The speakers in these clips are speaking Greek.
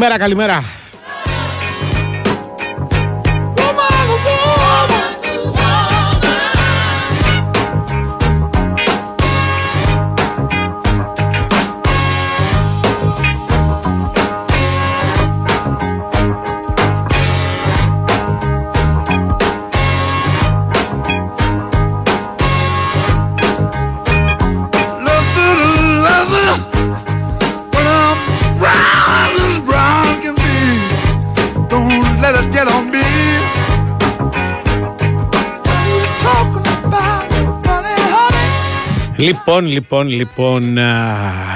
Καλημέρα, καλημέρα. Λοιπόν, λοιπόν, λοιπόν,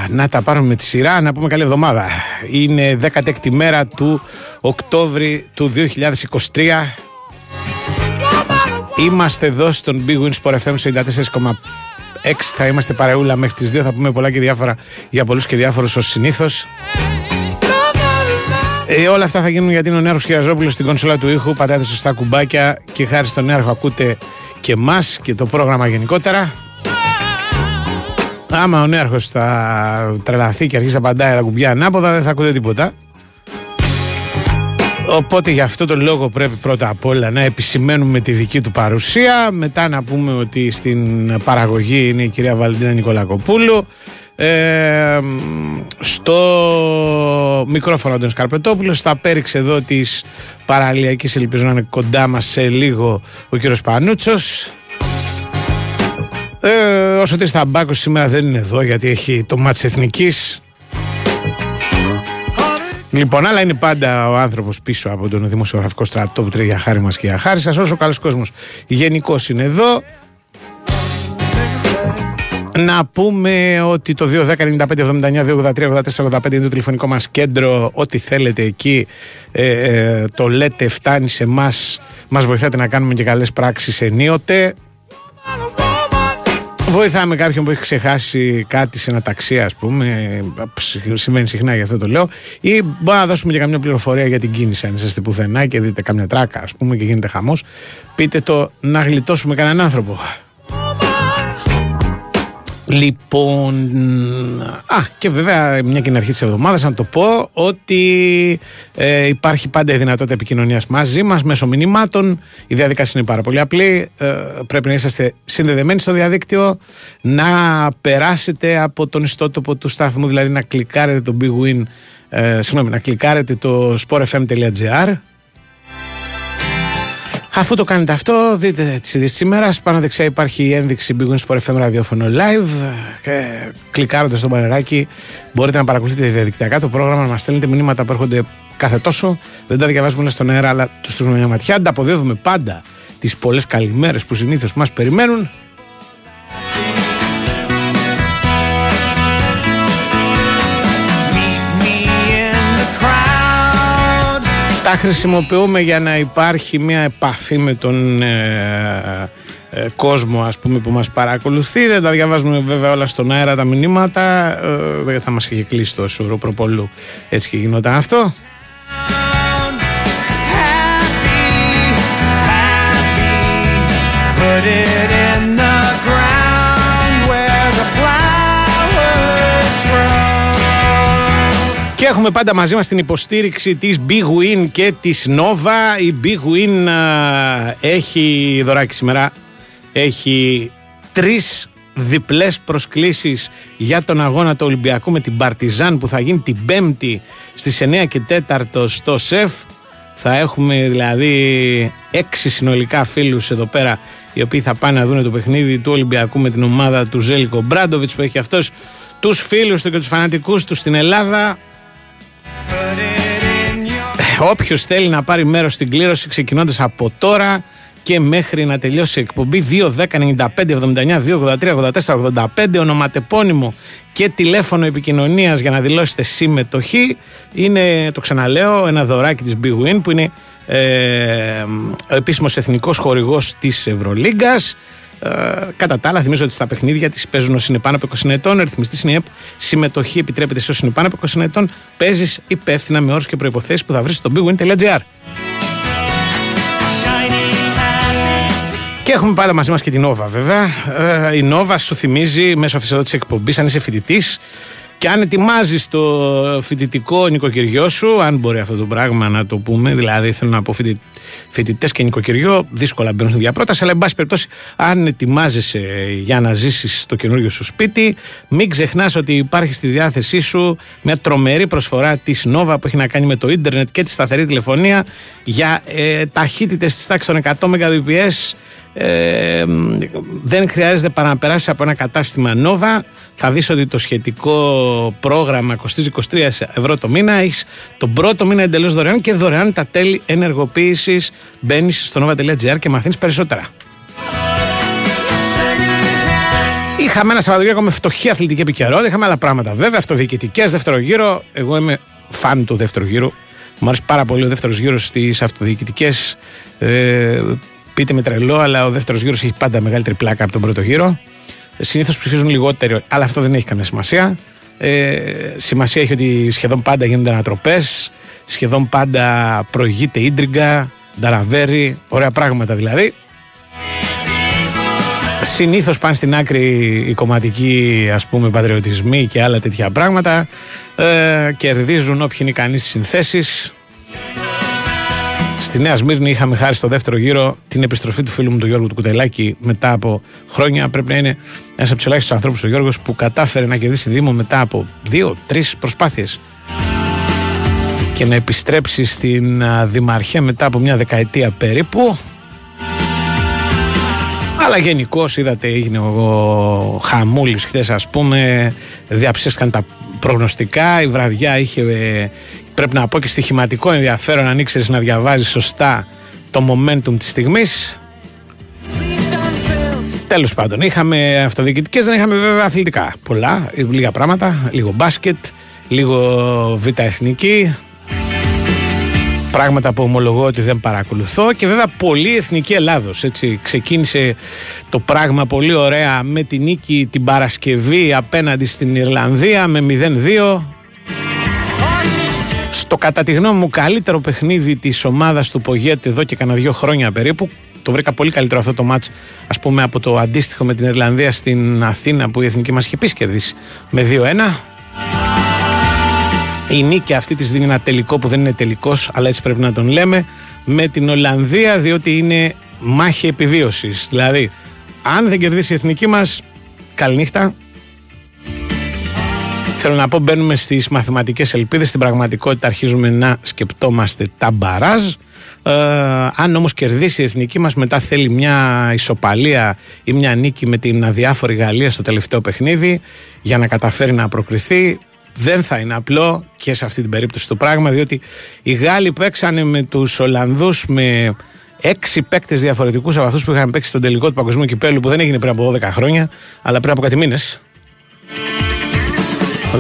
να τα πάρουμε με τη σειρά, να πούμε καλή εβδομάδα. Είναι 16η μέρα του Οκτώβρη του 2023. Είμαστε εδώ στον Big Win Sport FM 94,6. Θα είμαστε παρεούλα μέχρι τις 2. Θα πούμε πολλά και διάφορα για πολλούς και διάφορους ως συνήθως. Ε, όλα αυτά θα γίνουν γιατί είναι ο Νέαρχος Χιαζόπουλος στην κονσόλα του ήχου. Πατάτε σωστά κουμπάκια και χάρη στον Νέαρχο ακούτε και εμά και το πρόγραμμα γενικότερα. Άμα ο νέαρχος θα τρελαθεί και αρχίσει να παντάει τα κουμπιά ανάποδα, δεν θα ακούτε τίποτα. Οπότε γι' αυτό τον λόγο πρέπει πρώτα απ' όλα να επισημαίνουμε τη δική του παρουσία. Μετά να πούμε ότι στην παραγωγή είναι η κυρία Βαλντίνα Νικολακοπούλου. Ε, στο μικρόφωνο τον Σκαρπετόπουλος θα πέριξε εδώ της παραλιακής ελπίζω να είναι κοντά μας σε λίγο ο κύριος Πανούτσος ε, όσο ότι Σταμπάκος σήμερα δεν είναι εδώ γιατί έχει το μάτς εθνικής. Λοιπόν, αλλά είναι πάντα ο άνθρωπος πίσω από τον δημοσιογραφικό στρατό που τρέχει για χάρη μας και για χάρη σας. Όσο ο καλός κόσμος γενικώ είναι εδώ. Να πούμε ότι το 210-95-79-283-84-85 είναι το τηλεφωνικό μας κέντρο. Ό,τι θέλετε εκεί ε, ε, το λέτε, φτάνει σε εμάς. Μας βοηθάτε να κάνουμε και καλές πράξεις ενίοτε. Βοηθάμε κάποιον που έχει ξεχάσει κάτι σε ένα ταξί, ας πούμε. Σημαίνει συχνά γι' αυτό το λέω. Ή μπορεί να δώσουμε και καμιά πληροφορία για την κίνηση, αν είσαστε πουθενά και δείτε καμιά τράκα, ας πούμε, και γίνεται χαμός. Πείτε το να γλιτώσουμε κανέναν άνθρωπο. Λοιπόν, α, και βέβαια μια και είναι αρχή της εβδομάδας να το πω ότι ε, υπάρχει πάντα η δυνατότητα επικοινωνίας μαζί μας μέσω μηνυμάτων. Η διαδικασία είναι πάρα πολύ απλή. Ε, πρέπει να είσαστε συνδεδεμένοι στο διαδίκτυο, να περάσετε από τον ιστότοπο του σταθμού, δηλαδή να κλικάρετε το Big Win, ε, συγγνώμη, να κλικάρετε το sportfm.gr Αφού το κάνετε αυτό, δείτε τις ειδήσεις σήμερα. Πάνω δεξιά υπάρχει η ένδειξη Big Wings FM ραδιόφωνο live. Και κλικάροντας το μπανεράκι, μπορείτε να παρακολουθείτε διαδικτυακά το πρόγραμμα, να μας στέλνετε μηνύματα που έρχονται κάθε τόσο. Δεν τα διαβάζουμε όλα στον αέρα, αλλά τους στείλουμε μια ματιά. Ανταποδίδουμε πάντα τις πολλές καλημέρες που συνήθως μας περιμένουν. Τα χρησιμοποιούμε για να υπάρχει μια επαφή με τον ε, ε, κόσμο ας πούμε που μας παρακολουθεί. Δεν τα διαβάζουμε βέβαια όλα στον αέρα τα μηνύματα. Ε, δεν θα μας είχε κλείσει το σούρο προπολού έτσι και γινόταν αυτό Και έχουμε πάντα μαζί μας την υποστήριξη της Big Win και της Nova. Η Big Win έχει δωράκι σήμερα. Έχει τρεις διπλές προσκλήσεις για τον αγώνα του Ολυμπιακού με την Παρτιζάν που θα γίνει την Πέμπτη στις 9 και 4 στο ΣΕΦ. Θα έχουμε δηλαδή έξι συνολικά φίλους εδώ πέρα οι οποίοι θα πάνε να δουν το παιχνίδι του Ολυμπιακού με την ομάδα του Ζέλικο Μπράντοβιτς που έχει αυτός τους φίλους του και τους φανατικούς του στην Ελλάδα Όποιος θέλει να πάρει μέρος στην κλήρωση ξεκινώντας από τώρα και μέχρι να τελειώσει η εκπομπή 2, 10, 95, 79, 2, 83, 84, 85 ονοματεπώνυμο και τηλέφωνο επικοινωνίας για να δηλώσετε συμμετοχή είναι, το ξαναλέω, ένα δωράκι της Big Win που είναι ε, ο επίσημος εθνικός χορηγός της Ευρωλίγκας. ε, κατά τα άλλα, θυμίζω ότι στα παιχνίδια της παίζουν όσοι είναι πάνω από 20 ετών. Ρυθμιστής είναι ΕΠ. Συμμετοχή επιτρέπεται σε όσοι είναι πάνω από 20 ετών. Παίζεις υπεύθυνα με όρους και προποθέσει που θα βρεις στο bigwin.gr. Και έχουμε πάντα μαζί μας και την Nova, βέβαια. Ε, η Nova σου θυμίζει μέσω αυτής εδώ της εκπομπής, αν είσαι φοιτητής Και αν ετοιμάζεις το φοιτητικό νοικοκυριό σου, αν μπορεί αυτό το πράγμα να το πούμε, δηλαδή θέλω να πω φοιτητές και νοικοκυριό, δύσκολα μπαίνουν στην διαπρόταση, αλλά εν πάση περιπτώσει, αν ετοιμάζεσαι για να ζήσεις στο καινούριο σου σπίτι, μην ξεχνάς ότι υπάρχει στη διάθεσή σου μια τρομερή προσφορά της Nova που έχει να κάνει με το ίντερνετ και τη σταθερή τηλεφωνία για ε, ταχύτητες της τάξης των 100 Mbps ε, δεν χρειάζεται παρά να περάσει από ένα κατάστημα Nova. Θα δεις ότι το σχετικό πρόγραμμα κοστίζει 23 ευρώ το μήνα. Έχεις τον πρώτο μήνα εντελώς δωρεάν και δωρεάν τα τέλη ενεργοποίησης. Μπαίνεις στο nova.gr και μαθαίνεις περισσότερα. Είχαμε ένα Σαββατοκύριακο με φτωχή αθλητική επικαιρότητα. Είχαμε άλλα πράγματα. Βέβαια, αυτοδιοικητικές, δεύτερο γύρο. Εγώ είμαι φαν του δεύτερου γύρου. Μου αρέσει πάρα πολύ ο δεύτερος γύρος στις αυτοδιοικητικές. Ε, πείτε με τρελό, αλλά ο δεύτερος γύρος έχει πάντα μεγαλύτερη πλάκα από τον πρώτο γύρο. Συνήθως ψηφίζουν λιγότερο, αλλά αυτό δεν έχει καμία σημασία. Ε, σημασία έχει ότι σχεδόν πάντα γίνονται ανατροπές, σχεδόν πάντα προηγείται ίντριγκα, νταραβέρι, ωραία πράγματα δηλαδή. Συνήθως πάνε στην άκρη οι κομματικοί ας πούμε πατριωτισμοί και άλλα τέτοια πράγματα. Ε, κερδίζουν όποιοι είναι ικανοί στις συνθέσεις. Στη Νέα Σμύρνη είχαμε χάρη στο δεύτερο γύρο την επιστροφή του φίλου μου του Γιώργου του Κουτελάκη μετά από χρόνια. Πρέπει να είναι ένας από τους ελάχιστους ανθρώπους ο Γιώργος που κατάφερε να κερδίσει Δήμο μετά από δύο-τρει προσπάθειες και να επιστρέψει στην Δημαρχία μετά από μια δεκαετία περίπου. Αλλά γενικώς είδατε έγινε ο χαμούλης χθες, ας πούμε. Διαψεύστηκαν τα προγνωστικά. Η βραδιά είχε ε, πρέπει να πω και στοιχηματικό ενδιαφέρον αν ήξερες να διαβάζεις σωστά το momentum της στιγμής. Τέλος πάντων, είχαμε αυτοδιοικητικές, δεν είχαμε βέβαια αθλητικά. Πολλά, λίγα πράγματα. Λίγο μπάσκετ, λίγο β' εθνική. Πράγματα που ομολογώ ότι δεν παρακολουθώ. Και βέβαια πολύ εθνική Ελλάδος. Έτσι ξεκίνησε το πράγμα πολύ ωραία με την νίκη την Παρασκευή απέναντι στην Ιρλανδία με 0-2 το κατά τη γνώμη μου καλύτερο παιχνίδι της ομάδας του Πογέτη εδώ και κανένα δύο χρόνια περίπου. Το βρήκα πολύ καλύτερο αυτό το μάτς ας πούμε από το αντίστοιχο με την Ιρλανδία στην Αθήνα που η εθνική μας είχε επίσης κερδίσει με 2-1. Η νίκη αυτή της δίνει ένα τελικό που δεν είναι τελικός αλλά έτσι πρέπει να τον λέμε με την Ολλανδία διότι είναι μάχη επιβίωσης. Δηλαδή αν δεν κερδίσει η εθνική μας καληνύχτα Θέλω να πω, μπαίνουμε στις μαθηματικές ελπίδες. Στην πραγματικότητα, αρχίζουμε να σκεπτόμαστε τα μπαράζ. Ε, αν όμως κερδίσει η εθνική μας, μετά θέλει μια ισοπαλία ή μια νίκη με την αδιάφορη Γαλλία στο τελευταίο παιχνίδι για να καταφέρει να προκριθεί. Δεν θα είναι απλό και σε αυτή την περίπτωση το πράγμα, διότι οι Γάλλοι παίξανε με τους Ολλανδούς με έξι παίκτες διαφορετικούς από αυτούς που είχαν παίξει στον τελικό του Παγκοσμίου Κυπέλου που δεν έγινε πριν από 12 χρόνια, αλλά πριν από κάτι μήνες.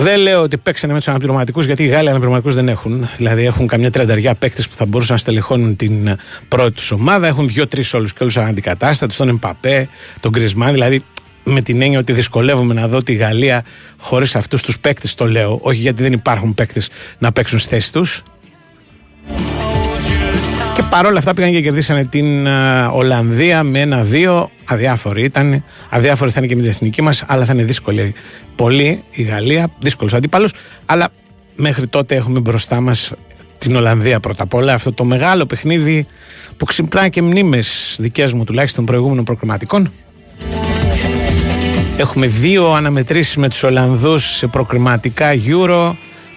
Δεν λέω ότι παίξανε με τους αναπληρωματικούς, γιατί οι Γάλλοι αναπληρωματικούς δεν έχουν. Δηλαδή έχουν καμιά τρενταριά παίκτες που θα μπορούσαν να στελεχώνουν την πρώτη τους ομάδα. Έχουν δύο-τρεις όλους και όλους αναντικατάστατου, τον Εμπαπέ, τον Γκρισμάν. Δηλαδή με την έννοια ότι δυσκολεύομαι να δω τη Γαλλία χωρίς αυτούς τους παίκτες, το λέω. Όχι γιατί δεν υπάρχουν παίκτες να παίξουν στη θέση τους. Και παρόλα αυτά πήγαν και κερδίσανε την Ολλανδία με ένα-δύο. Αδιάφοροι ήταν. Αδιάφοροι θα είναι και με την εθνική μας, αλλά θα είναι δύσκολη πολύ η Γαλλία. Δύσκολος αντίπαλος. Αλλά μέχρι τότε έχουμε μπροστά μας την Ολλανδία πρώτα απ' όλα. Αυτό το μεγάλο παιχνίδι που ξυπνάει και μνήμες δικές μου τουλάχιστον προηγούμενων προκριματικών. Έχουμε δύο αναμετρήσεις με τους Ολλανδούς σε προκριματικά Euro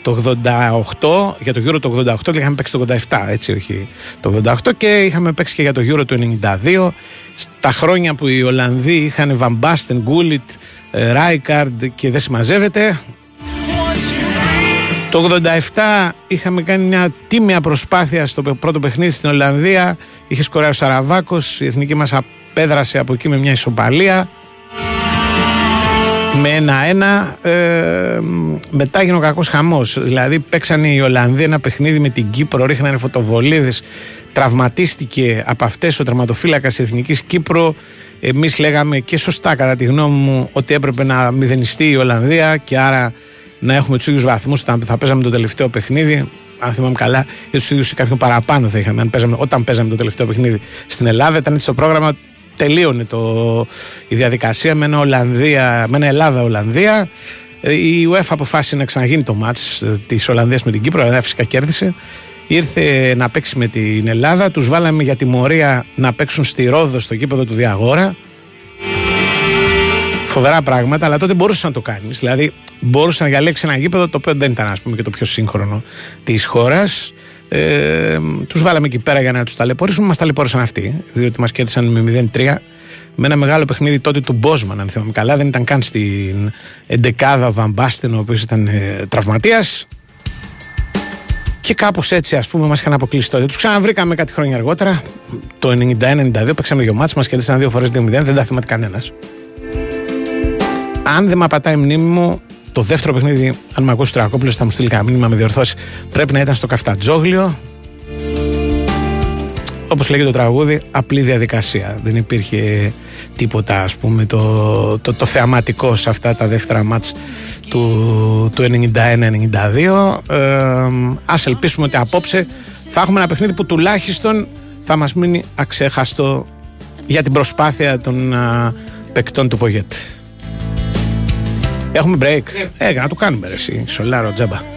το 88, για το Euro το 88 και είχαμε παίξει το 87, έτσι όχι το 88 και είχαμε παίξει και για το Euro το 92. Τα χρόνια που οι Ολλανδοί είχαν Βαμπάστεν, Γκούλιτ, Ράικαρντ και δεν συμμαζεύεται. Το 87 είχαμε κάνει μια τίμια προσπάθεια στο πρώτο παιχνίδι στην Ολλανδία. Είχε σκοράει ο Σαραβάκος, η εθνική μας απέδρασε από εκεί με μια ισοπαλία με ένα-ένα. Ε, μετά έγινε ο κακός χαμός. Δηλαδή, παίξανε οι Ολλανδοί ένα παιχνίδι με την Κύπρο, ρίχνανε φωτοβολίδες. Τραυματίστηκε από αυτές ο τραυματοφύλακας της Εθνικής Κύπρο. Εμείς λέγαμε και σωστά, κατά τη γνώμη μου, ότι έπρεπε να μηδενιστεί η Ολλανδία και άρα να έχουμε τους ίδιους βαθμούς όταν θα παίζαμε το τελευταίο παιχνίδι. Αν θυμάμαι καλά, για τους ίδιους ή κάποιον παραπάνω θα είχαμε παίζαμε, όταν παίζαμε το τελευταίο παιχνίδι στην Ελλάδα. Ήταν έτσι το πρόγραμμα τελείωνε το, η διαδικασία με ένα, Ολλανδία, με ένα Ελλάδα-Ολλανδία. Ε, η UEFA αποφάσισε να ξαναγίνει το μάτς ε, της Ολλανδίας με την Κύπρο, αλλά φυσικά κέρδισε. Ήρθε να παίξει με την Ελλάδα, τους βάλαμε για τιμωρία να παίξουν στη Ρόδο στο κήπεδο του Διαγόρα. Φοβερά πράγματα, αλλά τότε μπορούσες να το κάνεις. Δηλαδή, μπορούσες να διαλέξεις ένα γήπεδο το οποίο δεν ήταν, ας πούμε, και το πιο σύγχρονο της χώρας. Ε, τους βάλαμε εκεί πέρα για να τους ταλαιπωρήσουμε. Μας ταλαιπώρησαν αυτοί, διότι μας κέρδισαν με 0-3 με ένα μεγάλο παιχνίδι τότε του Μπόσμαν, αν θυμάμαι καλά. Δεν ήταν καν στην εντεκάδα ο Βαμπάστεν, ο οποίος ήταν ε, τραυματίας. Και κάπως έτσι, ας πούμε, μας είχαν αποκλείσει τότε. Τους ξαναβρήκαμε κάτι χρόνια αργότερα, το 91-92, παίξαμε δύο μάτς, μας κέρδισαν δύο φορές 2-0, δεν τα θυμάται κανένας. Αν δεν με απατάει η μνήμη μου, το δεύτερο παιχνίδι, αν με ακούσει ο Τρακόπουλο, θα μου στείλει κανένα μήνυμα με διορθώσει. Πρέπει να ήταν στο Καφτατζόγλιο. Όπως λέγεται το τραγούδι, απλή διαδικασία. Δεν υπήρχε τίποτα, ας πούμε, το, το, το θεαματικό σε αυτά τα δεύτερα μάτς του, του 91-92. Ε, ας ελπίσουμε ότι απόψε θα έχουμε ένα παιχνίδι που τουλάχιστον θα μας μείνει αξέχαστο για την προσπάθεια των α, παικτών του Πογέτ. Έχουμε break. Ε, να το κάνουμε ρε εσύ. Σολάρο τζάμπα.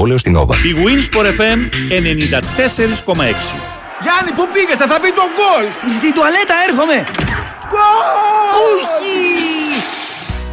συμβόλαιο στην Nova. Η Winsport FM 94,6. Γιάννη, πού πήγες, θα πει το γκολ! Στη τουαλέτα έρχομαι! Όχι!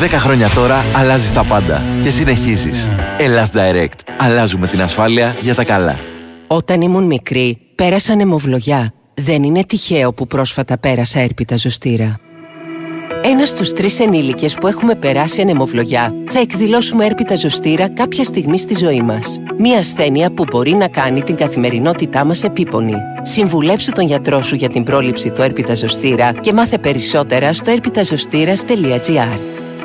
10 χρόνια τώρα αλλάζεις τα πάντα και συνεχίζεις. Ελλάς Direct. Αλλάζουμε την ασφάλεια για τα καλά. Όταν ήμουν μικρή, πέρασα νεμοβλογιά. Δεν είναι τυχαίο που πρόσφατα πέρασα έρπιτα ζωστήρα. Ένας στους τρεις ενήλικες που έχουμε περάσει ανεμοβλογιά θα εκδηλώσουμε έρπιτα ζωστήρα κάποια στιγμή στη ζωή μας. Μία ασθένεια που μπορεί να κάνει την καθημερινότητά μας επίπονη. Συμβουλέψου τον γιατρό σου για την πρόληψη του έρπιτα ζωστήρα και μάθε περισσότερα στο έρπιταζωστήρα.gr.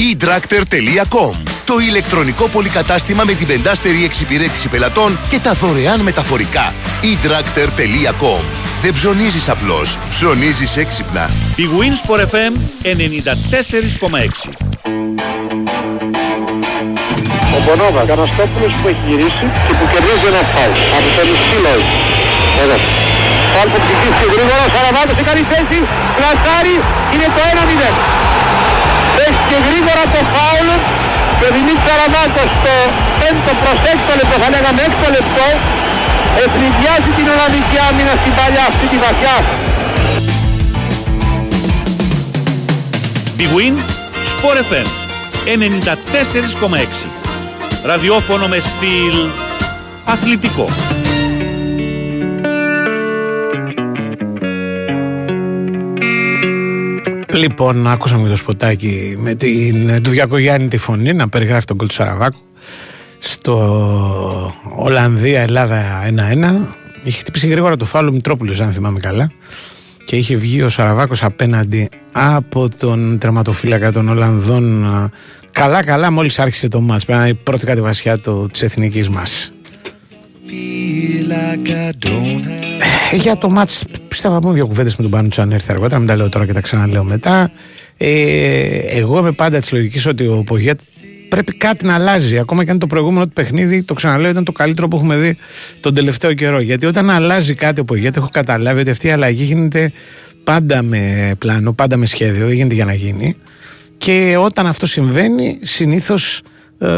eDractor.com Το ηλεκτρονικό πολυκατάστημα με την πεντάστερη εξυπηρέτηση πελατών και τα δωρεάν μεταφορικά. eDractor.com Δεν ψωνίζεις απλώς, ψωνίζεις έξυπνα. Η Wins FM 94,6 Ο Μπονόβα, Καναστόπουλος που έχει γυρίσει και που κερδίζει ένα φάουλ από τον Ισχύλο. Εδώ. Φάουλ που ψηφίστηκε γρήγορα, Σαραβάτος σε καλή θέση, πλασάρι, είναι το 1-0 έχει και γρήγορα το φάουλ και ο Δημήτρης Σαραβάκος στο 5ο προς 6ο λεπτό, θα λέγαμε 6ο λεπτό, ευνηδιάζει την Ολλανδική άμυνα στην παλιά αυτή τη βαθιά. Big Win, Sport FM, 94,6. Ραδιόφωνο με στυλ αθλητικό. Λοιπόν, άκουσαμε το σποτάκι με την του Διακογιάννη τη φωνή να περιγράφει τον κόλ του Σαραβάκου στο Ολλανδία Ελλάδα 1-1 είχε χτυπήσει γρήγορα το φάουλο Μητρόπουλο, αν θυμάμαι καλά. Και είχε βγει ο Σαραβάκος απέναντι από τον τερματοφύλακα των Ολλανδών. Καλά, καλά, μόλις άρχισε το μάτς. Πέρα η πρώτη κατεβασιά της εθνικής μας. Ε, για το μάτς πιστεύω πούμε δύο κουβέντες με τον Πάνο αν έρθει αργότερα, μην τα λέω τώρα και τα ξαναλέω μετά. Ε, εγώ είμαι πάντα της λογικής ότι ο Πογέτ πρέπει κάτι να αλλάζει. Ακόμα και αν το προηγούμενο του παιχνίδι, το ξαναλέω, ήταν το καλύτερο που έχουμε δει τον τελευταίο καιρό. Γιατί όταν αλλάζει κάτι ο Πογέτ, έχω καταλάβει ότι αυτή η αλλαγή γίνεται πάντα με πλάνο, πάντα με σχέδιο, δεν γίνεται για να γίνει. Και όταν αυτό συμβαίνει, συνήθως ε,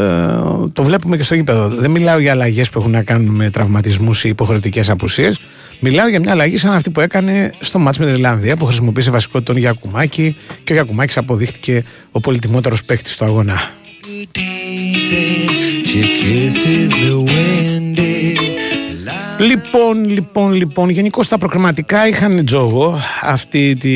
το βλέπουμε και στο γήπεδο. Δεν μιλάω για αλλαγές που έχουν να κάνουν με τραυματισμούς ή υποχρεωτικές απουσίες. Μιλάω για μια αλλαγή σαν αυτή που έκανε στο μάτς με την Ιρλανδία που χρησιμοποίησε βασικό τον Γιακουμάκη και ο Γιακουμάκης αποδείχτηκε ο πολυτιμότερος παίκτης του αγώνα. Λοιπόν, λοιπόν, λοιπόν, γενικώς τα προκριματικά είχαν τζόγο αυτή τη,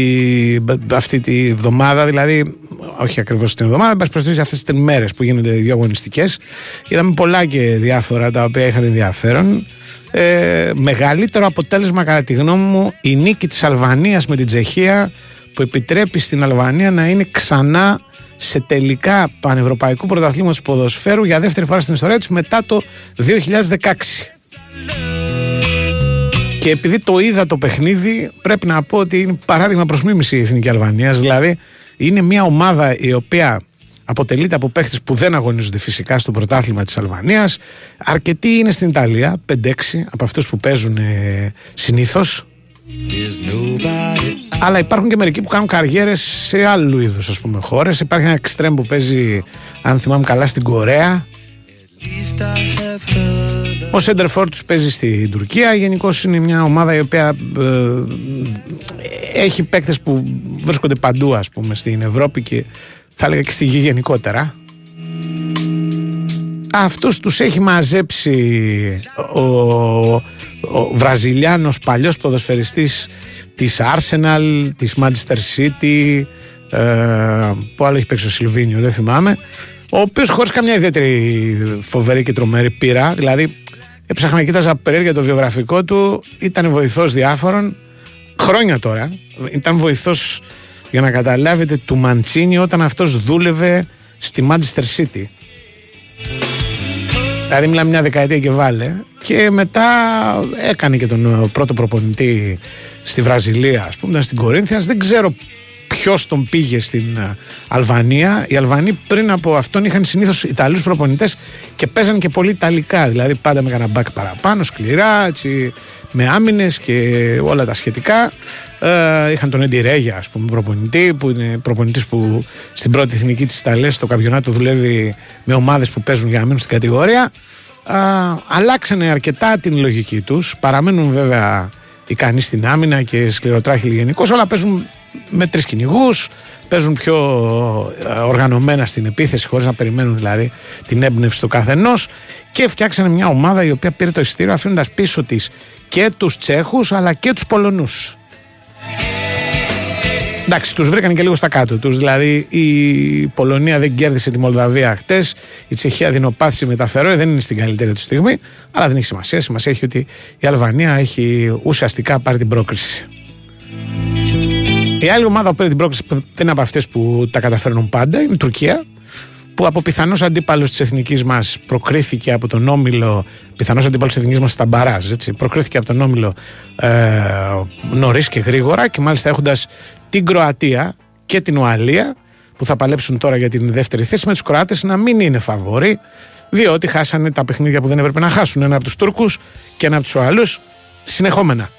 αυτή τη εβδομάδα, δηλαδή όχι ακριβώς την εβδομάδα, εν πάση αυτές τι μέρες που γίνονται δύο αγωνιστικές. Είδαμε πολλά και διάφορα τα οποία είχαν ενδιαφέρον. Ε, μεγαλύτερο αποτέλεσμα, κατά τη γνώμη μου, η νίκη της Αλβανίας με την Τσεχία που επιτρέπει στην Αλβανία να είναι ξανά σε τελικά πανευρωπαϊκού πρωταθλήματος ποδοσφαίρου για δεύτερη φορά στην ιστορία της μετά το 2016. Και επειδή το είδα το παιχνίδι, πρέπει να πω ότι είναι παράδειγμα προς μίμηση η Εθνική Αλβανίας. Δηλαδή, είναι μια ομάδα η οποία αποτελείται από παίχτες που δεν αγωνίζονται φυσικά στο πρωτάθλημα της Αλβανίας. Αρκετοί είναι στην Ιταλία, 5-6 από αυτούς που παίζουν ε, συνήθως. Αλλά υπάρχουν και μερικοί που κάνουν καριέρες σε άλλου είδους ας πούμε χώρες. Υπάρχει ένα εξτρέμ που παίζει, αν θυμάμαι καλά, στην Κορέα. Ο Σέντερφορ τους παίζει στην Τουρκία. Γενικώς είναι μια ομάδα η οποία ε, έχει παίκτες που βρίσκονται παντού, ας πούμε, στην Ευρώπη και θα έλεγα και στη γη γενικότερα. Αυτούς τους έχει μαζέψει ο, ο Βραζιλιάνος παλιός ποδοσφαιριστής της Arsenal, της Manchester City, ε, που άλλο έχει παίξει ο Σιλβίνιο, δεν θυμάμαι, ο οποίος χωρίς καμιά ιδιαίτερη φοβερή και τρομερή πείρα, δηλαδή έψαχνα να κοίταζα περίεργα το βιογραφικό του, ήταν βοηθός διάφορων, χρόνια τώρα, ήταν βοηθός για να καταλάβετε του Μαντσίνη όταν αυτός δούλευε στη Manchester City. Δηλαδή μιλάμε μια δεκαετία και βάλε και μετά έκανε και τον πρώτο προπονητή στη Βραζιλία ας πούμε, ήταν στην Κορίνθιας δεν ξέρω ποιος τον πήγε στην ε, Αλβανία. Οι Αλβανοί πριν από αυτόν είχαν συνήθως Ιταλούς προπονητές και παίζαν και πολύ Ιταλικά. Δηλαδή πάντα με ένα μπακ παραπάνω, σκληρά, έτσι, με άμυνες και όλα τα σχετικά. Ε, είχαν τον Έντι Ρέγια, ας πούμε, προπονητή, που είναι προπονητής που στην πρώτη εθνική της Ιταλίας, στο καμπιονάτο, δουλεύει με ομάδες που παίζουν για να μείνουν στην κατηγορία. Ε, αλλάξανε αρκετά την λογική τους. Παραμένουν βέβαια ικανοί στην άμυνα και σκληροτράχυλοι γενικώς, αλλά παίζουν με τρεις κυνηγούς, παίζουν πιο ε, οργανωμένα στην επίθεση, χωρίς να περιμένουν δηλαδή την έμπνευση του καθενός. Και φτιάξανε μια ομάδα η οποία πήρε το εισιτήριο αφήνοντας πίσω της και τους Τσέχους αλλά και τους Πολωνούς. Εντάξει, τους βρήκαν και λίγο στα κάτω τους. Δηλαδή, η Πολωνία δεν κέρδισε τη Μολδαβία χτες. Η Τσεχία δεινοπάθησε με τα Φερόε, δεν είναι στην καλύτερη του στιγμή. Αλλά δεν έχει σημασία. Σημασία έχει ότι η Αλβανία έχει ουσιαστικά πάρει την πρόκριση. Η άλλη ομάδα που πήρε την πρόκληση δεν είναι από αυτές που τα καταφέρνουν πάντα είναι η Τουρκία. Που από πιθανός αντίπαλος της εθνικής μας προκρίθηκε από τον όμιλο. Πιθανός αντίπαλος της εθνικής μας στα μπαράζ. Έτσι, προκρίθηκε από τον όμιλο ε, νωρίς και γρήγορα και μάλιστα έχοντας την Κροατία και την Ουαλία που θα παλέψουν τώρα για την δεύτερη θέση με τους Κροάτες να μην είναι φαβόροι διότι χάσανε τα παιχνίδια που δεν έπρεπε να χάσουν. Ένα από τους Τούρκους και ένα από τους Ουαλούς συνεχόμενα.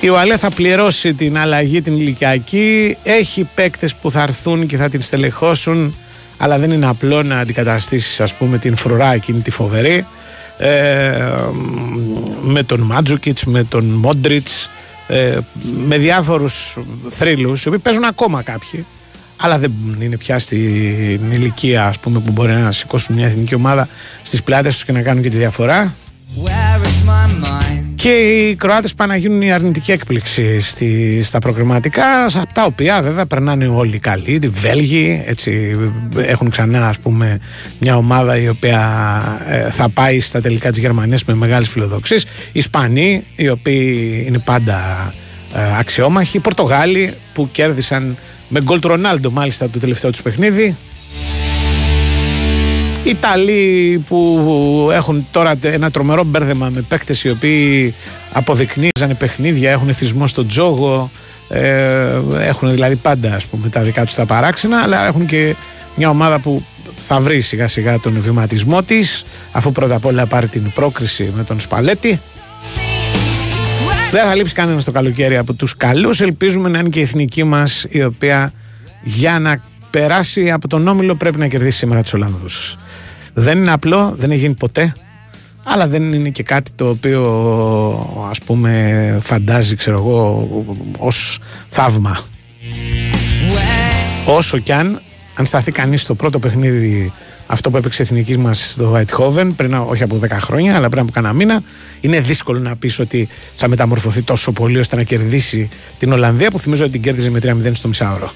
Η Ουαλέ θα πληρώσει την αλλαγή την ηλικιακή. Έχει παίκτες που θα έρθουν και θα την στελεχώσουν. Αλλά δεν είναι απλό να αντικαταστήσεις, ας πούμε, την φρουρά εκείνη τη φοβερή. Ε, με τον Μάτζουκιτς, με τον Μόντριτς, ε, με διάφορους θρύλους, οι οποίοι παίζουν ακόμα κάποιοι. Αλλά δεν είναι πια στην ηλικία ας πούμε, που μπορεί να σηκώσουν μια εθνική ομάδα στις πλάτες τους και να κάνουν και τη διαφορά. Where is my mind? Και οι Κροάτες πάνε να γίνουν η αρνητική έκπληξη στη, στα προκριματικά, από τα οποία βέβαια περνάνε όλοι καλοί. Τη Βέλγοι, έτσι, έχουν ξανά ας πούμε μια ομάδα η οποία ε, θα πάει στα τελικά της Γερμανίας με μεγάλες φιλοδοξίες. Οι Ισπανοί, οι οποίοι είναι πάντα ε, αξιόμαχοι. Οι Πορτογάλοι που κέρδισαν με γκολ του Ρονάλντο μάλιστα το τελευταίο τους παιχνίδι. Οι Ιταλοί που έχουν τώρα ένα τρομερό μπέρδεμα με παίκτες οι οποίοι αποδεικνύζανε παιχνίδια, έχουν θυσμό στο τζόγο, ε, έχουν δηλαδή πάντα ας πούμε, τα δικά τους τα παράξενα, αλλά έχουν και μια ομάδα που θα βρει σιγά σιγά τον βηματισμό της, αφού πρώτα απ' όλα πάρει την πρόκριση με τον Σπαλέτη. Δεν θα λείψει κανένας το καλοκαίρι από τους καλούς. Ελπίζουμε να είναι και η εθνική μας η οποία για να περάσει από τον Όμιλο πρέπει να κερδίσει σήμερα τους Ολλανδούς. Δεν είναι απλό, δεν έχει γίνει ποτέ, αλλά δεν είναι και κάτι το οποίο ας πούμε φαντάζει ξέρω εγώ ως θαύμα. Όσο κι αν, αν σταθεί κανείς στο πρώτο παιχνίδι αυτό που έπαιξε η εθνική μας στο Whitehoven πριν όχι από 10 χρόνια, αλλά πριν από κανένα μήνα, είναι δύσκολο να πεις ότι θα μεταμορφωθεί τόσο πολύ ώστε να κερδίσει την Ολλανδία που θυμίζω ότι την κέρδιζε με 3-0 στο μισάωρο.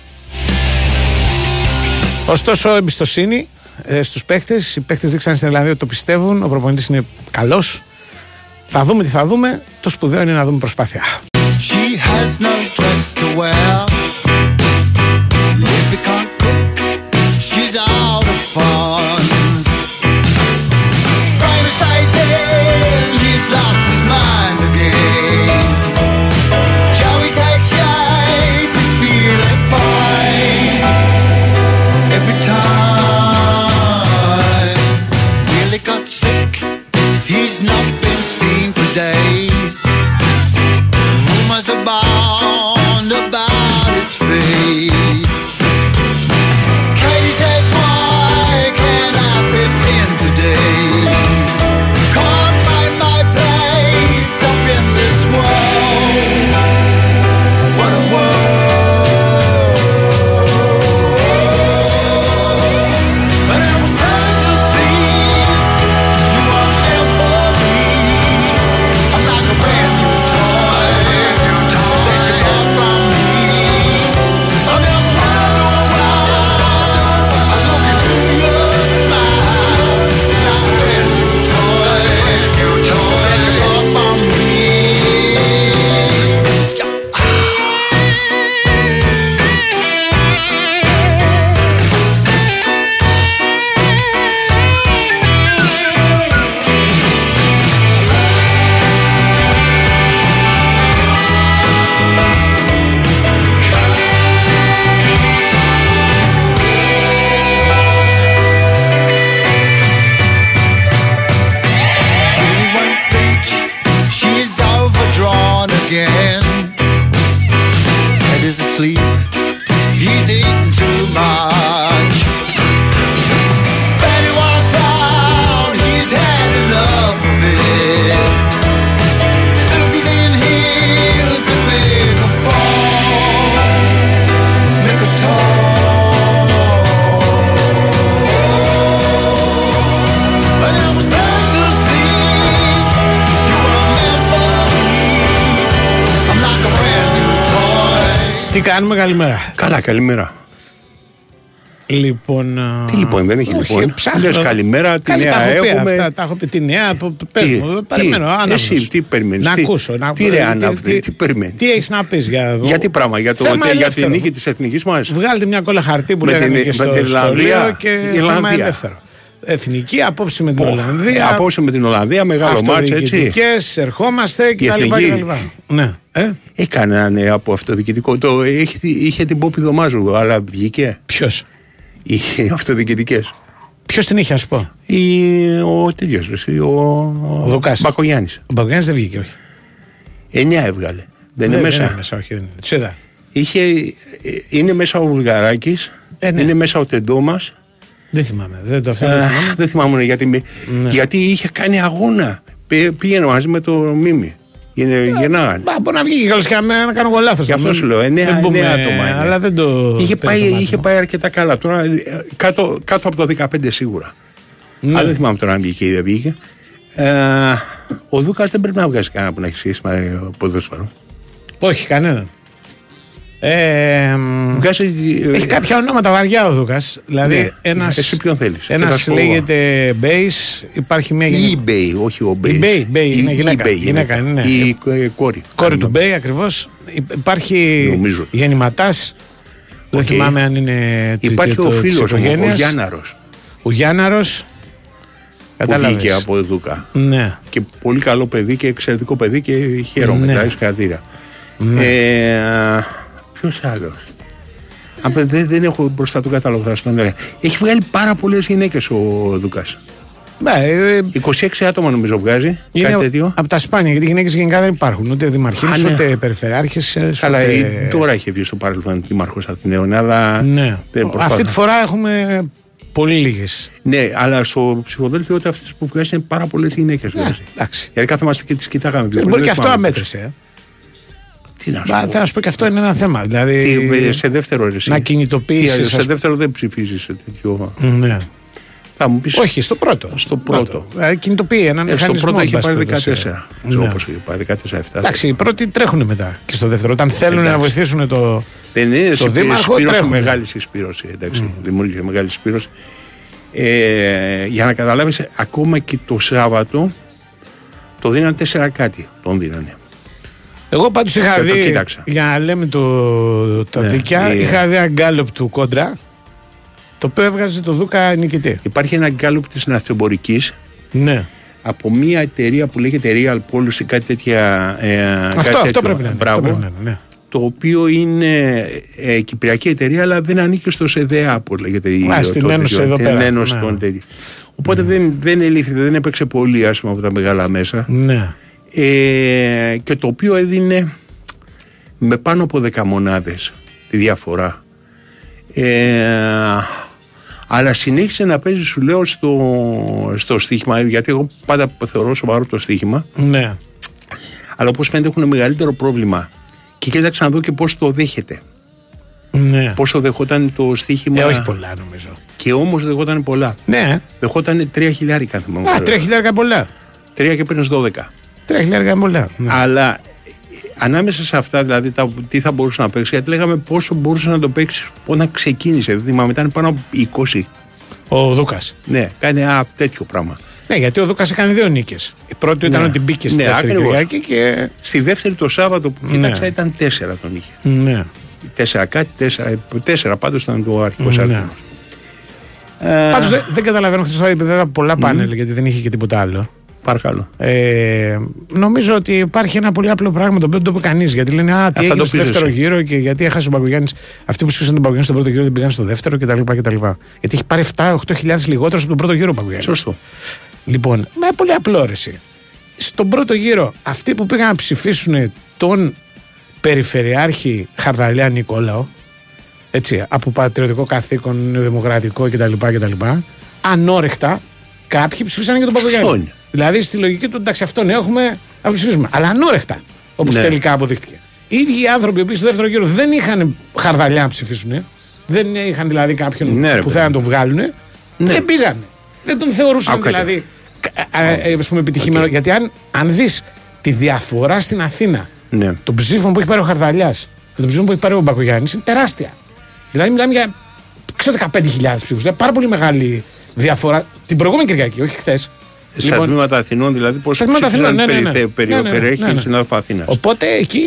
Ωστόσο, εμπιστοσύνη ε, στους παίχτες. Οι παίχτες δείξαν στην Ελλάδα ότι το πιστεύουν. Ο προπονητής είναι καλός. Θα δούμε τι θα δούμε. Το σπουδαίο είναι να δούμε προσπάθεια. She has no dress to wear. can't cook. She's again. Τι κάνουμε, καλημέρα. Καλά, καλημέρα. Λοιπόν. α, Τι λοιπόν, δεν έχει όχι, λοιπόν. ψάχνω. Λες καλημέρα, τι Καλή, νέα τα έχω πει έχουμε. αυτά, τα έχω πει. Τη νέα, π- π- πες Τι, μου, τι, περιμένω. άναυδος. εσύ τι περιμένεις, Να τι- ακούσω. Να, τι ρε τι- άναυδη, τι- τι περιμένεις; Τι έχεις να πεις για. Για τι πράγμα, για, το, Θέμα για την ελεύθερο. νίκη της εθνικής μας; Βγάλτε μια κόλλα χαρτί που Με λέγανε την- και με στο την Ιρλανδία. σχολείο και θέμα Ιρλανδία. ελεύθερο. Εθνική, απόψη με την Ολλανδία. Απόψε με την Ολλανδία, μεγάλο μάτς έτσι. Αυτοδιοικητικές, ερχόμαστε Η κτλ. εθνική. κτλ. Ναι. Ε, Έκανε ένα νέο από αυτοδιοικητικό. Το, είχε, είχε την Πόπη Δωμάζου, αλλά βγήκε. Ποιος; Είχε αυτοδιοικητικές. Ποιος την είχε, ας πω; Ο τέτοιο, ο, Ο Δουκάς. Μπακογιάννης. Ο Μπαγκιάννη δεν βγήκε, όχι. Εννιά έβγαλε. Δεν είναι Δεν μέσα. είναι μέσα, όχι. δεν είναι. Τους είδα. Είχε, είναι μέσα ο Βουλγαράκης, Ε, ναι. είναι μέσα ο Τεντόμας. Δεν θυμάμαι. Δεν το αυτό δεν θυμάμαι. δεν θυμάμαι γιατί, με- Ναι. γιατί είχε κάνει αγώνα. Πή- Πήγαινε μαζί με το Μίμη. Είναι, γεννάγανε. Μπα, μπορεί να βγει και καλώς και να, να κάνω εγώ λάθος. Γι' αυτό Να σου μην- λέω, εννέα, δεν πούμε, εννέα άτομα είναι. Αλλά δεν το. Είχε πήρε πάει, το μάτι είχε μου. πάει αρκετά καλά. Τώρα, ε, κάτω, κάτω από το 15 σίγουρα. Ναι. Αλλά δεν θυμάμαι τώρα αν βγήκε ή δεν βγήκε. Ε, Ο Δούκας δεν πρέπει να βγάζει κανένα που να έχει σχέση με ποδόσφαιρο. Όχι, κανέναν. Ε, μ, Βγάζει. ε, έχει κάποια ονόματα βαριά ο Δούκας. Δηλαδή, Ναι. ένας, Εσύ ποιον θέλεις; ένας λέγεται Μπέις, υπάρχει μια Η γυναίκα. eBay, όχι ο Μπέις. Η Μπέι, Μπέι, είναι γυναίκα, γυναίκα, ναι. Η ε, κόρη. Κόρη του Μπέι ακριβώς. Υπάρχει Νομίζω. γεννηματάς. Δεν Οκ. θυμάμαι αν είναι. του- Υπάρχει του- ο της φίλος μου, ο οικογένειας. Γιάνναρος. Ο Γιάνναρος. Που Κατάλαβες. βγήκε από Δούκα. Ναι. Και πολύ καλό παιδί και εξαιρετικό παιδί και χαίρομαι. Ναι. Ναι. συγχαρητήρια. Ναι. Ε, Ποιος άλλος; Δεν, δεν έχω μπροστά του κατάλογο. Θα σου τον έλεγα. Έχει βγάλει πάρα πολλές γυναίκες ο Δούκας. Ναι, ε, 26 άτομα νομίζω βγάζει. κάτι τέτοιο. είναι από τα σπάνια γιατί οι γυναίκες γενικά δεν υπάρχουν. Ούτε δημαρχίνε, Α, ναι. ούτε περιφερειάρχες. Καλά, ε, τώρα είχε βγει στο παρελθόν Δήμαρχος Αθηναίων, αλλά. Ναι. δεν προσπάθησα. Αυτή τη φορά έχουμε πολύ λίγες. Ναι, αλλά στο ψηφοδέλτιο ότι αυτές που βγάζει είναι πάρα πολλές γυναίκες. εντάξει. Γιατί κάθομαστε και τις κοιτάγαμε. Ε, Μπορεί και αυτό αμέτρησε. Ε. Τι να σου Μα, πω. Θέλω να σου πω και αυτό είναι ένα θέμα. Δηλαδή, Τι, ε, σε δεύτερο ρε, εσύ. να κινητοποιήσεις, Τι, ας Σε πούμε. δεύτερο δεν ψηφίζεις σε τέτοιο. Ναι. Θα μου πεις, Όχι, στο πρώτο. Στο πρώτο. Δηλαδή, κινητοποιεί έναν Ε, στο μηχανισμό. πρώτο εν είχε πάση πάρει περιπτώσει. 14. Ναι. Όπως είχε πάρει 14-7. Εντάξει, οι πρώτοι τρέχουν μετά και στο δεύτερο. Όταν θέλουν Εντάξει. να βοηθήσουν το. Δεν είναι το σε δήμαρχο, συσπήρωση, τρέχουν. μεγάλη συσπήρωση. Εντάξει, Δημιούργησε μεγάλη συσπήρωση. Ε, για να καταλάβεις, ακόμα και το Σάββατο το δίνανε τέσσερα κάτι. Τον δίνανε. Εγώ πάντως είχα Και το δει. κοίταξα. Για να λέμε το, τα Ναι, δίκαια, η- είχα δει ένα γκάλωπ του κόντρα. Το οποίο έβγαζε το Δούκα νικητή. Υπάρχει ένα γκάλουπ της ναυτεμπορικής Ναι. από μια εταιρεία που λέγεται Real Policy, κάτι τέτοια. Ε, κάτι Αυτό, αυτό τέτοιο. πρέπει να είναι. Μπράβο. Αυτό πρέπει να είναι, ναι. το οποίο είναι ε, κυπριακή εταιρεία, αλλά δεν ανήκει στο ΣΕΔΕΑ, όπως λέγεται. η- Α, το- στην το- Ένωση το- εδώ την πέρα. Ένωση Ναι. των τέτοιων. Οπότε δεν, δεν ελήφθη, δεν έπαιξε πολύ άσχημα από τα μεγάλα μέσα. Ναι. Ε, και το οποίο έδινε με πάνω από 10 μονάδες τη διαφορά. Ε, αλλά συνέχισε να παίζει, σου λέω, στο, στο στοίχημα, γιατί εγώ πάντα θεωρώ σοβαρό το στοίχημα. Ναι. Αλλά όπως φαίνεται έχουν μεγαλύτερο πρόβλημα. Και κοίταξα να δω και πώς το δέχεται. Ναι. Πώς το δεχόταν το στοίχημα. Ε, όχι πολλά νομίζω. Και όμως δεχόταν πολλά. Ναι. Δεχόταν 3 χιλιάρικα, αν θυμάμαι. Α, καλά. τρία χιλιάρικα πολλά. 3 και παίρνει 12. Τρία χιλιάρικα πολλά. Ναι. Αλλά ε, ανάμεσα σε αυτά, δηλαδή, τα, τι θα μπορούσε να παίξει, γιατί λέγαμε πόσο μπορούσε να το παίξει όταν ξεκίνησε. Δεν θυμάμαι, ήταν πάνω από 20. Ο Δούκας. Ναι, κάνει ένα τέτοιο πράγμα. Ναι, γιατί ο Δούκας έκανε δύο νίκες. Η πρώτη ήταν Ναι. ότι μπήκε στη Ναι, δεύτερη ακριβώς. Κυριακή και. Στη δεύτερη το Σάββατο που Ναι. κοίταξα ήταν 4 τον είχε. Ναι. 4 κάτι, 4, 4 πάντως ήταν το αρχικό Ναι. αριθμό. Πάντως δεν, δεν καταλαβαίνω χθες το επειδή δεν ήταν πολλά πάνελ γιατί δεν είχε και τίποτα άλλο. Παρακαλώ. Ε, νομίζω ότι υπάρχει ένα πολύ απλό πράγμα το οποίο δεν το είπε κανείς. Γιατί λένε Α, τι θα έγινε το στο πεις δεύτερο εσύ. γύρο και γιατί έχασε ο Μπαγκογιάννη. Αυτοί που ψήφισαν τον Μπαγκογιάννη στον πρώτο γύρο δεν πήγαν στο δεύτερο κτλ. κτλ. Γιατί έχει πάρει 7-8 χιλιάδες λιγότερο από τον πρώτο γύρο ο Μπαγκογιάννη. Σωστό. Λοιπόν, με πολύ απλό ρεσί. Στον πρώτο γύρο, αυτοί που πήγαν να ψηφίσουν τον Περιφερειάρχη Χαρδαλιά Νικόλαο, έτσι, από πατριωτικό καθήκον, δημοκρατικό κτλ. κτλ ανόρεκτα, κάποιοι ψήφισαν και τον Αυτό Παπαγιάννη. Είναι. Δηλαδή στη λογική του, εντάξει, αυτόν έχουμε, να ψηφίσουμε. Αλλά ανόρεκτα, όπως Ναι. τελικά αποδείχτηκε. Οι ίδιοι οι άνθρωποι που στο δεύτερο γύρο δεν είχαν χαρδαλιά να ψηφίσουν, δεν είχαν δηλαδή κάποιον Ναι, ρε που παιδί. θέλουν να τον βγάλουν, δεν πήγανε. Δεν τον θεωρούσαν Άκου κάτι. δηλαδή κα- α, ε, ας πούμε, επιτυχημένο. Γιατί αν, αν δεις τη διαφορά στην Αθήνα Ναι. των ψήφων που έχει πάρει ο Χαρδαλιάς και των ψήφων που έχει πάρει ο Μπακογιάννης είναι τεράστια. Δηλαδή μιλάμε για ξέρω 15.000 ψήφους. Δηλαδή πάρα πολύ μεγάλη διαφορά την προηγούμενη Κυριακή, όχι χθες. Στα τμήματα Αθηνών, δηλαδή, πώς Στα τμήματα Αθηνών, ναι, ναι, ναι. Ναι, ναι, ναι, περιέχει ναι, ναι. η συνάδελφα Αθήνας. Οπότε εκεί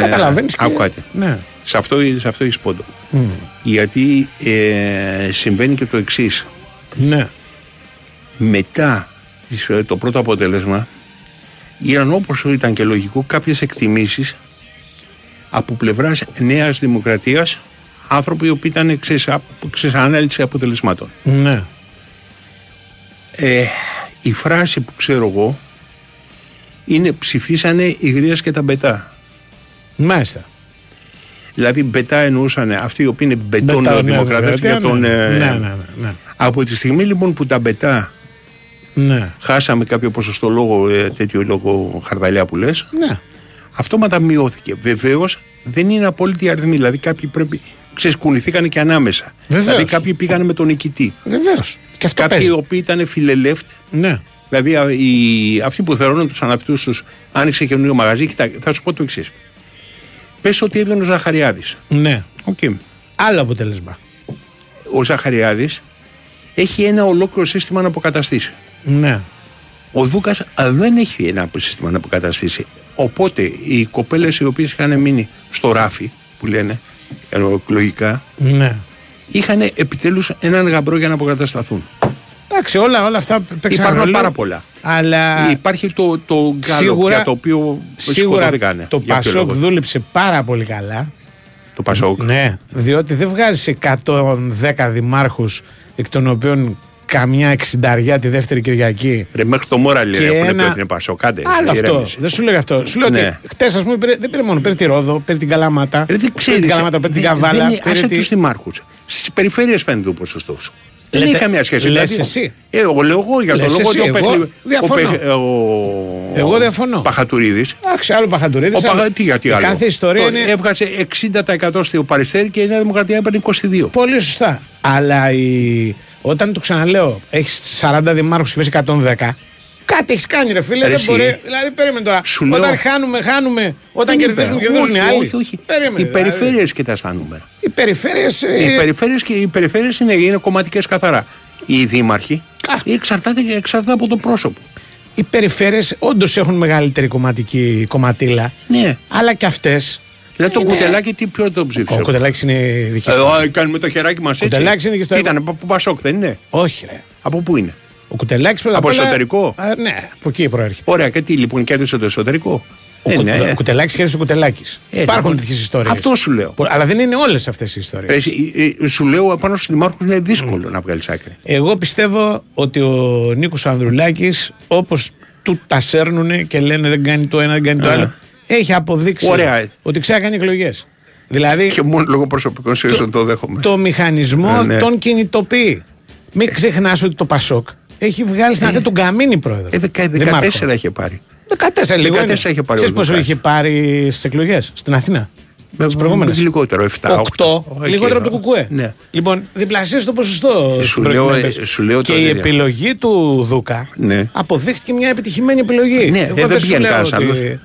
καταλαβαίνεις και. Άκου κάτι. Ναι. Σε αυτό, σε αυτό έχεις πόντο. Μμ. Γιατί ε, συμβαίνει και το εξής. Ναι. Μετά τις, ε, το πρώτο αποτέλεσμα, γίνανε όπως ήταν και λογικό κάποιες εκτιμήσεις από πλευράς Νέας Δημοκρατίας άνθρωποι οι οποίοι ήταν εξ ανάλυση αποτελεσμάτων. Ναι. Ε, η φράση που ξέρω εγώ είναι ψηφίσανε οι γρίες και τα μπετά. Μάλιστα. Δηλαδή μπετά εννοούσαν αυτοί οι οποίοι είναι μπετών Μπετά, ναι, δημοκρατές δημοκρατία, για τον... ναι. ε, Ναι, ναι, ναι, ναι. Από τη στιγμή λοιπόν που τα μπετά Ναι. χάσαμε κάποιο ποσοστό λόγο, ε, τέτοιο λόγο χαρδαλιά που λες, Ναι. αυτόματα μειώθηκε. Βεβαίως δεν είναι απόλυτη αριθμή. Δηλαδή κάποιοι πρέπει. Ξέρεις, κουνηθήκανε και ανάμεσα. Βεβαίως. Δηλαδή κάποιοι πήγανε με τον νικητή. Βεβαίως. Και αυτό Κάποιοι παίζει. οι οποίοι ήταν φιλελεύθ Ναι. Δηλαδή α, οι, αυτοί που θεωρούν τους αναυτούς τους άνοιξε καινούριο μαγαζί. Κοιτά, θα σου πω το εξής. Πες ότι έβγαινε ο Ζαχαριάδης. Ναι. Okay. Άλλο αποτέλεσμα. Ο Ζαχαριάδης έχει ένα ολόκληρο σύστημα να αποκαταστήσει. Ναι. Ο Δούκας δεν έχει ένα σύστημα να αποκαταστήσει. Οπότε οι κοπέλες οι οποίες είχαν μείνει στο ράφι, που λένε εκλογικά, Ναι. είχαν επιτέλους έναν γαμπρό για να αποκατασταθούν. Εντάξει, όλα, όλα αυτά παίξαν Υπάρχουν ρόλο, πάρα πολλά. Αλλά Υπάρχει το, το γκάλο Σίγουρα- για το οποίο σίγουρα σκοτώθηκανε. το Για ποιο Πασόκ λόγο; δούλεψε πάρα πολύ καλά. Το Πασόκ. Ναι, διότι δεν βγάζει 110 δημάρχους εκ των οποίων καμιά εξινταριά τη δεύτερη Κυριακή. Ρε, μέχρι το Μόρα λέει Και έχουν ένα- πει ότι είναι Πασόκ. Κάντε, Άλλο αυτό. ηρέμησε. Δεν σου λέω αυτό. Σου λέω Ναι. ότι χτες, ας πούμε, πήρε- δεν πήρε μόνο. Πήρε τη Ρόδο, πήρε την Καλαμάτα. Ρε, δεν Πήρε ξέρεις, την Καλαμάτα, πήρε την δεν- Καβάλα. δεν- Πήρε άσε τη... τους δημάρχους. Στις περιφέρειες φαίνεται ο ποσοστός. Δεν Λέτε- έχει καμία σχέση. λες Δηλαδή, εσύ. Ε, εγώ λέω εγώ για τον Λες λόγο εσύ, ότι ο εγώ Πεχλη- διαφωνώ. ο Πεχ- ο- Εγώ διαφωνώ. Ο Παχατουρίδης Εντάξει, άλλο Παχαντουρίδη. Ο Παχα... Τι γιατί άλλο; Κάθε ιστορία Το- είναι Έβγαζε 60% στο Παριστέρι και η Νέα Δημοκρατία έπαιρνε 22. πολύ σωστά. Αλλά η... όταν το ξαναλέω, έχεις 40 δημάρχους και πες 110. Κάτι έχεις κάνει, ρε φίλε. Ρε δεν εσύ. μπορεί. Δηλαδή, περίμενε τώρα. Σου λέω- Όταν χάνουμε, χάνουμε. Όταν Δεν κερδίζουμε, είπα. κερδίζουν οι Όχι, άλλοι. Όχι, όχι. Περίμενε. Οι δηλαδή. περιφέρειες κοιτάς τα νούμερα. Οι περιφέρειες, ε, Οι περιφέρειες, και, οι περιφέρειες είναι, είναι κομματικές καθαρά. Οι δήμαρχοι εξαρτάται, εξαρτάται από το πρόσωπο. οι περιφέρειες όντως έχουν μεγαλύτερη κομματική κομματίλα. Ναι. Αλλά και αυτές. Δηλαδή το κουτελάκι τι ποιο το ψήφισε; Ο Κουτελάκη είναι δική Ε, σου. ε, κάνουμε το χεράκι μας έτσι. Κουτελάκης είναι και στο- Τι ήταν, από Πασόκ δεν είναι; Όχι, ρε. Από πού είναι; Ο Κουτελάκη πρώτα απ' Από όλα- εσωτερικό; Α, ναι, από εκεί προέρχεται. Ωραία, και τι λοιπόν κέρδισε το εσωτερικό; Ο, Ε, Κου- ναι. ο Κουτελάκη κέρδισε ο Κουτελάκης. Ε, Υπάρχουν λοιπόν, τέτοιες ιστορίες. Αυτό σου λέω. Αλλά δεν είναι όλες αυτές οι ιστορίες. Ε, εσύ, ε, ε, σου λέω επάνω στους δημάρχους είναι δύσκολο να βγάλεις άκρη. Εγώ πιστεύω ότι ο Νίκος Ανδρουλάκης, όπως του τα σέρνουν και λένε δεν κάνει το ένα, δεν κάνει το Α. άλλο, έχει αποδείξει Ωραία. ότι ξέρει να κάνει εκλογές. Δηλαδή Και μόνο λόγω προσωπικών σχέσεων το δέχομαι. το μηχανισμό Ε, ναι. τον κινητοποιεί. Μην ξεχνάς ότι το Πασόκ έχει βγάλει στην αρχή τον Καμίνη πρόεδρο. Ε, δεκα- 14 είχε πάρει. 14 λίγο. 14 είχε πάρει ο Ξέρεις πόσο Δούκας. είχε πάρει στις εκλογές στην Αθήνα; Με- Στις προηγούμενες; Λιγότερο, 7. 8, λιγότερο από το Κουκουέ. Ναι. Λοιπόν, διπλασίασε το ποσοστό. Σου στην λέω, προηγούμενη ε, περίπτωση. σου λέω Και το η τέτοιο. επιλογή του Δούκα Ναι. αποδείχτηκε μια επιτυχημένη επιλογή. Ναι, Εγώ ε, δεν σου πηγαίνει λέω κανένας ότι- άλλος.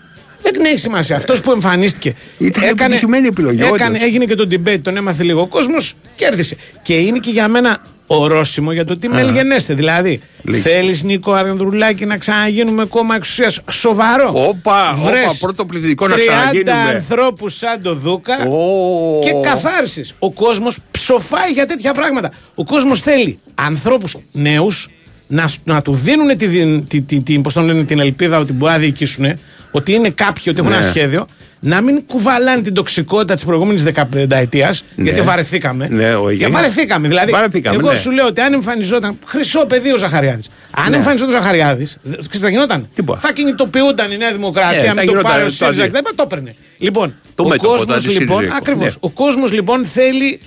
Δεν έχει σημασία. Αυτός που εμφανίστηκε. Ήταν επιτυχημένη επιλογή, Έκανε, όντως. έγινε και το debate, τον έμαθε λίγο ο κόσμος, κέρδισε. Και είναι και για μένα ορόσημο για το τι μελγενέστε. Δηλαδή, Λίγη. θέλεις Νίκο Αρνδρουλάκη να ξαναγίνουμε κόμμα εξουσίας; Σοβαρό. Όπα, Βρες όπα, πρώτο πληθυντικό να 30 ξαναγίνουμε. ανθρώπους σαν το Δούκα Ω. και καθάρισες. Ο κόσμος ψοφάει για τέτοια πράγματα. Ο κόσμος θέλει ανθρώπους νέους να, σ- να του δίνουν τη, δι- τη, τη, τη- πώς το λένε, την ελπίδα ότι μπορεί να διοικήσουν, ότι είναι κάποιοι, ότι έχουν Ναι. ένα σχέδιο, να μην κουβαλάνε την τοξικότητα της προηγούμενης 15 ετία, Ναι. γιατί βαρεθήκαμε. Ναι, ο και Αιγαίας. βαρεθήκαμε. Δηλαδή, Βαρεθήκαμε, εγώ ναι. σου λέω ότι αν εμφανιζόταν. Χρυσό παιδί ο Ζαχαριάδης. Αν Ναι. εμφανιζόταν ο Ζαχαριάδης, τι θα γινόταν; Τίποτα. Θα κινητοποιούνταν η Νέα Δημοκρατία Ε, θα με το γινόταν πάρει ο το ΣΥΡΙΖΑ αντί- και τα λοιπά, το έπαιρνε. Λοιπόν, Το ο μέτωπο, το κόσμος λοιπόν, αντισυριζέικο. ακριβώς. Ναι. Ο κόσμος λοιπόν θέλει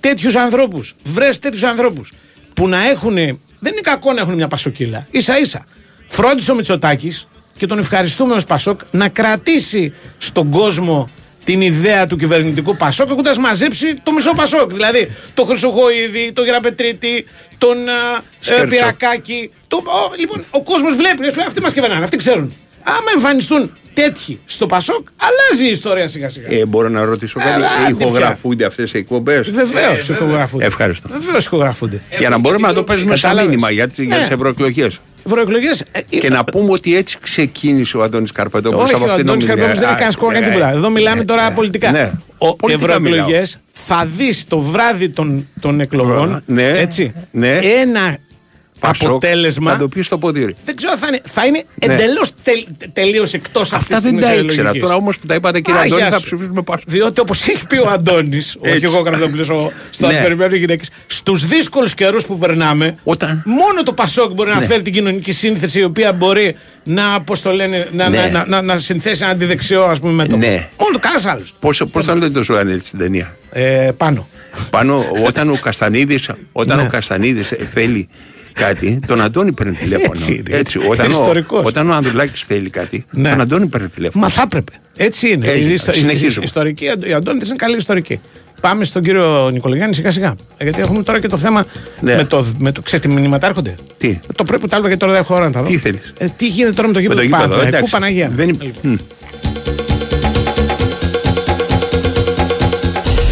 τέτοιους ανθρώπους. Βρες τέτοιους ανθρώπους που να έχουν. Δεν είναι κακό να έχουν μια πασοκύλα. σα ίσα. Φρόντισε ο Μητσοτάκης και τον ευχαριστούμε ως Πασόκ να κρατήσει στον κόσμο την ιδέα του κυβερνητικού Πασόκ έχοντας μαζέψει το μισό Πασόκ. Δηλαδή το Χρυσοχοίδη, τον Γεραπετρίτη, τον α, ε, Σκέρτσο. Πυρακάκη. Το, ο, λοιπόν, ο κόσμος βλέπει. λες, Αυτοί μας κυβερνάνε, αυτοί ξέρουν. Άμα εμφανιστούν τέτοιοι στο Πασόκ, αλλάζει η ιστορία σιγά σιγά. Ε, μπορώ να ρωτήσω Ε, κάτι. άντε πια. Ηχογραφούνται αυτές οι εκπομπές; Βεβαίως ηχογραφούνται. Ευχαριστώ. Βεβαίως ηχογραφούνται. Για να μπορούμε να το παίζουμε σαν Κατάλαβες. μήνυμα για, τις- για Ναι. τι ευρωεκλογές. Ευρωεκλογέ. Και να πούμε ότι έτσι ξεκίνησε ο Αντώνης Καρπετόπουλο Όχι, από ο αυτήν την Αντώνης ομιλία. Καρπετόπουλος δεν έχει κάνει σκόρ Α, για ε, τίποτα. Εδώ μιλάμε ε, τώρα ε, πολιτικά. Ναι. Ο Πολιτικά ευρωεκλογές μιλάω. θα δεις το βράδυ των, των εκλογών. Ναι, έτσι, ναι. Ένα Πασόκ, αποτέλεσμα. Να το πεις στο ποδήρι. Δεν ξέρω, θα είναι, θα είναι Ναι. εντελώς τελείως εκτός αυτής Αυτά δεν τα ήξερα. Τώρα όμως που τα είπατε κύριε Α, Αντώνη γεια θα σου. ψηφίσουμε πάνω. Διότι όπως έχει πει ο Αντώνης, όχι Έτσι. εγώ Καρδόπουλο, στο Ναι. περιμένουν οι γυναίκες, στους δύσκολους καιρούς που περνάμε, Όταν- μόνο το Πασόκ μπορεί να Ναι. φέρει την κοινωνική σύνθεση η οποία μπορεί να, πώς το λένε, να, Ναι. να, να, να, να συνθέσει ένα αντιδεξιό ας πούμε μέτωπο. Ναι. Μόνο το κανένας άλλος. Πώ θα λέτε το Ζωάννη στην ταινία; Ε, πάνω. Πάνω, όταν ο Καστανίδη όταν Ναι. ο Καστανίδης θέλει κάτι, τον Αντώνη παίρνει τηλέφωνο. Έτσι είναι. Όταν, ο, Ιστορικός. όταν ο Ανδρουλάκης θέλει κάτι, Ναι. τον Αντώνη παίρνει τηλέφωνο. Μα θα έπρεπε. Έτσι είναι. Έγινε. Η ιστο- η- Συνεχίζουμε. η ιστορική, η Αντώνη είναι καλή ιστορική. Πάμε στον κύριο Νικολογιάννη σιγά σιγά. Ε, Γιατί έχουμε τώρα και το θέμα Ναι. με το. Με το ξέρεις τι μηνύματα έρχονται; Τι; Το πρωί που τα έλεγα και τώρα δεν έχω ώρα να τα δω. Τι θέλεις; Ε, τι γίνεται τώρα με το Με γήπεδο το του γήπεδο, Παναθηναϊκού, εντάξει. Παναγία. Δεν είναι- Λοιπόν. Μμ.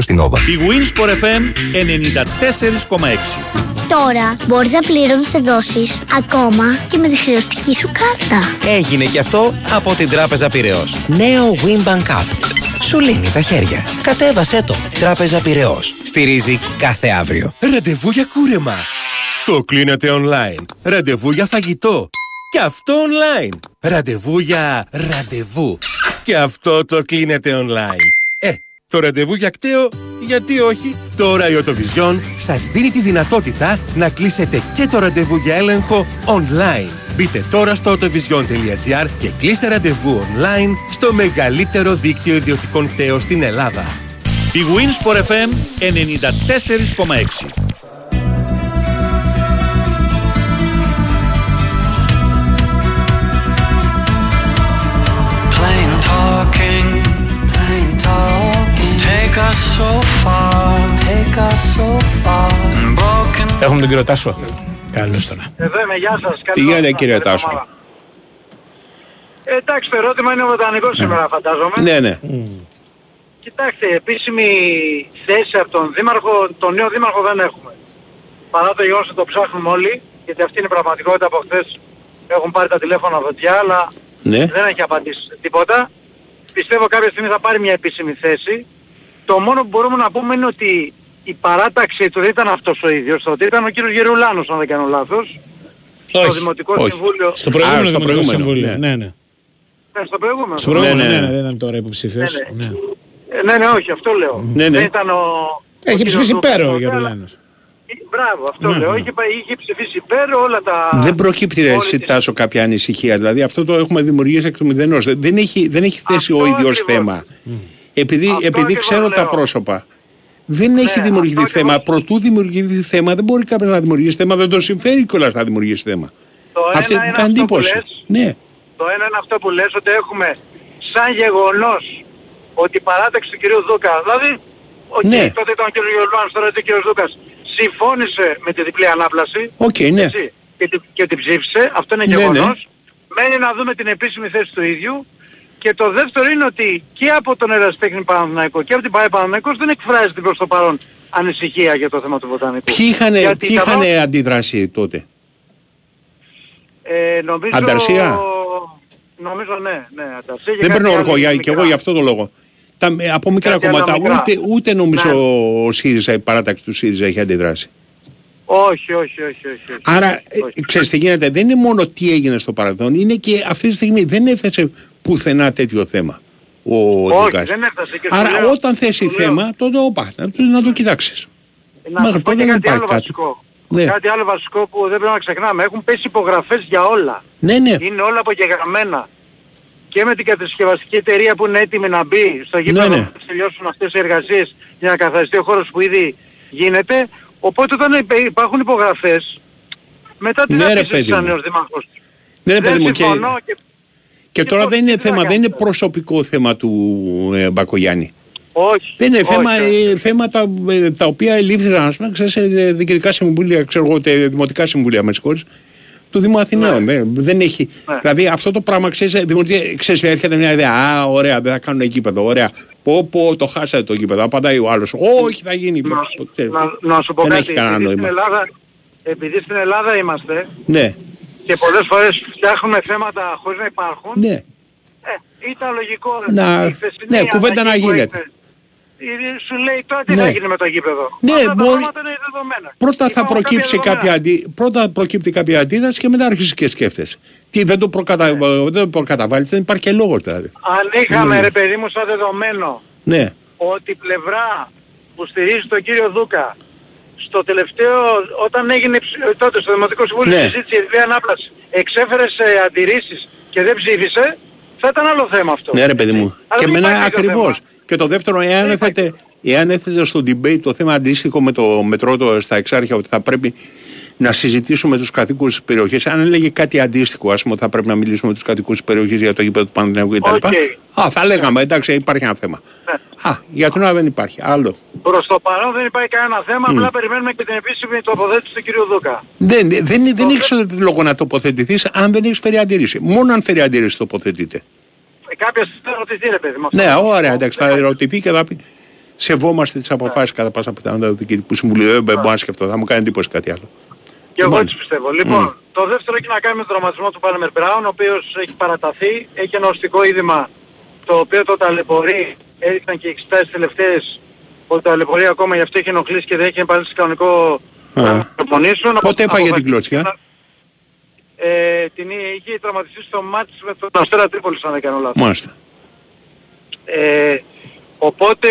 στην Nova. Η Winsport FM 94,6. Τώρα μπορείς να πληρώνεις σε δόσεις ακόμα και με τη χρεωστική σου κάρτα. Έγινε και αυτό από την Τράπεζα Πυραιός. Νέο Winbank App. Σου λύνει τα χέρια. Κατέβασέ το. Τράπεζα Πυραιός. Στηρίζει κάθε αύριο. Ραντεβού για κούρεμα. Το κλείνετε online. Ραντεβού για φαγητό. Και αυτό online. Ραντεβού για ραντεβού. Και αυτό το κλείνετε online. Ε, το ραντεβού για κταίο, γιατί όχι. Τώρα η Οτοβιζιόν σας δίνει τη δυνατότητα να κλείσετε και το ραντεβού για έλεγχο online. Μπείτε τώρα στο autovision.gr και κλείστε ραντεβού online στο μεγαλύτερο δίκτυο ιδιωτικών κταίων στην Ελλάδα. Η Winsport FM 94,6. Έχουμε τον κύριο Τάσο. Καλώς τώρα. Εδώ είμαι, γεια σας. Τι Καλή γίνεται ώρα, κύριε καλή Τάσο; εβδομάδα. Ε, εντάξει, το ερώτημα είναι βοτανικός σήμερα φαντάζομαι. Ναι, ναι. Κοιτάξτε, επίσημη θέση από τον Δήμαρχο, τον νέο Δήμαρχο δεν έχουμε. Παρά το γεγονός ότι το ψάχνουμε όλοι, γιατί αυτή είναι η πραγματικότητα από χθες έχουν πάρει τα τηλέφωνα δοτιά, αλλά Ναι. δεν έχει απαντήσει τίποτα. Πιστεύω κάποια στιγμή θα πάρει μια επίσημη θέση. Το μόνο που μπορούμε να πούμε είναι ότι η παράταξη του δεν ήταν αυτός ο ίδιος, ότι ήταν ο κύριος Γερουλάνος, αν δεν κάνω λάθος. Στο Δημοτικό όχι. Συμβούλιο. Στο προηγούμενο Α, στο Δημοτικό προηγούμενο, Συμβούλιο. ναι. Ναι, ναι. Ναι, στο προηγούμενο. Στο προηγούμενο, Ναι, ναι, ναι. ναι, δεν ήταν τώρα υποψήφιος. Ναι, Ε, ναι, ναι, όχι, αυτό λέω. Ναι, ναι. Δεν ήταν ο... Έχει ο κύριος ψηφίσει Δούκας, πέρα ο αλλά- Γερουλάνος. Μπράβο, αυτό Ναι, λέω. ναι. Είχε, πα- είχε ψηφίσει υπέρ όλα τα... Δεν προκύπτει ρε, όλη εσύ τη- Τάσο κάποια ανησυχία. Δηλαδή αυτό το έχουμε δημιουργήσει εκ του μηδενός. Δεν έχει, δεν έχει θέσει Αυτό ο ίδιος ακριβώς. θέμα. Επειδή, Αυτό επειδή ακριβώς ξέρω τα λέω. πρόσωπα. Δεν έχει Ναι, δημιουργηθεί αυτό θέμα. ακριβώς. Προτού δημιουργηθεί θέμα, δεν μπορεί κάποιος να δημιουργήσει θέμα. Δεν το συμφέρει κιόλας να δημιουργήσει θέμα. Το Αυτή ένα την είναι αυτό που εντύπωση. λες. Ναι. Το ένα είναι αυτό που λες ότι έχουμε σαν γεγονός ότι η παράταξη του κυρίου Δούκα, δηλαδή ο Ναι. τότε ήταν ο κύριος Γερουλάνος, τώρα είναι ο κύριος Δούκας, συμφώνησε με τη διπλή ανάπλαση Οκ, ναι. έτσι, και, την, και την ψήφισε, αυτό είναι Ναι, ναι. γεγονός. Μένει να δούμε την επίσημη θέση του ίδιου. Και το δεύτερο είναι ότι και από τον Εραστέχνη Παναθηναϊκό και από την ΠΑΕ Παναθηναϊκός δεν εκφράζεται προς το παρόν ανησυχία για το θέμα του βοτανικού. Ποιοι είχαν, Γιατί ποιοι τα είχαν δω- αντιδράσει τότε; Ε, νομίζω... Ανταρσία; Νομίζω ναι, ναι, ανταρσία. Δεν παίρνω όρκο για, και μικρά. εγώ για αυτό το λόγο. Τα, ε, από μικρά Κάτι άλλα κόμματα μικρά. ούτε, ούτε νομίζω Ναι. ο ΣΥΡΙΖΑ, η παράταξη του ΣΥΡΙΖΑ έχει αντιδράσει. Όχι, όχι, όχι, όχι. όχι. Άρα, ε, ξέρεις τι γίνεται, δεν είναι μόνο τι έγινε στο παρελθόν, είναι και αυτή τη στιγμή δεν έθεσε πουθενά τέτοιο θέμα ο Όχι, Δουκάς. δεν έφτασε και σου Άρα λέω- όταν θέσει σου λέω- θέμα, τότε όπα, να, το- να το κοιτάξεις. Να Μέχρι σου πω τότε και δεν κάτι άλλο υπάρχει κάτι. βασικό. Ναι. Κάτι άλλο βασικό που δεν πρέπει να ξεχνάμε. Έχουν πέσει υπογραφές για όλα. Ναι, ναι. Είναι όλα απογεγραμμένα. Και με την κατασκευαστική εταιρεία που είναι έτοιμη να μπει στο γήπεδο ναι. να τελειώσουν αυτές οι εργασίες για να καθαριστεί ο χώρος που ήδη γίνεται. Οπότε όταν υπε- υπάρχουν υπογραφές, μετά τι Ναι, να ρε, πεις παιδί εσύ σαν μου. νέος δήμαρχος. Ναι, ρε, Δεν παιδί μου, και, συμφωνώ και... και τώρα πώς- δεν είναι τι θέμα, να δεν είναι κάνουμε. προσωπικό θέμα του ε, Μπακογιάννη. Όχι. Δεν είναι όχι, θέμα, όχι. ε, θέματα ε, τα οποία ελήφθησαν ας πούμε, ξέρεις, σε ε, διοικητικά συμβούλια, ξέρω εγώ, τε- δημοτικά συμβούλια, με συγχωρείς, του Δήμου Αθηναίων. Ναι. Δεν, δεν έχει. Δηλαδή αυτό το πράγμα ξέρεις, ε, δημιουργεί, ξέρεις, έρχεται μια ιδέα. Α, ωραία, δεν θα κάνουν γήπεδο. Ωραία. Πω, πω, το χάσατε το γήπεδο. Απαντάει ο άλλος. Όχι, θα γίνει. Ξέρεις, Να, να σου πω δεν κάτι. έχει κανένα επειδή, στην νόημα. Ελλάδα, επειδή στην Ελλάδα είμαστε Ναι, και πολλές φορές φτιάχνουμε θέματα χωρίς να υπάρχουν, ναι. ε, ήταν λογικό. Να- η χθεσινή ναι, κουβέντα αλλαγή να που γίνεται. έγινε, ε, Σου λέει τώρα τι Ναι. θα γίνει με το γήπεδο. Ναι, Αυτά τα μπορεί- πράγματα είναι δεδομένα. Πρώτα θα Υπάρχουν προκύψει κάποια κάποια, αντι... Πρώτα προκύπτει κάποια αντίδραση και μετά αρχίσει και σκέφτεσαι. Τι δεν το, προκατα... Ναι. δεν το προκαταβάλεις, δεν υπάρχει και λόγος δηλαδή. Αν είχαμε Ναι. ρε παιδί μου σαν δεδομένο Ναι, ότι η πλευρά που στηρίζει τον κύριο Δούκα στο τελευταίο, όταν έγινε ψ- τότε στο Δημοτικό Συμβούλιο Ναι. η συζήτηση για την ανάπλαση, εξέφερε αντιρρήσεις και δεν ψήφισε, θα ήταν άλλο θέμα αυτό. Ναι, ρε παιδί μου. Αλλά και δεν εμένα υπάρχει τέτοιο ακριβώς. θέμα. Και το δεύτερο, εάν έθετε, εάν έθετε στο debate το θέμα αντίστοιχο με το μετρό το, στα Εξάρχεια, ότι θα πρέπει να συζητήσουμε τους κατοίκους της περιοχής, αν έλεγε κάτι αντίστοιχο, ας πούμε, ότι θα πρέπει να μιλήσουμε με τους κατοίκους της περιοχής για το γήπεδο του Παναθηναϊκού κτλ. Οκ. Α, θα λέγαμε, εντάξει, υπάρχει ένα θέμα. Α, για την ώρα δεν υπάρχει. Άλλο. Προς το παρόν δεν υπάρχει κανένα θέμα, Μμ. απλά περιμένουμε και την επίσημη τοποθέτηση του κύριου Δούκα. Δεν, δεν, δεν έχει λόγο να τοποθετηθείς αν δεν έχεις φέρει αντίρρηση. Μόνο αν φέρει αντίρρηση τοποθετείται. Ε, Κάποια στιγμή θα ρωτηθεί ρε παιδί μου. Ναι, ωραία, εντάξει, θα ερωτηθεί και θα πει. Σεβόμαστε τις αποφάσεις κατά πάσα πιθανότητα του Διοικητικού Συμβουλίου. Δεν μπορώ να σκεφτώ, θα μου κάνει εντύπωση κάτι άλλο. Και εγώ Λοιπόν. έτσι πιστεύω. Λοιπόν, Μμ. το δεύτερο έχει να κάνει με τον τραυματισμό του Πάλμερ Μπράουν, ο οποίος έχει παραταθεί, έχει ένα οστικό είδημα το οποίο το ταλαιπωρεί, έδειξαν και οι εξετάσεις τελευταίες ότι το ταλαιπωρεί ακόμα γι' αυτό έχει ενοχλήσει και δεν έχει επανέλθει κανονικό Α. προπονήσεων. Πότε έφαγε την Αποφασίστηκε κλώτσια. να- Ε, την είχε τραυματιστεί στο μάτι με τον Αστέρα Τρίπολης αν δεν κάνω λάθος. Μάλιστα. Ε, οπότε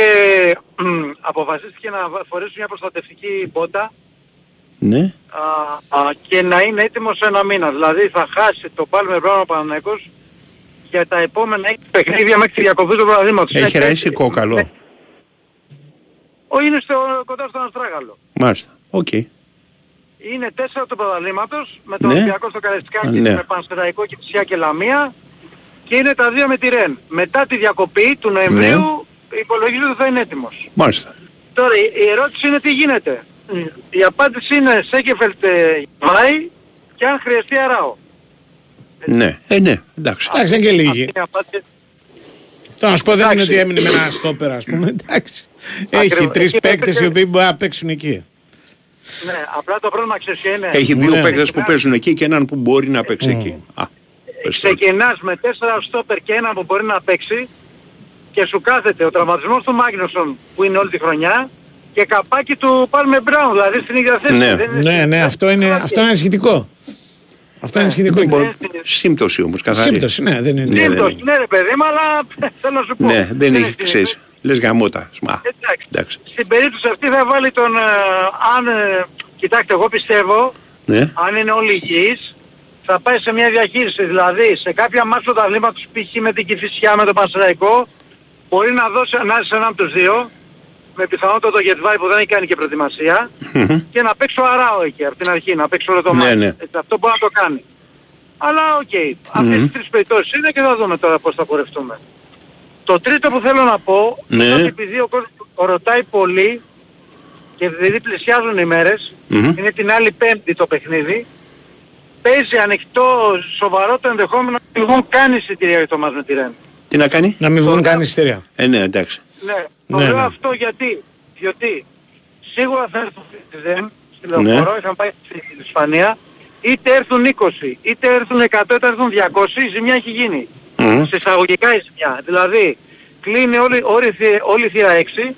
μ, αποφασίστηκε να φορέσουν μια προστατευτική μπότα Ναι. α, α, και να είναι έτοιμος σε ένα μήνα. Δηλαδή θα χάσει το Πάλμε Μπράουν ο Παναθηναϊκός για τα επόμενα έξι παιχνίδια μέχρι τη διακοπή του παραδείγματος. Έχει Είναι ραγίσει κόκαλο; Ο είναι στο, κοντά στον Αστράγαλο. Μάλιστα. Οκ. Είναι τέσσερα του πρωταθλήματος με τον Ναι. Ολυμπιακό στο Καραϊσκάκι, Ναι. με Πανσεραϊκό και Κηφισιά και Λαμία και είναι τα δύο με τη Ρεν. Μετά τη διακοπή του Νοεμβρίου υπολογίζεται ότι θα είναι έτοιμος. Μάλιστα. Τώρα η η ερώτηση είναι τι γίνεται. Η απάντηση είναι Σένκεφελντ ε, Βάη και αν χρειαστεί αράω. Ναι. Ε, ναι. Εντάξει. Εντάξει, είναι και λίγοι. Αυτή είναι η απάντηση. Τώρα να σου πω δεν είναι Εντάξει. ότι έμεινε με ένα στόπερ, ας πούμε. Εντάξει. Έχει Ακριβώς. τρεις Εκεί παίκτες έπαιξε- οι οποίοι μπορεί να παίξουν εκεί. Ναι, απλά το πρόβλημα ξέρεις ποιο είναι. Έχει δύο Ναι. παίκτες που παίζουν εκεί και έναν που μπορεί να παίξει εκεί. Α, πες το. Ξεκινάς με τέσσερα στόπερ και έναν που μπορεί να παίξει και σου κάθεται ο τραυματισμός του Μάγνουσον που είναι όλη τη χρονιά και καπάκι του Πάλμε Μπράουν, δηλαδή στην ίδια θέση. Ναι. Δεν είναι- Ναι, ναι, αυτό είναι, αυτό είναι ενισχυτικό. Αυτό είναι ενισχυτικό. Δεν μπορώ- Σύμπτωση όμως καθαρή. Σύμπτωση, ναι, δεν είναι. Ναι, δεν Σύμπτωση, είναι. ναι ρε παιδί μου, αλλά θέλω να σου πω. Ναι, δεν έχει, είναι- ξέρεις. Λες γαμώτα. Σμα. Εντάξει. Εντάξει. Στην περίπτωση αυτή θα βάλει τον, ε, αν, ε, κοιτάξτε εγώ πιστεύω, Ναι. αν είναι όλοι υγιείς, θα πάει σε μια διαχείριση. Δηλαδή σε κάποια μάτια τους ταλήματος π.χ. με την Κηφισιά, με τον Πανσεραϊκό, μπορεί να δώσει ανάση σε έναν από τους δύο, με πιθανότητα τον Γέντβαϊ που δεν έχει κάνει και προετοιμασία, Μμμ. και να παίξει ο Αράο εκεί από την αρχή, να παίξει όλο το Ναι, ματς. ναι. Έτσι, αυτό μπορεί να το κάνει. Αλλά οκ, αυτές Μμμ. τις τρεις περιπτώσεις είναι και θα δούμε τώρα πώς θα πορευτούμε. Το τρίτο που θέλω να πω, Ναι. είναι ότι επειδή ο κόσμος ρωτάει πολύ και επειδή πλησιάζουν οι μέρες, Μμμ. είναι την άλλη πέμπτη το παιχνίδι, παίζει ανοιχτό σοβαρό το ενδεχόμενο να μην βγουν καν εισιτήρια για το ματς με τη Ρεν. Τι να κάνει; Να μην βγουν καν εισιτήρια. Ε, ναι, εντάξει. Ναι, το Ναι, λέω ναι. αυτό γιατί, διότι σίγουρα θα έρθουν στη ΔΕΜ, στη Ναι. λεωφορείο, είχαν πάει στην Ισπανία, είτε έρθουν 20, είτε έρθουν 100, είτε έρθουν 200, η ζημιά έχει γίνει. Μμμ. Σε εισαγωγικά η ζημιά. Δηλαδή, κλείνει όλη, όλη, η θύρα- όλη η θύρα 6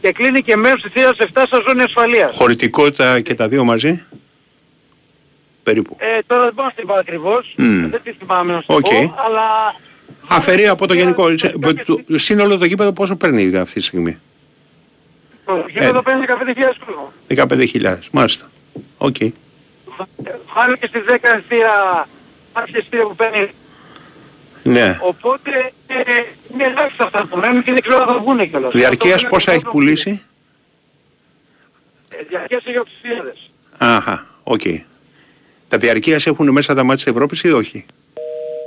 και κλείνει και μέρος της θύρας 7 στα ζώνη ασφαλείας. Χωρητικότητα και τα δύο μαζί; Περίπου. Ε, τώρα δεν μπορώ να την πω ακριβώς, Μμ. δεν τη θυμάμαι να σου Οκ. πω, αλλά Αφαιρεί από το γενικό. σε- το Σύνολο το γήπεδο πόσο παίρνει αυτή τη στιγμή. το γήπεδο παίρνει 15.000 κόσμο. 15.000. Μάλιστα. Οκ. Βάλει και στη 10 θύρα, άρχισε θύρα που παίρνει Ναι. Οπότε ε, είναι ελάχιστα αυτά που μένουν και δεν ξέρω αν θα βγουν κιόλας. Διαρκείας Αυτό πόσα είναι έχει πουλήσει. Ε, Διαρκείας έχει 8.000. Αχα. Οκ. Τα διαρκείας έχουν μέσα τα ματς της Ευρώπης ή όχι.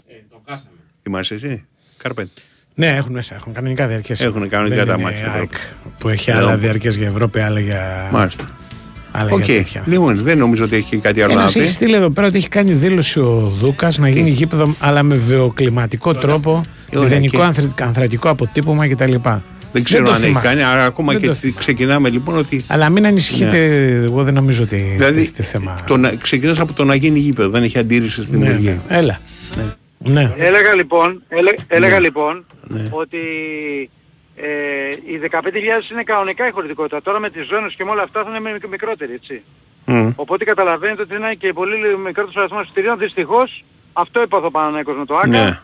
Ε, το χάσαμε. Θυμάσαι εσύ; Κάρπεν. Ναι, έχουν μέσα, έχουν κανονικά διαρκείας. Έχουν κανονικά Δεν τα είναι ματς. ΑΕΚ που έχει Εδώ. άλλα διαρκείας για Ευρώπη, άλλα για, Μάλιστα. άλλα Οκ. για τέτοια. Λοιπόν, δεν νομίζω ότι έχει κάτι άλλο να Ένα έχει πει. στείλει εδώ πέρα ότι έχει κάνει δήλωση ο Δούκας να γίνει γήπεδο αλλά με βιοκλιματικό τρόπο, Ε, ωραία, μηδενικό και- ανθρη- ανθρακικό αποτύπωμα κτλ. Δεν ξέρω το αν έχει θυμάμαι. κάνει, αλλά ακόμα Δεν και το τι- θυμάμαι. ξεκινάμε λοιπόν ότι. Αλλά μην ανησυχείτε, εγώ δεν νομίζω ότι Δηλαδή, δηλαδή, θέμα. το να, ξεκινάς από το να γίνει γήπεδο, δεν έχει αντίρρηση στην Ναι, δημιουργία. ναι. Έλα. Ναι. Έλεγα λοιπόν, έλε- έλεγα Ναι. λοιπόν Ναι. ότι ε, οι 15.000 είναι κανονικά η χωρητικότητα. Τώρα με τις ζώνες και με όλα αυτά θα είναι μικ- μικρότεροι, έτσι. Μμ. Οπότε καταλαβαίνετε ότι είναι και πολύ μικρότερος αριθμός εισιτηρίων. Δυστυχώς αυτό έπαθε ο Παναναϊκός με το ΆΚΑ. Ναι.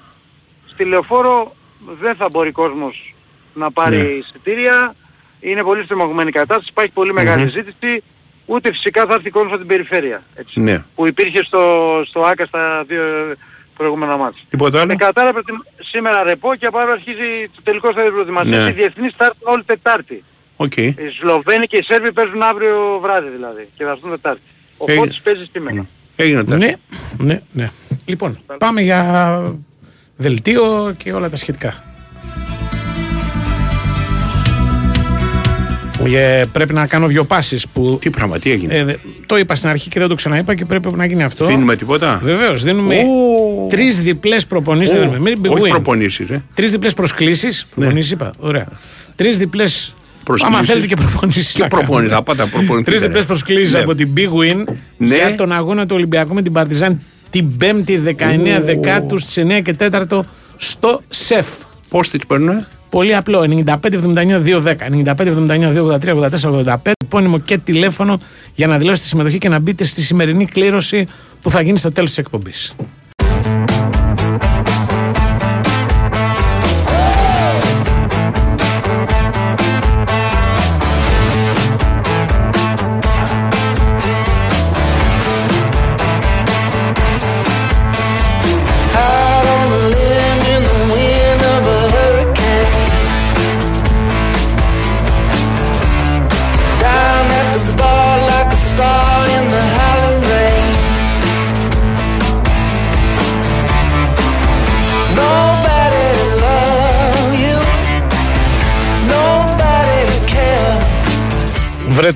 Στη λεωφόρο δεν θα μπορεί κόσμος να πάρει Ναι. εισιτήρια. είναι πολύ στριμωγμένη κατάσταση, υπάρχει πολύ μεγάλη Μμμ. ζήτηση, ούτε φυσικά θα έρθει κόσμος από την περιφέρεια. Έτσι, Ναι. Που υπήρχε στο, στο ΟΑΚΑ στα δύο προηγούμενα ματς. Τίποτα άλλο; Με Κατάρα προετοιμα- σήμερα ρεπό και από αύριο αρχίζει το τελικό στάδιο προετοιμασίας. Ναι. Οι διεθνείς θα έρθουν όλη Τετάρτη. Οκ. Οι Σλοβένοι και οι Σέρβοι παίζουν αύριο βράδυ δηλαδή και θα έρθουν Τετάρτη. Ο Έγινε. Φώτης παίζει σήμερα. Έγινε τα. Ναι, ναι, ναι. Λοιπόν, πάμε για δελτίο και όλα τα σχετικά. Ε, πρέπει να κάνω δύο πάσει που. Τι πράγμα, τι έγινε; Ε, το είπα στην αρχή και δεν το ξαναείπα και πρέπει να γίνει αυτό. Δίνουμε τίποτα; Βεβαίως, δίνουμε Ω. τρεις διπλές προπονήσεις. Ω, Μην όχι win. προπονήσεις, ε. Τρεις διπλές προσκλήσεις. Προπονήσεις είπα. Ωραία. Τρεις διπλέ. Προσκλήσεις. Άμα θέλετε και προπονήσεις. Και προπονήσεις, θα πάτε να προπονηθείτε, Τρεις διπλές ρε. προσκλήσεις Ναι. από την Big Win Ναι. για τον αγώνα του Ολυμπιακού με την Παρτιζάν την 5η 19 Ω. Δεκάτου στις 9 και 4 στο ΣΕΦ. Πώς τις παίρνουν, Πολύ απλό. 95-79-210. 95-79-283-84-85. Επώνυμο και τηλέφωνο για να δηλώσετε συμμετοχή και να μπείτε στη σημερινή κλήρωση που θα γίνει στο τέλος της εκπομπής.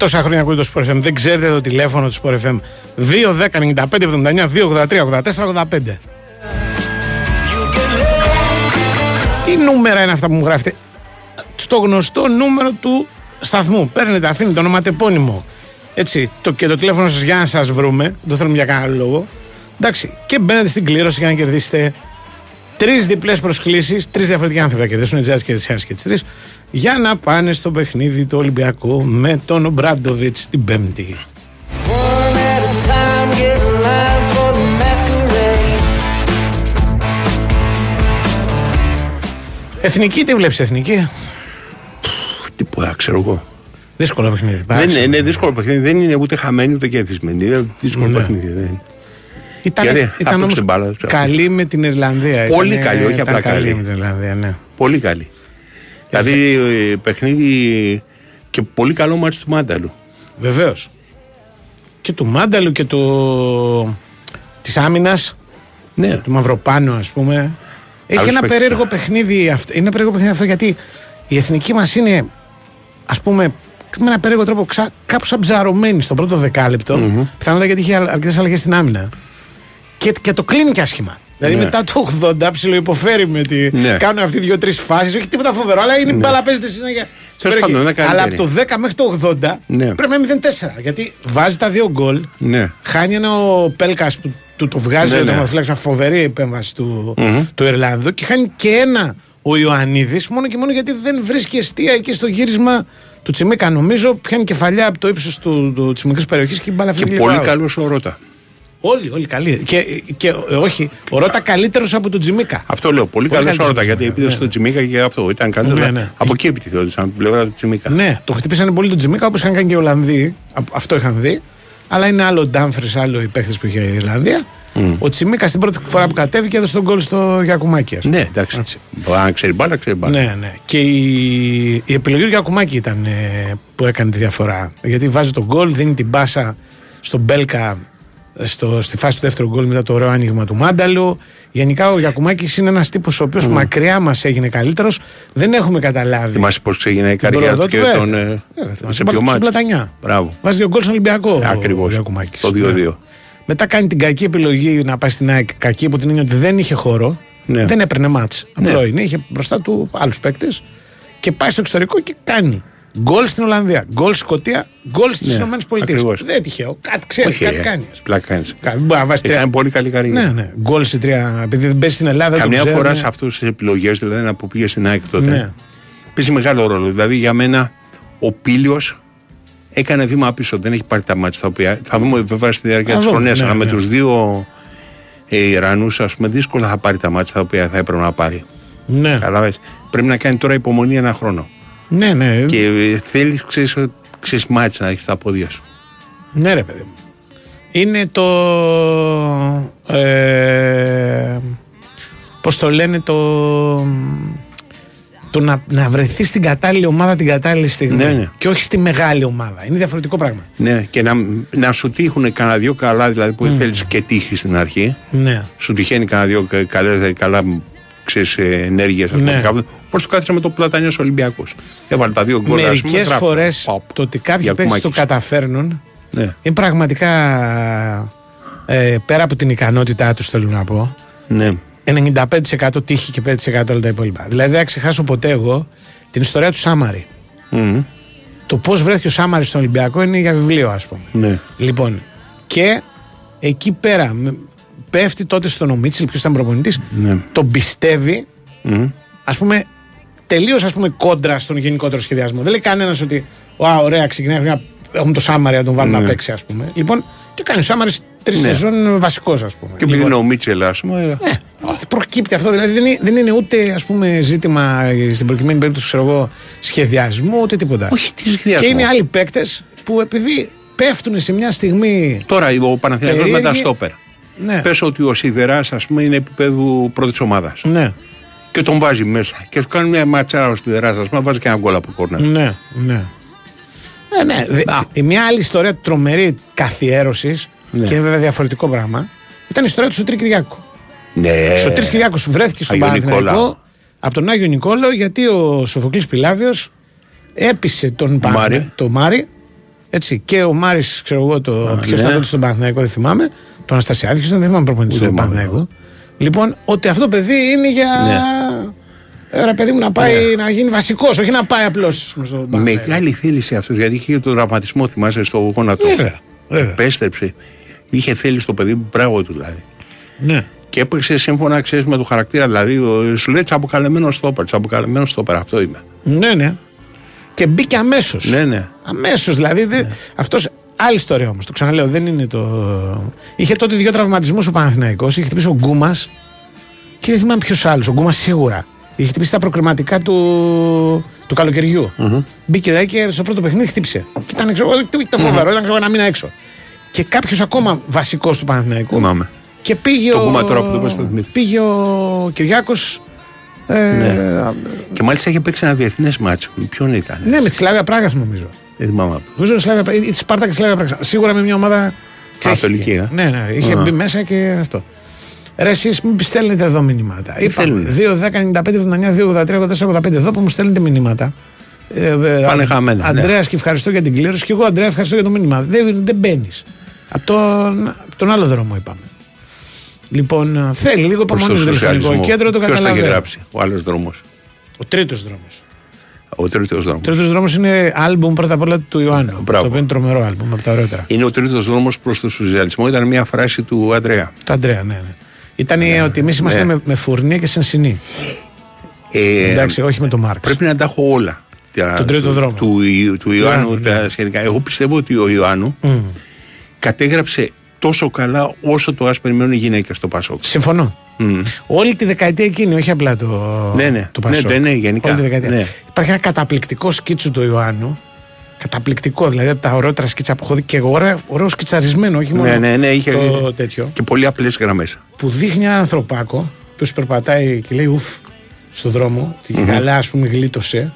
Τόσα χρόνια ακούτε το Sport FM. Δεν ξέρετε το τηλέφωνο του Sport FM. 2, 10, 95, 79, 2, 83, 84, 85. Τι νούμερα είναι αυτά που μου γράφετε; Στο γνωστό νούμερο του σταθμού. Παίρνετε, αφήνετε το ονοματεπώνυμο. Έτσι, το, και το τηλέφωνο σας για να σας βρούμε. Δεν το θέλουμε για κανένα άλλο λόγο. Εντάξει, και μπαίνετε στην κλήρωση για να κερδίσετε τρεις διπλές προσκλήσεις. Τρεις διαφορετικοί άνθρωποι θα κερδίσουν, οι Τζάτζ και τι και τι τρεις. Για να πάνε στο παιχνίδι του Ολυμπιακού με τον Μπράντοβιτς την Πέμπτη. One at a time, get in line for the masquerade. Εθνική, τι βλέπει εθνική. Τίποτα, ξέρω εγώ. Δύσκολο παιχνίδι. Δεν είναι, είναι δύσκολο παιχνίδι. Δεν είναι ούτε χαμένη ούτε κερδισμένη. Είναι δύσκολο Ναι. παιχνίδι. Δεν. Ήταν, Γιατί; ήταν αυτό όμως στην μπάλα, δεν ξέρω. καλή με την Ιρλανδία. Πολύ Ήτανε- καλή, όχι ήταν απλά καλή. με την Ιρλανδία, ναι. Πολύ καλή. Δηλαδή ε, παιχνίδι και πολύ καλό μάτι του Μάνταλου. Βεβαίως. Και του Μάνταλου και του. της άμυνας. Ναι. Του Μαυροπάνου, ας πούμε. Έχει Άλλος ένα παίκτης. περίεργο παιχνίδι αυτό. Είναι ένα περίεργο παιχνίδι αυτό γιατί η εθνική μας είναι, ας πούμε, με ένα περίεργο τρόπο ξα... κάπως αμπζαρωμένη στο πρώτο δεκάλεπτο. Μμμ. Πιθανότατα γιατί είχε αρκετές αλλαγές στην άμυνα. Και, και το κλείνει και άσχημα. Δηλαδή Ναι. μετά το 80 ψιλοϊποφέρει με τη. Ναι. Κάνουν αυτοί δύο-τρεις φάσεις. Όχι τίποτα φοβερό, αλλά είναι η μπάλα παίζεται συνέχεια. στην Τέλος περιοχή. πάντων, είναι αλλά καλύτερη. από το 10 μέχρι το 80 Ναι. πρέπει να είναι 0-4. Γιατί βάζει τα δύο γκολ. Ναι. Χάνει ένα ο Πέλκας που του το βγάζει Ναι, ο ναι. τερματοφύλακα, μια φοβερή επέμβαση του, Μμμ. του Ιρλανδού και χάνει και ένα ο Ιωαννίδης μόνο και μόνο γιατί δεν βρίσκει αιστεία εκεί στο γύρισμα του Τσιμίκα. Νομίζω πιάνει κεφαλιά από το ύψος του, του, τη μικρή περιοχής και η μπάλα Και φύγει πολύ λίγο out. καλός ο Ρότα. Όλοι, όλοι καλοί. Και, και ε, όχι, ο Ρώτα καλύτερος από τον Τζιμίκα. Αυτό λέω. Πολύ, Πολύ καλός ο καλύτερος Ρότα από γιατί τον επίδεσε Τζιμίκα, στον Τσιμίκα και αυτό ήταν καλύτερο. Ναι, ναι. Από εκεί επιτυχιόντουσαν από την πλευρά του Τσιμίκα. Ναι, το χτυπήσανε πολύ τον Τζιμίκα όπως είχαν κάνει και οι Ολλανδοί. Α- Αυτό είχαν δει. Αλλά είναι άλλο ο Ντάμφρις, άλλο οι παίχτες που είχε η Ιρλανδία. Ο Τσιμίκα την πρώτη φορά που κατέβηκε έδωσε τον κόλ στο Γιακουμάκη. ας πούμε. Ναι, εντάξει. Αν ξέρει μπάλα, ξέρει μπάλα. Ναι, ναι. Και η, η επιλογή του Γιακουμάκη ήταν ε, που έκανε τη διαφορά. Γιατί βάζει τον γκολ, δίνει την μπάσα στον Μπέλκα ε, στο, στη φάση του δεύτερου γκολ μετά το ωραίο άνοιγμα του Μάνταλου. Γενικά ο Γιακουμάκης είναι ένας τύπος ο οποίος μακριά μας έγινε καλύτερος. Δεν έχουμε καταλάβει. Θυμάσαι πώς έγινε η Την καριέρα πρόοδο του και του, βέβαια. τον. ε, Βέβαια, θυμάμαι. Σε Στην ποιο Πλα- στην μάτι. Πλατανιά. Μπράβο. Βάζει δύο γκολ στον Ολυμπιακό. Ακριβώς. ο Γιακουμάκης. Το 2-2. Ναι. Μετά κάνει την κακή επιλογή να πάει στην ΑΕΚ. Κακή από την έννοια ότι δεν είχε χώρο. Ναι. Δεν έπαιρνε μάτς. Απλό Ναι. είναι. Είχε μπροστά του άλλους παίκτες και πάει στο εξωτερικό και κάνει. Γκολ στην Ολλανδία, γκολ στη Σκωτία, γκολ στις Ναι, ΗΠΑ. ακριβώς. Δεν είναι τυχαίο. Κάτι ξέρει, Όχι, κάτι ε, κάνει. Πλάκα κάνει. Κα- Μπορεί να βάζει τρία. Έκανε πολύ καλή καριέρα. Ναι, ναι. Γκολ σε τρία. Επειδή δεν παίζει στην Ελλάδα. δεν Καμιά το φορά ξέρουνε. σε αυτέ τις επιλογές, δηλαδή να που πήγε στην ΑΕΚ τότε, Ναι. παίζει μεγάλο ρόλο. Δηλαδή για μένα ο Πίλιο έκανε βήμα πίσω. Δεν έχει πάρει τα μάτια τα οποία. Θα δούμε βέβαια στη διάρκεια Θα της δούμε, χρονιάς. ναι, αλλά με ναι. τους δύο ε, Ιρανούς, ας πούμε, δύσκολα θα πάρει τα μάτια τα οποία θα έπρεπε να πάρει. Ναι. Καταλάβες. Πρέπει να κάνει τώρα υπομονή ένα χρόνο. Ναι, ναι. Και θέλεις, ξέρεις, μάτσα να έχεις τα πόδια σου. Ναι, ρε παιδί μου. Είναι το. Ε, Πώς το λένε, το. Το να, να βρεθείς στην κατάλληλη ομάδα την κατάλληλη στιγμή. Ναι, ναι. Και όχι στη μεγάλη ομάδα. Είναι διαφορετικό πράγμα. Ναι, και να, να σου τύχουν κανένα δυο καλά, δηλαδή που Mm. θέλεις και τύχη στην αρχή. Ναι. Σου τυχαίνει κανένα δυο κα- καλά, καλά ξέρεις, ενέργειες ας Ναι. πούμε, Πώς το κάθισε με το Πλατανιός Ολυμπιακός. Έβαλε τα δύο γκολ. ας πούμε, Μερικές τράπα. φορές Παπ. το ότι κάποιοι Για παίκτες το κουμάκης. καταφέρνουν Ναι. είναι πραγματικά ε, πέρα από την ικανότητά τους, θέλω να πω. Ναι. 95% τύχη και 5% όλα τα υπόλοιπα. Δηλαδή δεν θα ξεχάσω ποτέ εγώ την ιστορία του Σάμαρη. Μμμ. Το πώς βρέθηκε ο Σάμαρης στον Ολυμπιακό είναι για βιβλίο, ας πούμε. Ναι. Λοιπόν, και εκεί πέρα μ, πέφτει τότε στον ο Μίτσελ, ποιος ήταν προπονητής, Ναι. τον πιστεύει, Μμμ. ας πούμε, τελείως ας πούμε κόντρα στον γενικότερο σχεδιασμό. Δεν λέει κανένας ότι, Ω, ωραία, ξεκινάει μια. Έχουμε το Σάμαρη να τον βάλουμε Ναι. να παίξει, ας πούμε. Λοιπόν, τι κάνει ο Σάμαρης τρεις Ναι. σεζόν βασικός, ας πούμε. Και επειδή είναι ο Μίτσελ, ας πούμε. Ναι, προκύπτει αυτό. Δηλαδή δεν είναι, δεν είναι ούτε ας πούμε, ζήτημα ε, στην προκειμένη περίπτωση ξέρω εγώ, σχεδιασμού ούτε τίποτα. Όχι, τι σχεδιασμό; Και είναι άλλοι παίκτες που επειδή πέφτουν σε μια στιγμή. Τώρα ο Παναθηναϊκός με τα περίεργη- στόπερ. Ναι. Πες ότι ο Σιδεράς ας πούμε είναι επίπεδου πρώτης ομάδας. Ναι. Και τον βάζει μέσα. Και σου κάνει μια ματσάρα ο Σιδεράς ας πούμε βάζει και ένα γκολ από κόρνα. Ναι, ναι. Ε, ναι. Δε- η μια άλλη ιστορία τρομερή καθιέρωσης Ναι. και είναι βέβαια διαφορετικό πράγμα ήταν η ιστορία του Σωτήρη Κυριάκου. Ναι. Ο Σωτήρης Κυριάκος βρέθηκε στον Άγιο Παναθηναϊκό Νικόλαο. από τον Άγιο Νικόλαο γιατί ο Σοφοκλής Πιλάβιος έπεισε τον Μάρη. Παναθηναϊκό, το Μάρι έτσι, και ο Μάρης ξέρω εγώ το ποιος ναι. ήταν τότε στον Παναθηναϊκό δεν θυμάμαι τον Αναστασιάδη ποιος ήταν δεν θυμάμαι προπονητής Ούτε του θυμάμαι. Παναθηναϊκού λοιπόν ότι αυτό το παιδί είναι για Ναι. ε, ρε παιδί μου να πάει να γίνει βασικός όχι να πάει απλώς ας πούμε, στον Παναθηναϊκό Μεγάλη θέληση αυτός γιατί είχε τον τραυματισμό, θυμάσαι, στο γόνατο. Βέβαια, βέβαια. Επέστρεψε. Είχε θέληση το παιδί, μπράβο του δηλαδή. ναι. Και έπαιξε σύμφωνα, ξέρεις, με το χαρακτήρα. Δηλαδή, ο- σου λέει τσαμποκαλεμένο στόπερ. Τσαμποκαλεμένο στόπερ, αυτό είμαι. ναι ναι και μπήκε αμέσως Ναι, ναι. Αμέσως δηλαδή. δεν- αυτός Άλλη ιστορία όμως. Το ξαναλέω, δεν είναι το. Είχε τότε δύο τραυματισμούς ο Παναθηναϊκός Είχε χτυπήσει ο Γκούμας και δεν θυμάμαι ποιος άλλος. Ο Γκούμας σίγουρα. Είχε χτυπήσει τα προκριματικά του, του καλοκαιριου Μπήκε δηλαδή και στο πρώτο παιχνίδι χτύπησε. Και ήταν ξέρω, εγώ, το φοβερό, ήταν ξέρω, εγώ, ένα μήνα έξω. Και κάποιος ακόμα βασικός του Παναθηναϊκού. Θυμάμαι. Και πήγε Το ο. Γκούμα τώρα που το πες, το θυμήθηκα. Πήγε ο Κυριάκος. Ε, ναι. Και μάλιστα είχε παίξει ένα διεθνές μάτσο. Ποιον ήταν; ναι, με τη Σλάβια Πράγα νομίζω. Δεν θυμάμαι. Νομίζω Σλάβια Πράγα. Ή τη Σπάρτα και τη Σλάβια Πράγα. Σίγουρα με μια ομάδα. Καθολική, ε. Ναι, ναι, είχε Α. μπει μέσα και αυτό. Ρε, εσείς μην στέλνετε εδώ μηνύματα. Είπαμε 2, 10, 95, 79, 2, 83, 84, 85. Εδώ που μου στέλνετε μηνύματα. Ε, ε, Πάνε χαμένα, ναι. Αντρέα και ευχαριστώ για την κλήρωση. Και εγώ, Αντρέα, ευχαριστώ για το μήνυμα. Δεν, δεν μπαίνεις. Από τον, απ' τον άλλο δρόμο είπαμε. Λοιπόν, ε, θέλει λίγο Προς υπομονή το το τηλεφωνικό σοσιαλισμό. κέντρο, το Ποιος θα έχει καταλαβαίνω. γράψει, ο άλλος δρόμος; Ο τρίτος δρόμος. Ο τρίτος δρόμος. Ο τρίτος δρόμος είναι άλμπουμ πρώτα απ' όλα του Ιωάννου. Μπράβο. Το οποίο είναι τρομερό άλμπουμ από τα ωραιότερα. Είναι ο τρίτος δρόμος προς το σοσιαλισμό. Ήταν μια φράση του Αντρέα. Το Αντρέα, ναι, ναι. Ήταν ότι εμείς είμαστε ναι. με, με φουρνία και σενσινή. Ε, Εντάξει, όχι με το Μάρξ. Πρέπει να τα έχω όλα. Τα- Τον τρίτο του, δρόμο. Του, Ιου- του Ιωάννου Ιωάννου, τα ναι. σχετικά. Εγώ πιστεύω ότι ο Ιωάννου Μμ. κατέγραψε τόσο καλά όσο το α περιμένουν οι γυναίκες στο Πασόκ. Συμφωνώ. Μμ. Όλη τη δεκαετία εκείνη, όχι απλά το, Ναι, ναι. το Ναι, Πασόκ. ναι, ναι, γενικά. Όλη τη δεκαετία. Ναι. Υπάρχει ένα καταπληκτικό σκίτσο του Ιωάννου. Καταπληκτικό, δηλαδή από τα ωραιότερα σκίτσα που έχω δει και ωραίο, ωραίο σκιτσαρισμένο, όχι μόνο Ναι, ναι, ναι, είχε το τέτοιο. και πολύ απλές γραμμές. Που δείχνει έναν ανθρωπάκο που περπατάει και λέει ουφ στον δρόμο, και Μμμ. καλά, ας πούμε, γλίτωσε.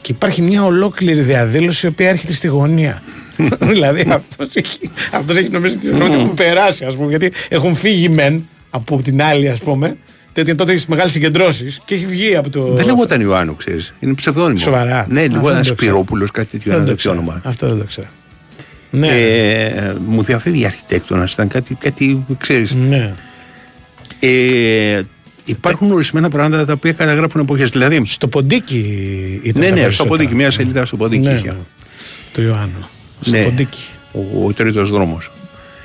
Και υπάρχει μια ολόκληρη διαδήλωση η οποία έρχεται στη γωνία. δηλαδή αυτός έχει, αυτός έχει νομίζω ότι έχουν περάσει, ας πούμε, γιατί έχουν φύγει μεν από την άλλη, ας πούμε. Τέτοια τότε έχεις μεγάλες συγκεντρώσεις και έχει βγει από το. Δεν λεγόταν Ιωάννου, ξέρεις. Είναι ψευδόνιμο. Σοβαρά. Ναι, Αυτό δεν λεγόταν το ξέρω. Σπυρόπουλος, κάτι τέτοιο. Δεν Ένα το τέτοιο ξέρω. όνομα. Αυτό δεν το ξέρω. Ναι. Ε, μου διαφεύγει αρχιτέκτονας, ήταν κάτι, κάτι ξέρεις. Ναι. Ε, υπάρχουν ορισμένα πράγματα τα οποία καταγράφουν εποχές. Δηλαδή, στο ποντίκι ήταν. Ναι, τα ναι, στο περισσότερα. ποντίκι, μια σελίδα στο ποντίκι. Ναι, είχε. ναι. Το Ιωάννου. Στο Ναι. ποντίκι. Ο, ο τρίτος δρόμος.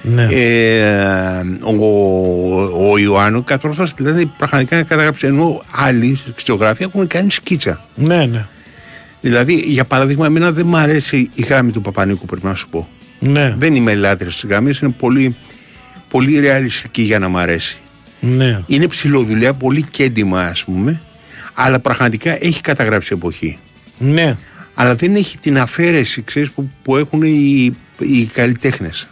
Ναι. Ε, ο, ο Ιωάννου κατόρθωσε δηλαδή πραγματικά να καταγράψει ενώ άλλοι σκητσογράφοι έχουν κάνει σκίτσα. Ναι, ναι. Δηλαδή, για παράδειγμα, εμένα δεν μου αρέσει η γράμμη του Παπανίκου, πρέπει να σου πω. Ναι. Δεν είμαι λάτρης τη γραμμή, είναι πολύ, πολύ ρεαλιστική για να μ' αρέσει. Ναι. Είναι ψηλοδουλειά, πολύ κέντημα, ας πούμε, αλλά πραγματικά έχει καταγράψει εποχή. Ναι. Αλλά δεν έχει την αφαίρεση, ξέρεις, που, που έχουν οι, οι καλλιτέχνες.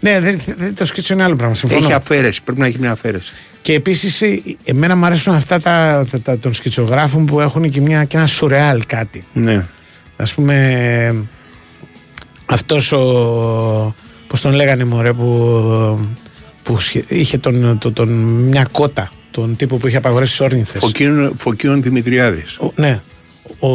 Ναι, δεν, δεν- το σκίτσο είναι άλλο πράγμα. Συμφωνώ. Έχει αφαίρεση, πρέπει να έχει μια αφαίρεση. Και επίσης, εμένα μου αρέσουν αυτά τα, τα, τα- των σκητσογράφων που έχουν και, μια, και ένα σουρεάλ κάτι. Ναι. Α πούμε, αυτός ο. Πώς τον λέγανε, Μωρέ, που, που σχε- είχε τον, τον, τον- μια κότα. Τον τύπο που είχε απαγορεύσει τις όρνηθες. Φωκίων, Φωκίων Δημητριάδης. Ναι. Ο,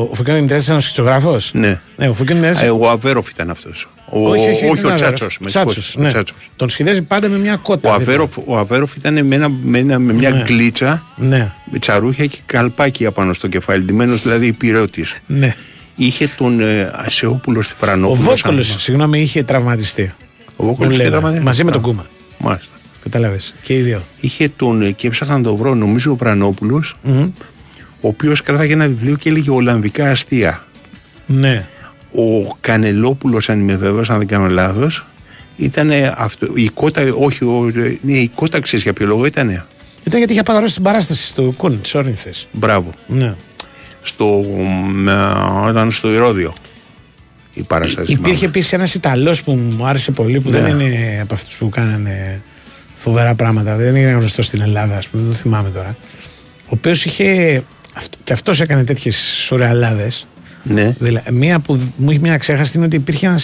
ο Φωκιόν Δημητρέας ήταν ο σκητσογράφος; Ναι. ναι. Ο Φωκιόν Δημητρέας- Ε, ο Αβέροφ ήταν αυτός. Ο, όχι, όχι, όχι δεν ο είναι Τσάτσος. Αβέροφ. Τσάτσος, ναι. Τον σχεδιάζει πάντα με μια κότα. Ο δίπλα. Αβέροφ, ο Αβέροφ ήταν με, ένα, με, ένα, με μια Ναι. γκλίτσα Ναι. με τσαρούχια και καλπάκι απάνω στο κεφάλι. Ντυμένος δηλαδή υπηρέωτη. Ναι. Είχε τον ε, Ασεόπουλο στη Ο Φρανόπουλο. Βόκολος, συγγνώμη, είχε τραυματιστεί. Ο Βόκολος Μου είχε λέγανε. τραυματιστεί. Μαζί με τον Α. Κούμα. Μάλιστα. Κατάλαβε. Και οι δύο. Είχε τον, ε, και έψαχνα να το βρω, νομίζω ο Βρανόπουλος, Μμμ. Ο οποίος κράταγε ένα βιβλίο και έλεγε Ολλανδικά αστεία. Ναι. Ο Κανελόπουλος, αν είμαι βέβαιος, αν δεν κάνω λάθος, ήταν αυτό. Η κότα, όχι, ο, ε, ναι, η κότα ξέρεις για ποιο λόγο ήταν. Ήταν γιατί είχε απαγορεύσει την παράσταση στο Κούν, τι όρνηθε. Μπράβο. Ναι. Στο, μ, ε, ήταν στο Ηρώδιο η παράσταση. Υπήρχε επίσης ένας Ιταλός που μου άρεσε πολύ, που Ναι. δεν είναι από αυτούς που κάνανε φοβερά πράγματα. Δεν είναι γνωστός στην Ελλάδα, ας πούμε, δεν το θυμάμαι τώρα. Ο οποίος είχε. Αυτ- Και αυτός έκανε τέτοιες σουρεαλάδε. Ναι. Δηλαδή, μία που δ- μου έχει μια ξέχαστη είναι ότι υπήρχε ένα.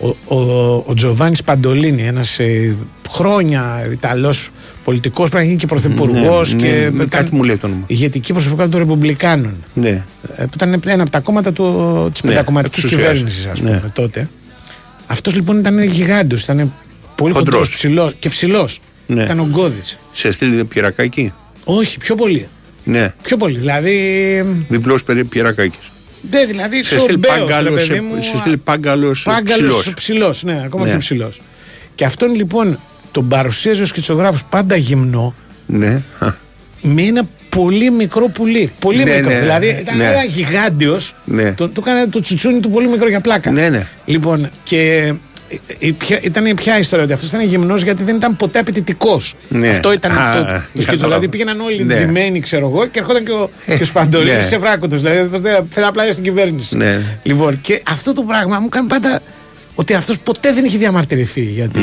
Ο, ο, ο Τζοβάνις Παντολίνη, ένας ε, χρόνια Ιταλός πολιτικός, πρέπει να γίνει και πρωθυπουργός Ναι, και. ναι, ήταν κάτι μου λέει το όνομα. Ηγετική προσωπικότητα των Ρεπουμπλικάνων. Ναι. Ε, που ήταν ένα από τα κόμματα της Ναι, πεντακομματικής εξουσίας. κυβέρνησης, ας πούμε, Ναι. τότε. Αυτός λοιπόν ήταν γιγάντιο, ήταν πολύ Χοντρός. χοντρός, ψηλός και ψηλός. Ναι. Ήταν ογκώδη. Σε στείλει πυρακάκι. Όχι, πιο πολύ. Ναι. Πιο πολύ. Δηλαδή. Διπλός πυρακάκι. Ναι, δηλαδή Σε στείλει ξομπέος, ρε πάγκαλος. παιδί Σε, μου, σε στείλει πάγκαλος. Πάγκαλος ψηλός, ναι, ακόμα Ναι. πιο ψηλός. Και αυτόν λοιπόν τον παρουσίαζε ο σκητσογράφος πάντα γυμνό Ναι. με ένα πολύ μικρό πουλί. Πολύ Ναι, μικρό. ναι, δηλαδή ήταν ναι. ένα γιγάντιος. Ναι. Το, του έκανε το τσουτσούνι του πολύ μικρό για πλάκα. Ναι, ναι. Λοιπόν, και ε, ε, ποια- ήταν ποια ιστορία ότι αυτός ήταν γυμνός γιατί δεν ήταν ποτέ απαιτητικός. Ναι. Αυτό ήταν Α, το, το κατάλαβα. σκητσο. Δηλαδή πήγαιναν όλοι Ναι. ντυμένοι, ξέρω εγώ, και ερχόταν και ο, και ο Σπαντολίνη ναι. ξεβράκοντο. Δηλαδή αυτός δεν- θέλει απλά για στην κυβέρνηση. Ναι. Λοιπόν, και αυτό το πράγμα μου κάνει πάντα ότι αυτός ποτέ δεν είχε διαμαρτυρηθεί. Γιατί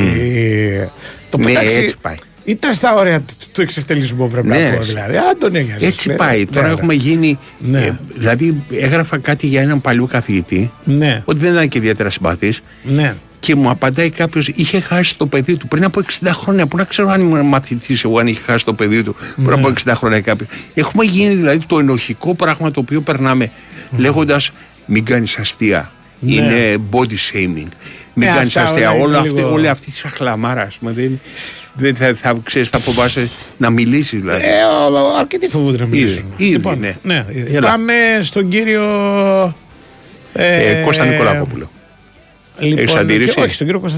το Ναι, πετάξει. έτσι πάει. Ήταν στα όρια του, του εξευτελισμού, πρέπει Ναι, να πω. ρε. Δηλαδή, αν τον ένοιαζες. Έτσι Ναι, πάει. ναι, Τώρα ναι. έχουμε γίνει. Ναι. ε, δηλαδή, έγραφα κάτι για έναν παλιό καθηγητή. Ναι. Ότι δεν ήταν και ιδιαίτερα συμπαθής. Ναι. Και μου απαντάει κάποιος, είχε χάσει το παιδί του πριν από 60 χρόνια. Πού να ξέρω αν ήμουν μαθητής εγώ, αν είχε χάσει το παιδί του πριν από 60 χρόνια κάποιος. Έχουμε γίνει δηλαδή το ενοχικό πράγμα το οποίο περνάμε λέγοντας μην κάνεις αστεία. Ναι. Είναι body shaming. Μην Ναι, κάνεις αυτά αστεία. όλα είναι Όλα αυτή, λίγο- όλη αυτή τη σαχλαμάρα, ας πούμε. Δεν, δεν θα, θα, ξέρεις, θα φοβάσαι να μιλήσεις δηλαδή. Ε, ο- ο- αρκετοί φοβούνται να μιλήσουν. Ήδη, λοιπόν, ναι. ναι. Έλα. Πάμε στον κύριο. Ε, Κώστα Νικολάκοπουλο. Λοιπόν, Έχεις αντίρρηση; Όχι, στον κύριο Κώστα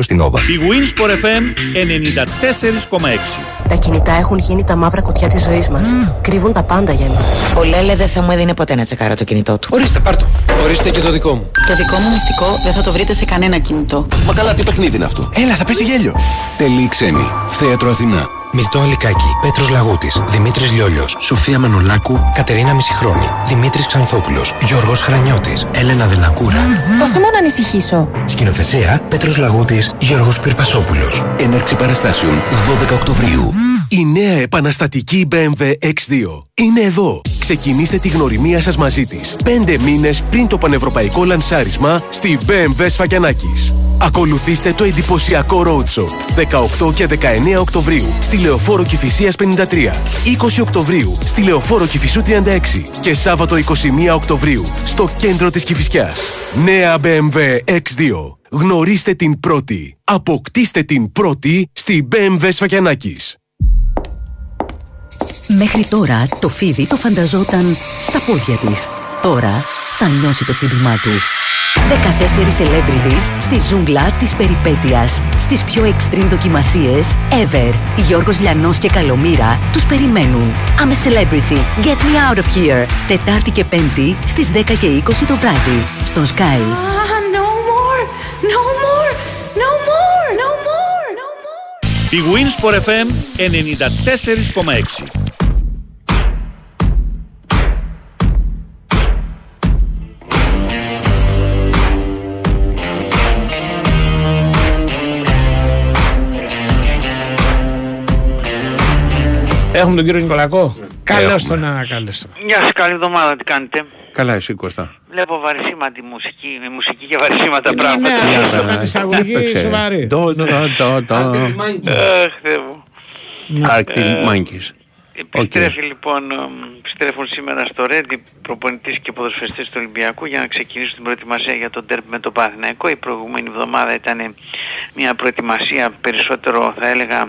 στην Nova. Η Winsport FM 94,6. Τα κινητά έχουν γίνει τα μαύρα κουτιά της ζωής μας. Κρύβουν τα πάντα για εμάς. Ο Λέλε δεν θα μου έδινε ποτέ να τσεκάρω το κινητό του. Ορίστε, πάρτο. Ορίστε και το δικό μου. Το δικό μου μυστικό δεν θα το βρείτε σε κανένα κινητό. Μα καλά, τι παιχνίδι είναι αυτό; Έλα, θα πέσει γέλιο. Τελή ξένη. Θέατρο Αθηνά. Μυρτό Αλικάκη, Πέτρος Λαγούτης, Δημήτρης Λιόλιος, Σοφία Μανολάκου, Κατερίνα Μισηχρόνη, Δημήτρης Ξανθόπουλος, Γιώργος Χρανιώτης, Έλενα Δελακούρα. Πόσο μόνο να ανησυχήσω. Σκηνοθεσία Πέτρος Λαγούτης, Γιώργος Πυρπασόπουλος. Έναρξη παραστάσεων 12 Οκτωβρίου. Η νέα επαναστατική BMW X2 είναι εδώ. Ξεκινήστε τη γνωριμία σας μαζί της. Πέντε μήνες πριν το πανευρωπαϊκό λανσάρισμα στη BMW Σφακιανάκης. Ακολουθήστε το εντυπωσιακό roadshow 18 και 19 Οκτωβρίου στη Λεωφόρο Κηφισίας 53, 20 Οκτωβρίου στη Λεωφόρο Κηφισού 36 και Σάββατο 21 Οκτωβρίου στο κέντρο της Κηφισιάς. Νέα BMW X2. Γνωρίστε την πρώτη. Αποκτήστε την πρώτη στη BMW Σφακιανάκης. Μέχρι τώρα το φίδι το φανταζόταν στα πόδια της. Τώρα θα νιώσει το τσίπημά του. 14 celebrities στη ζούγκλα της περιπέτειας. Στις πιο extreme δοκιμασίες ever. Γιώργος Λιανός και Καλομήρα τους περιμένουν. I'm a celebrity. Get me out of here. Τετάρτη και Πέμπτη στις 10 και 20 το βράδυ. Στον Sky. no more, no more, no more, no more, no more. Η Winsport FM 94,6. Έχουμε τον κύριο Νικολακό. Καλώς Έχουμε. τον να καλώ τον. Γεια σας, καλή εβδομάδα, τι κάνετε; Καλά, εσύ Κώστα. Βλέπω βαρισίματη μουσική, με μουσική και βαρισίματα Ναι, πράγματα. ναι, όσο κάνει εισαγωγή Έπαιξε. σοβαρή. Ντο, ντο, ντο, ντο. Αχ, Θεέ μου. Arctic Monkeys. Επιστρέφει λοιπόν, εμ, επιστρέφουν σήμερα στο Ρέντι προπονητής και ποδοσφαιριστής του Ολυμπιακού για να ξεκινήσουν την προετοιμασία για τον τέρπ με τον Παναθηναϊκό. Η προηγούμενη εβδομάδα ήταν μια προετοιμασία περισσότερο θα έλεγα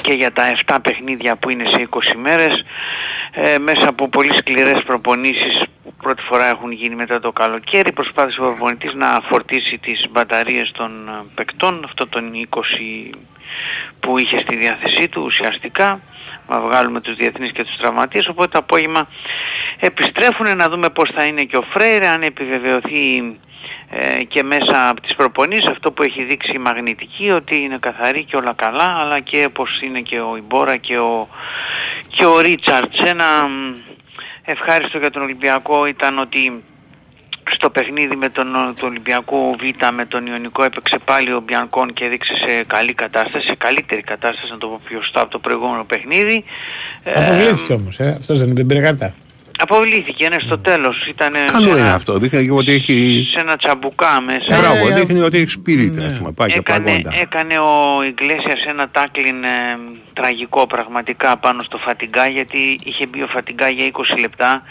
και για τα 7 παιχνίδια που είναι σε 20 μέρες ε, μέσα από πολύ σκληρές προπονήσεις που πρώτη φορά έχουν γίνει μετά το καλοκαίρι προσπάθησε ο προπονητής να φορτίσει τις μπαταρίες των ε, παικτών. Αυτό των 20 που είχε στη διάθεσή του ουσιαστικά να βγάλουμε τους διεθνείς και τους τραυματίες. Οπότε το απόγευμα επιστρέφουν να δούμε πώς θα είναι και ο Φρέιρε αν επιβεβαιωθεί ε, και μέσα από τις προπονήσεις αυτό που έχει δείξει η μαγνητική ότι είναι καθαρή και όλα καλά αλλά και πως είναι και ο Ιμπόρα και ο, και ο Ρίτσαρτς ένα μ, ευχάριστο για τον Ολυμπιακό ήταν ότι στο παιχνίδι με τον, του Ολυμπιακού Β με τον Ιωνικό έπαιξε πάλι ο Μπιανκόν και έδειξε σε καλή κατάσταση, σε καλύτερη κατάσταση να το πω πιο σωστά από το προηγούμενο παιχνίδι. Ε, Αποβλήθηκε όμω. Αυτός δεν δεν πήρε κάρτα. Αποβλήθηκε, ναι, στο τέλος. Ήταν Καλό είναι αυτό. Δείχνει ότι έχει. σε ένα τσαμπουκά μέσα. Μπράβο, δείχνει ότι έχει spirit, ας πούμε. Πάει και Έκανε, παγόντα. έκανε ο Ιγκλέσιας ένα τάκλιν ε, τραγικό πραγματικά πάνω στο Φατιγκά γιατί είχε μπει ο Φατιγκά για 20 λεπτά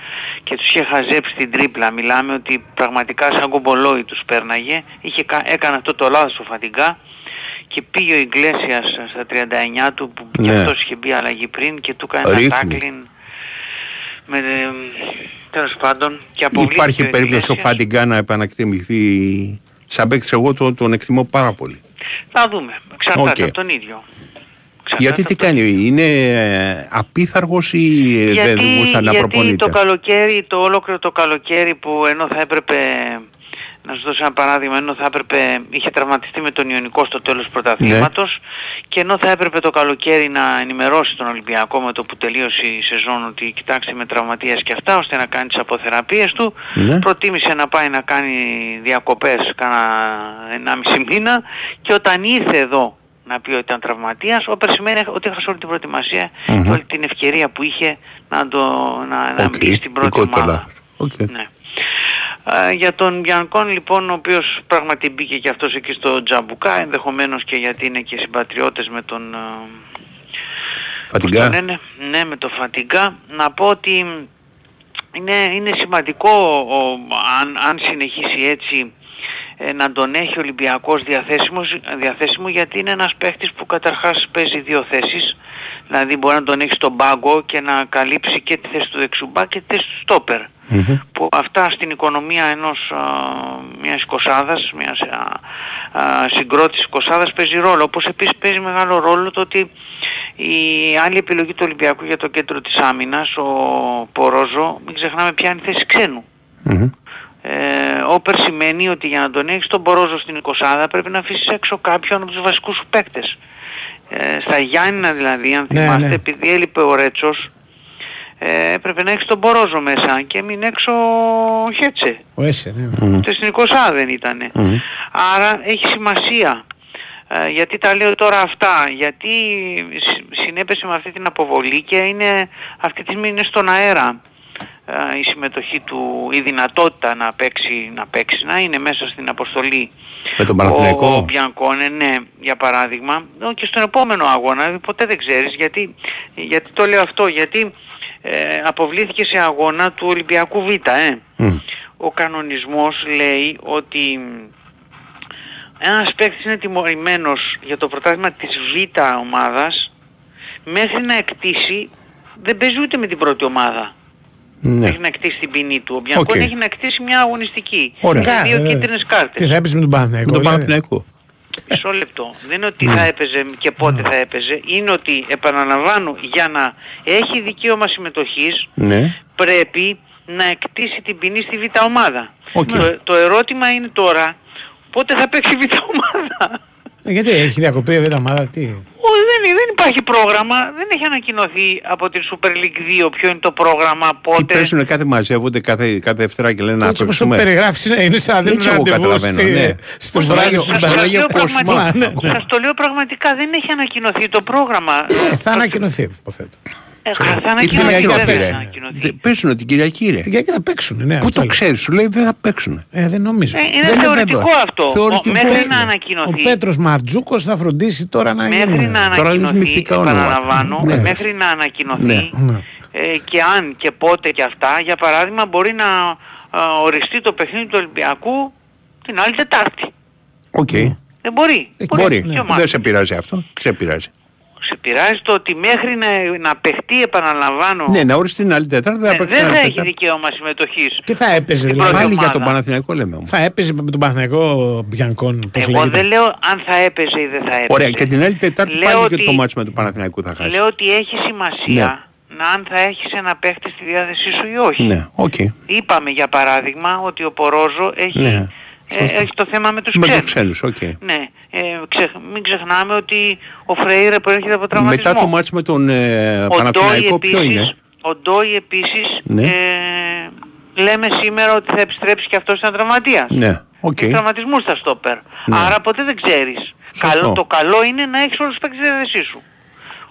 και τους είχε χαζέψει την τρίπλα. Μιλάμε ότι πραγματικά σαν κομπολόι τους πέρναγε. Είχε, κα- έκανε αυτό το λάθος ο Φατιγκά και πήγε ο Ιγκλέσιας στα 39 του που και Ναι. αυτός είχε μπει αλλαγή πριν και του έκανε ένα Ρίχνει. τάκλιν με, ε, τέλος πάντων και αποβλήθηκε Υπάρχει ο περίπτωση ο Ιγκλέσιας. Φάντιγκα να επανεκτιμηθεί. Σαν παίκτης εγώ τον, τον εκτιμώ πάρα πολύ. Θα δούμε. Εξαρτάται Οκ. από τον ίδιο. Γιατί τι κάνει, είναι ε, απείθαρχος ή ε, δεν δημούσαν να γιατί προπονείται; το καλοκαίρι, το ολόκληρο το καλοκαίρι που ενώ θα έπρεπε, να σας δώσω ένα παράδειγμα, ενώ θα έπρεπε, είχε τραυματιστεί με τον Ιωνικό στο τέλος του πρωταθλήματος και ενώ θα έπρεπε το καλοκαίρι να ενημερώσει τον Ολυμπιακό με το που τελείωσε η σεζόν ότι κοιτάξτε με τραυματίας και αυτά ώστε να κάνει τις αποθεραπείες του Ναι. προτίμησε να πάει να κάνει διακοπές κάνα 1,5 μήνα και όταν ήρθε εδώ να πει ότι ήταν τραυματίας, ο σημαίνει ότι έχασε όλη την προετοιμασία Μμμ. και όλη την ευκαιρία που είχε να, το, να, να Οκ, μπει στην πρώτη δικό του ομάδα. λάθος. Οκ. Ναι. Α, για τον Μπιανκόν λοιπόν, ο οποίος πράγματι μπήκε και αυτός εκεί στο Τζαμπουκά, ενδεχομένως και γιατί είναι και συμπατριώτες με τον... ε, Φατιγκά. πώς το λένε, ναι, με τον Φατιγκά. Να πω ότι είναι, είναι σημαντικό ο, αν, αν συνεχίσει έτσι ε, να τον έχει ο Ολυμπιακός διαθέσιμος, διαθέσιμο γιατί είναι ένας παίχτης που καταρχάς παίζει δύο θέσεις δηλαδή μπορεί να τον έχει στον πάγκο και να καλύψει και τη θέση του δεξιουμπά και τη θέση του στόπερ που αυτά στην οικονομία ενός α, μιας εικοσάδας, μιας α, α, συγκρότησης εικοσάδας παίζει ρόλο. Όπως επίσης παίζει μεγάλο ρόλο το ότι η άλλη επιλογή του Ολυμπιακού για το κέντρο της άμυνας, ο Πορόζο, μην ξεχνάμε πιάνει θέση ξένου. Ε, όπερ σημαίνει ότι για να τον έχεις τον Πορόζο στην εικοσάδα πρέπει να αφήσεις έξω κάποιον από τους βασικούς σου παίκτες. Ε, στα Γιάννηνα δηλαδή, αν Ναι, θυμάστε, ναι. επειδή έλειπε ο Ρέτσος, ε, έπρεπε να έχεις τον Πορόζο μέσα και μην έξω ο Χέτσε. Ο Έσε, ναι. Το στην 20 δεν ήτανε. Άρα έχει σημασία. Ε, γιατί τα λέω τώρα αυτά, γιατί συ- συνέπεσε με αυτή την αποβολή και είναι, αυτή τη στιγμή είναι στον αέρα ε, η συμμετοχή του, η δυνατότητα να παίξει, να παίξει, να είναι μέσα στην αποστολή Με τον ο, ο Παναθηναϊκό. Μπιανκόνε, ναι, για παράδειγμα, Ε, και στον επόμενο αγώνα, ποτέ δεν ξέρεις, γιατί, γιατί το λέω αυτό, γιατί ε, αποβλήθηκε σε αγώνα του Ολυμπιακού Β, ε. Ο κανονισμός λέει ότι ένας παίκτης είναι τιμωρημένος για το πρωτάθλημα της Β ομάδας μέχρι να εκτίσει δεν παίζει ούτε με την πρώτη ομάδα. Ναι. Έχει να εκτίσει την ποινή του. Ο Μπιανκόν Οκ. έχει να εκτίσει μια αγωνιστική. Ωραία. Με δύο Ε, κίτρινες κάρτες. Τι θα έπαιζε με τον Παναθηναϊκό. Με τον δηλαδή. Παναθηναϊκό. Μισό λεπτό. Δεν είναι ότι θα έπαιζε και πότε θα έπαιζε. Είναι ότι, επαναλαμβάνω, για να έχει δικαίωμα συμμετοχής Ναι. πρέπει να εκτίσει την ποινή στη β' ομάδα. Οκ. Το, το ερώτημα είναι τώρα πότε θα παίξει η β' ομάδα. Ε, Γιατί έχει διακοπεί η Β' ομάδα, τι; Όχι, δεν, δεν υπάρχει πρόγραμμα. Δεν έχει ανακοινωθεί από την Super League 2 ποιο είναι το πρόγραμμα, Τι πότε. παίζουν κάθε μαζεύονται κάθε, κάθε Δευτέρα και λένε να Έτσι όπως το παίξουμε. περιγράφεις είναι- είναι σαν να δίνουν Έτσι εγώ ραντεβού καταλαβαίνω, στη- ναι. στο Πώς βράδυ το στην λέω, Σας το παραλία λέω κόσμος. πραγματικά, Ναι, ναι. σας το λέω πραγματικά, δεν έχει ανακοινωθεί το πρόγραμμα. Ε, Θα ανακοινωθεί, υποθέτω. Ε, θα Τι ανακοινωθεί, Κυριακή δεν θα θα πήρε. ανακοινωθεί. Δεν- Παίζουν την Κυριακή ρε. Την Κυριακή θα παίξουν, ναι. Πού αυτό το λέω. ξέρεις, σου λέει δεν θα παίξουν. Ε, δεν νομίζω. Ε, είναι Δεν είναι θεωρητικό βέβαιο. αυτό. Θεωρητικό Ο- μέχρι είναι. να Ο ανακοινωθεί. Πέτρος Μαρτζούκος θα φροντίσει τώρα να Μέχρι γίνει. να Τώρα λες ανακοινωθεί, μυθικά ονόματα. επαναλαμβάνω, Ναι. μέχρι να ανακοινωθεί Ναι. Ναι. ε, και αν και πότε και αυτά, για παράδειγμα μπορεί να α, οριστεί το παιχνίδι του Ολυμπιακού την άλλη Τετάρτη. Οκ. Δεν μπορεί. Ε, Μπορεί. Και ομάδα. Δεν σε πειράζει αυτό. Σε πειράζει. Σε πειράζει το ότι μέχρι να, να παιχτεί, επαναλαμβάνω, Ναι, να ορίσει την άλλη Τετάρτη δεν θα ε, παίξει δεν την θα άλλη έχει Τετάρτη. δικαίωμα συμμετοχής. Τι θα έπαιζε Στην δηλαδή. πρώτη Πάλι για ομάδα. τον Παναθηναϊκό λέμε όμως. Θα έπαιζε με τον Παναθηναϊκό Μπιανκόν, πώς Εγώ λέγεται. δεν λέω αν θα έπαιζε ή δεν θα έπαιζε. Ωραία, και την άλλη Τετάρτη Λέω πάλι και ότι- το ματς με τον Παναθηναϊκό θα χάσει. Λέω ότι έχει σημασία να αν θα έχεις ένα παίχτη στη διάθεσή σου ή όχι. Ναι, οκ. Είπαμε για παράδειγμα ότι ο Πορόζο έχει, Ναι, ε, έχει το θέμα με τους Με ξένους. τους ξένους, οκ. Ναι, ε, ξεχ, μην ξεχνάμε ότι ο Φρέιρε προέρχεται από τραυματισμό. Μετά το ματς με τον ε, ο Παναθηναϊκό Ντόι ποιο επίσης, είναι. ο Ντόι επίσης Ναι. ε, λέμε σήμερα ότι θα επιστρέψει και αυτός σαν τραυματίας. Ναι, οκ. Έχει τραυματισμούς στα στόπερ. Ναι. Άρα ποτέ δεν ξέρεις. Σωστό. Καλό, το καλό είναι να έχεις όλους τους παίκτες στη διάθεσή σου.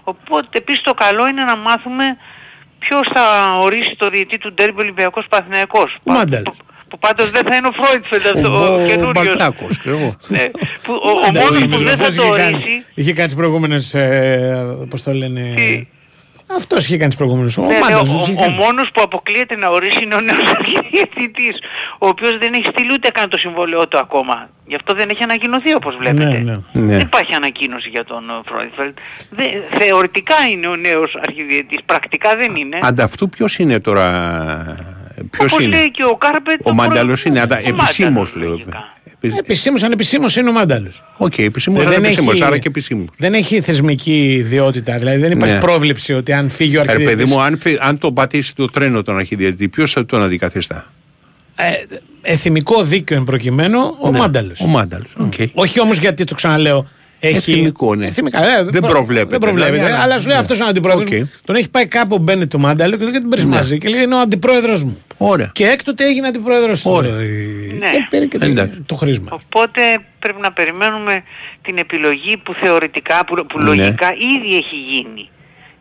Οπότε επίσης το καλό είναι να μάθουμε ποιος θα ορίσει το διετή του ντέρμπι Ολυμπιακός Παθηναϊκός. Ο Μάνταλ. Που, που πάντως δεν θα είναι ο Φρόιτφελντ αυτό, ο, Ο καινούριος. Μπαλτάκος, ξέρω εγώ. Ναι, που, ο, ο Μάνταλ, μόνος ο που δεν θα Μητροφός το είχε κάνει- ορίσει Είχε κάνει τις προηγούμενες, ε, πώς το λένε... Τι; Αυτός είχε κάνει τις προηγούμενες. Ο Ναι, Μάνταλς λέω, τους είχε ο, ο κάνει. μόνος που αποκλείεται να ορίσει είναι ο νέος αρχιδιαιτητής, ο οποίος δεν έχει στείλει ούτε καν το συμβόλαιό του ακόμα. Γι' αυτό δεν έχει ανακοινωθεί όπως βλέπετε. Ναι, ναι. Ναι. Δεν υπάρχει ανακοίνωση για τον ε, Φρόιντφελντ. Δε- Θεωρητικά είναι ο νέος αρχιδιαιτητής, πρακτικά δεν είναι. Αντ' αυτού ποιος είναι τώρα. Ποιος Όπως είναι; λέει και ο Κάρπετ. Ο Μάνταλος είναι. αντα- ο Επισήμως Μάνταλος, λέω. λογικά. Επι- Επισήμως, ανεπισήμως είναι ο Μάνταλος. Οκ, επισήμως, Ε, αλλά δεν επισήμως, έχει- άρα και επισήμως. Δεν έχει θεσμική ιδιότητα, δηλαδή δεν υπάρχει Ναι. πρόβλεψη ότι αν φύγει ο Ε, Ρε παιδί αρχιδιετής... μου, αν, φυ- αν το πατήσει το τρένο τον αρχιδιαιτητή, ποιος θα τον αντικαθιστά; Ε, εθιμικό δίκαιο εν προκειμένω ο Ναι, Μάνταλος. Ο Μάνταλος, οκ. Όχι όμως γιατί το ξαναλέω. Έχει... Εθιμικό, ναι. Εθιμικά, ε, Δεν προ- προβλέπεται, Δεν προβλέπεται. δηλαδή, αλλά- αλλά σου λέει ναι. αυτός είναι ο αντιπρόεδρος. Οκ. μου. Τον έχει πάει κάπου ο Μπένετ το Μάνταλο και τον τον παίρνει Ναι. μαζί και λέει είναι ο αντιπρόεδρος μου. Ωραία. Και έκτοτε έγινε αντιπρόεδρος του. Ωραία. Ε, Ναι. Και πήρε και το, Εντάξει. το χρήσμα. Οπότε πρέπει να περιμένουμε την επιλογή που θεωρητικά, που, που Ναι. λογικά ήδη έχει γίνει.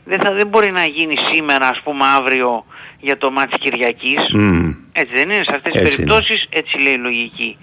Δεν, θα, δεν μπορεί να γίνει σήμερα, ας πούμε, αύριο για το ματς Κυριακής. Μμμ. Έτσι δεν είναι, σε αυτές τις Έτσι περιπτώσεις έτσι λέει η λογική.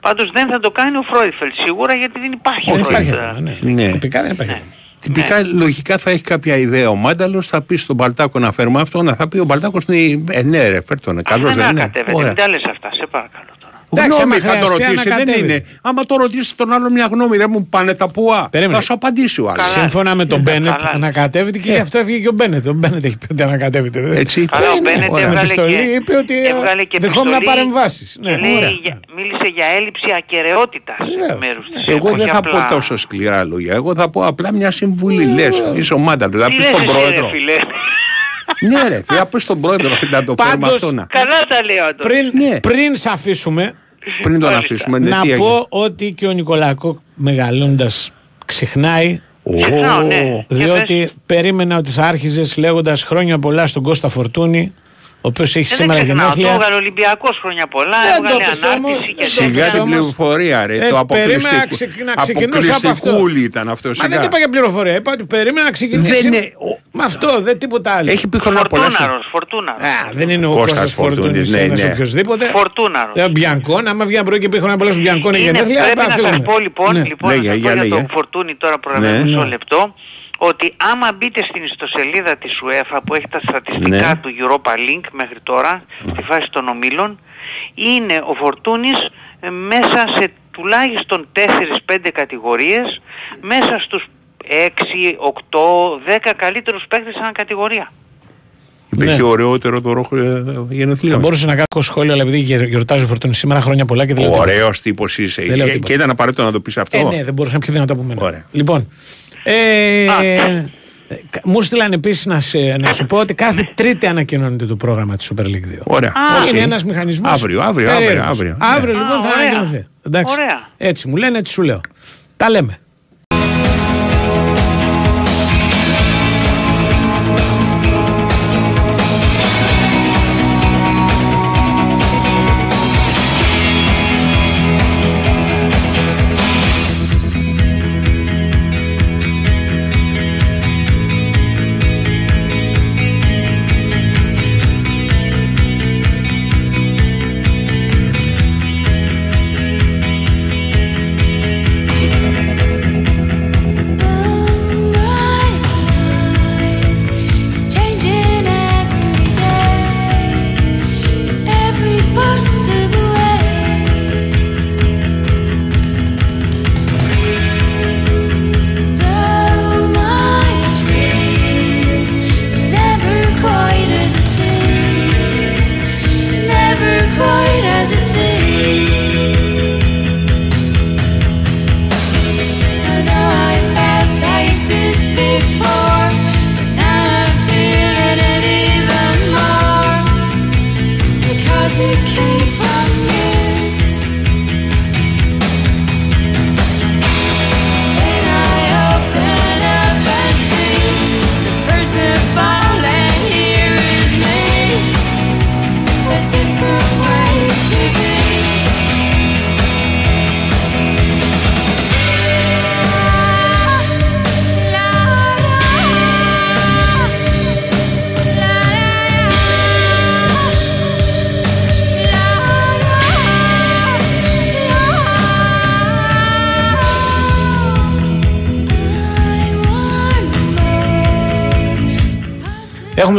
Πάντως δεν θα το κάνει ο Φρόιφελ σίγουρα γιατί δεν υπάρχει Δεν υπάρχει Φρόιφελ. ακόμα, ναι. Ναι. Τυπικά δεν υπάρχει. ακόμα. Τυπικά, λογικά θα έχει κάποια ιδέα ο Μάνταλος, θα πει στον Μπαλτάκο να φέρουμε αυτό, να θα πει ο Μπαλτάκος ναι, ε, ναι ρε, φέρ τον, καλός δεν δεν είναι. ανακατεύεται, Ωραία. μην τα λες αυτά, σε παρακαλώ τώρα. Εντάξει, Γνώμη άμα θα το χρειαστεί, ρωτήσει, δεν ανακατεύει. είναι. Άμα το ρωτήσει τον άλλο μια γνώμη, ρε μου πάνε τα πουά. Περίμενε. Θα σου απαντήσει ο άλλος. Καλά. Σύμφωνα με τον Ε, Μπένετ καλά. ανακατεύεται και Ε. γι' αυτό έφυγε και ο Μπένετ. Ο Μπένετ έχει πει ότι ανακατεύεται. Έτσι. Καλά, ο Ε, ναι, Μπένετ ωραία. έβγαλε Στην επιστολή και, είπε ότι, ε, έβγαλε και δεχόμουν επιστολή παρεμβάσεις. Ναι, και λέει ωραία. για- μίλησε για έλλειψη ακαιρεότητας Βεβαίως. μέρους της Εγώ ΕΠΟ, δεν όχι θα απλά- πω τόσο σκληρά λόγια. Εγώ θα πω απλά μια συμβουλή. Λες, είσαι ο Μάνταλος. Θα Τι πεις λες στον εσύ, ρε πρόεδρο. Φίλε. Ναι, ρε, θα πεις στον πρόεδρο να το φέρουμε Πάντως, αυτό να. Καλά τα λέω Άντωνη. Πριν, Ναι. πριν σε αφήσουμε, Πριν τον Μάλιστα. αφήσουμε, ναι, να τι έγινε. πω ότι και ο Νικολάκο μεγαλώντας ξεχνάει Ω, Ξεχνάω, ναι. Και διότι περίμενα ότι θα άρχιζες λέγοντας χρόνια πολλά στον Κώστα Φορτούνη ο οποίος έχει Ε, σήμερα δεν ξεχνάω, το γενέθλια έβγαλε Ολυμπιακός χρόνια πολλά, Δεν το έβγαλε έπαιξε ανάρτηση όμως, και δεν το τέτοια. Σιγά έπαιξε την όμως. πληροφορία, ρε. Έτσι, Το περίμενα να αποκλειστικό. ξεκ- να ξεκινήσω από αυτό. Αποκλειστικούλη ήταν αυτός. Μα Σιγά. δεν είπα για πληροφορία, είπα ότι περίμενα να ξεκινήσει. Δεν είναι- Με αυτό, δεν τίποτα άλλο. Έχει πει χρόνια πολλά. Φορτούναρος, Φορτούναρος. Α, δεν είναι ο Κώστας Κώστας Φορτούνης, Φορτούνης ναι, ένας ναι. οποιοσδήποτε. Φορτούναρος. Ε, Μπιανκόν, άμα βγει πρωί και πει χρόνια πολλά στον Μπιανκόν είναι Είναι, γενέθλια, πρέπει πάμε να να σας φύγουμε. πω λοιπόν, Ναι. λοιπόν Λέγε, να σας για πω για λέγε. τον Φορτούνη τώρα Ναι. προλαβαίνω μισό Ναι. λεπτό ότι άμα μπείτε στην ιστοσελίδα της UEFA που έχει τα στατιστικά Ναι. του Europa Link μέχρι τώρα στη φάση των ομίλων είναι ο Φορτούνης ε, μέσα σε τουλάχιστον 4-5 κατηγορίες μέσα στους 6, 8, 10 καλύτερους παίκτες ανά κατηγορία. Υπήρχε Ναι. ωραιότερο δώρο ε, Θα γενεθλίων. μπορούσε να κάνω σχόλιο, αλλά επειδή γε- γιορτάζει ο Φορτούνη σήμερα χρόνια πολλά και δεν λέω τίποτα. Ωραίος τύπος είσαι. Δεν λέω Και, τίποτα. και ήταν απαραίτητο να το πεις αυτό. Ε, ναι, δεν μπορούσα να πιο δυνατό από μένα. Λοιπόν. Ε, ε, μου στείλαν επίσης να, σε- να σου πω ότι κάθε Τρίτη ανακοινώνεται το πρόγραμμα της Super League 2. Ωραία. Είναι Οκ. ένας μηχανισμός. Αύριο, αύριο, αύριο, αύριο. Αύριο Ναι. λοιπόν Α, θα ωραία. ανακοινωθεί. Εντάξει. Ωραία. Έτσι μου λένε, έτσι σου λέω. Τα λέμε.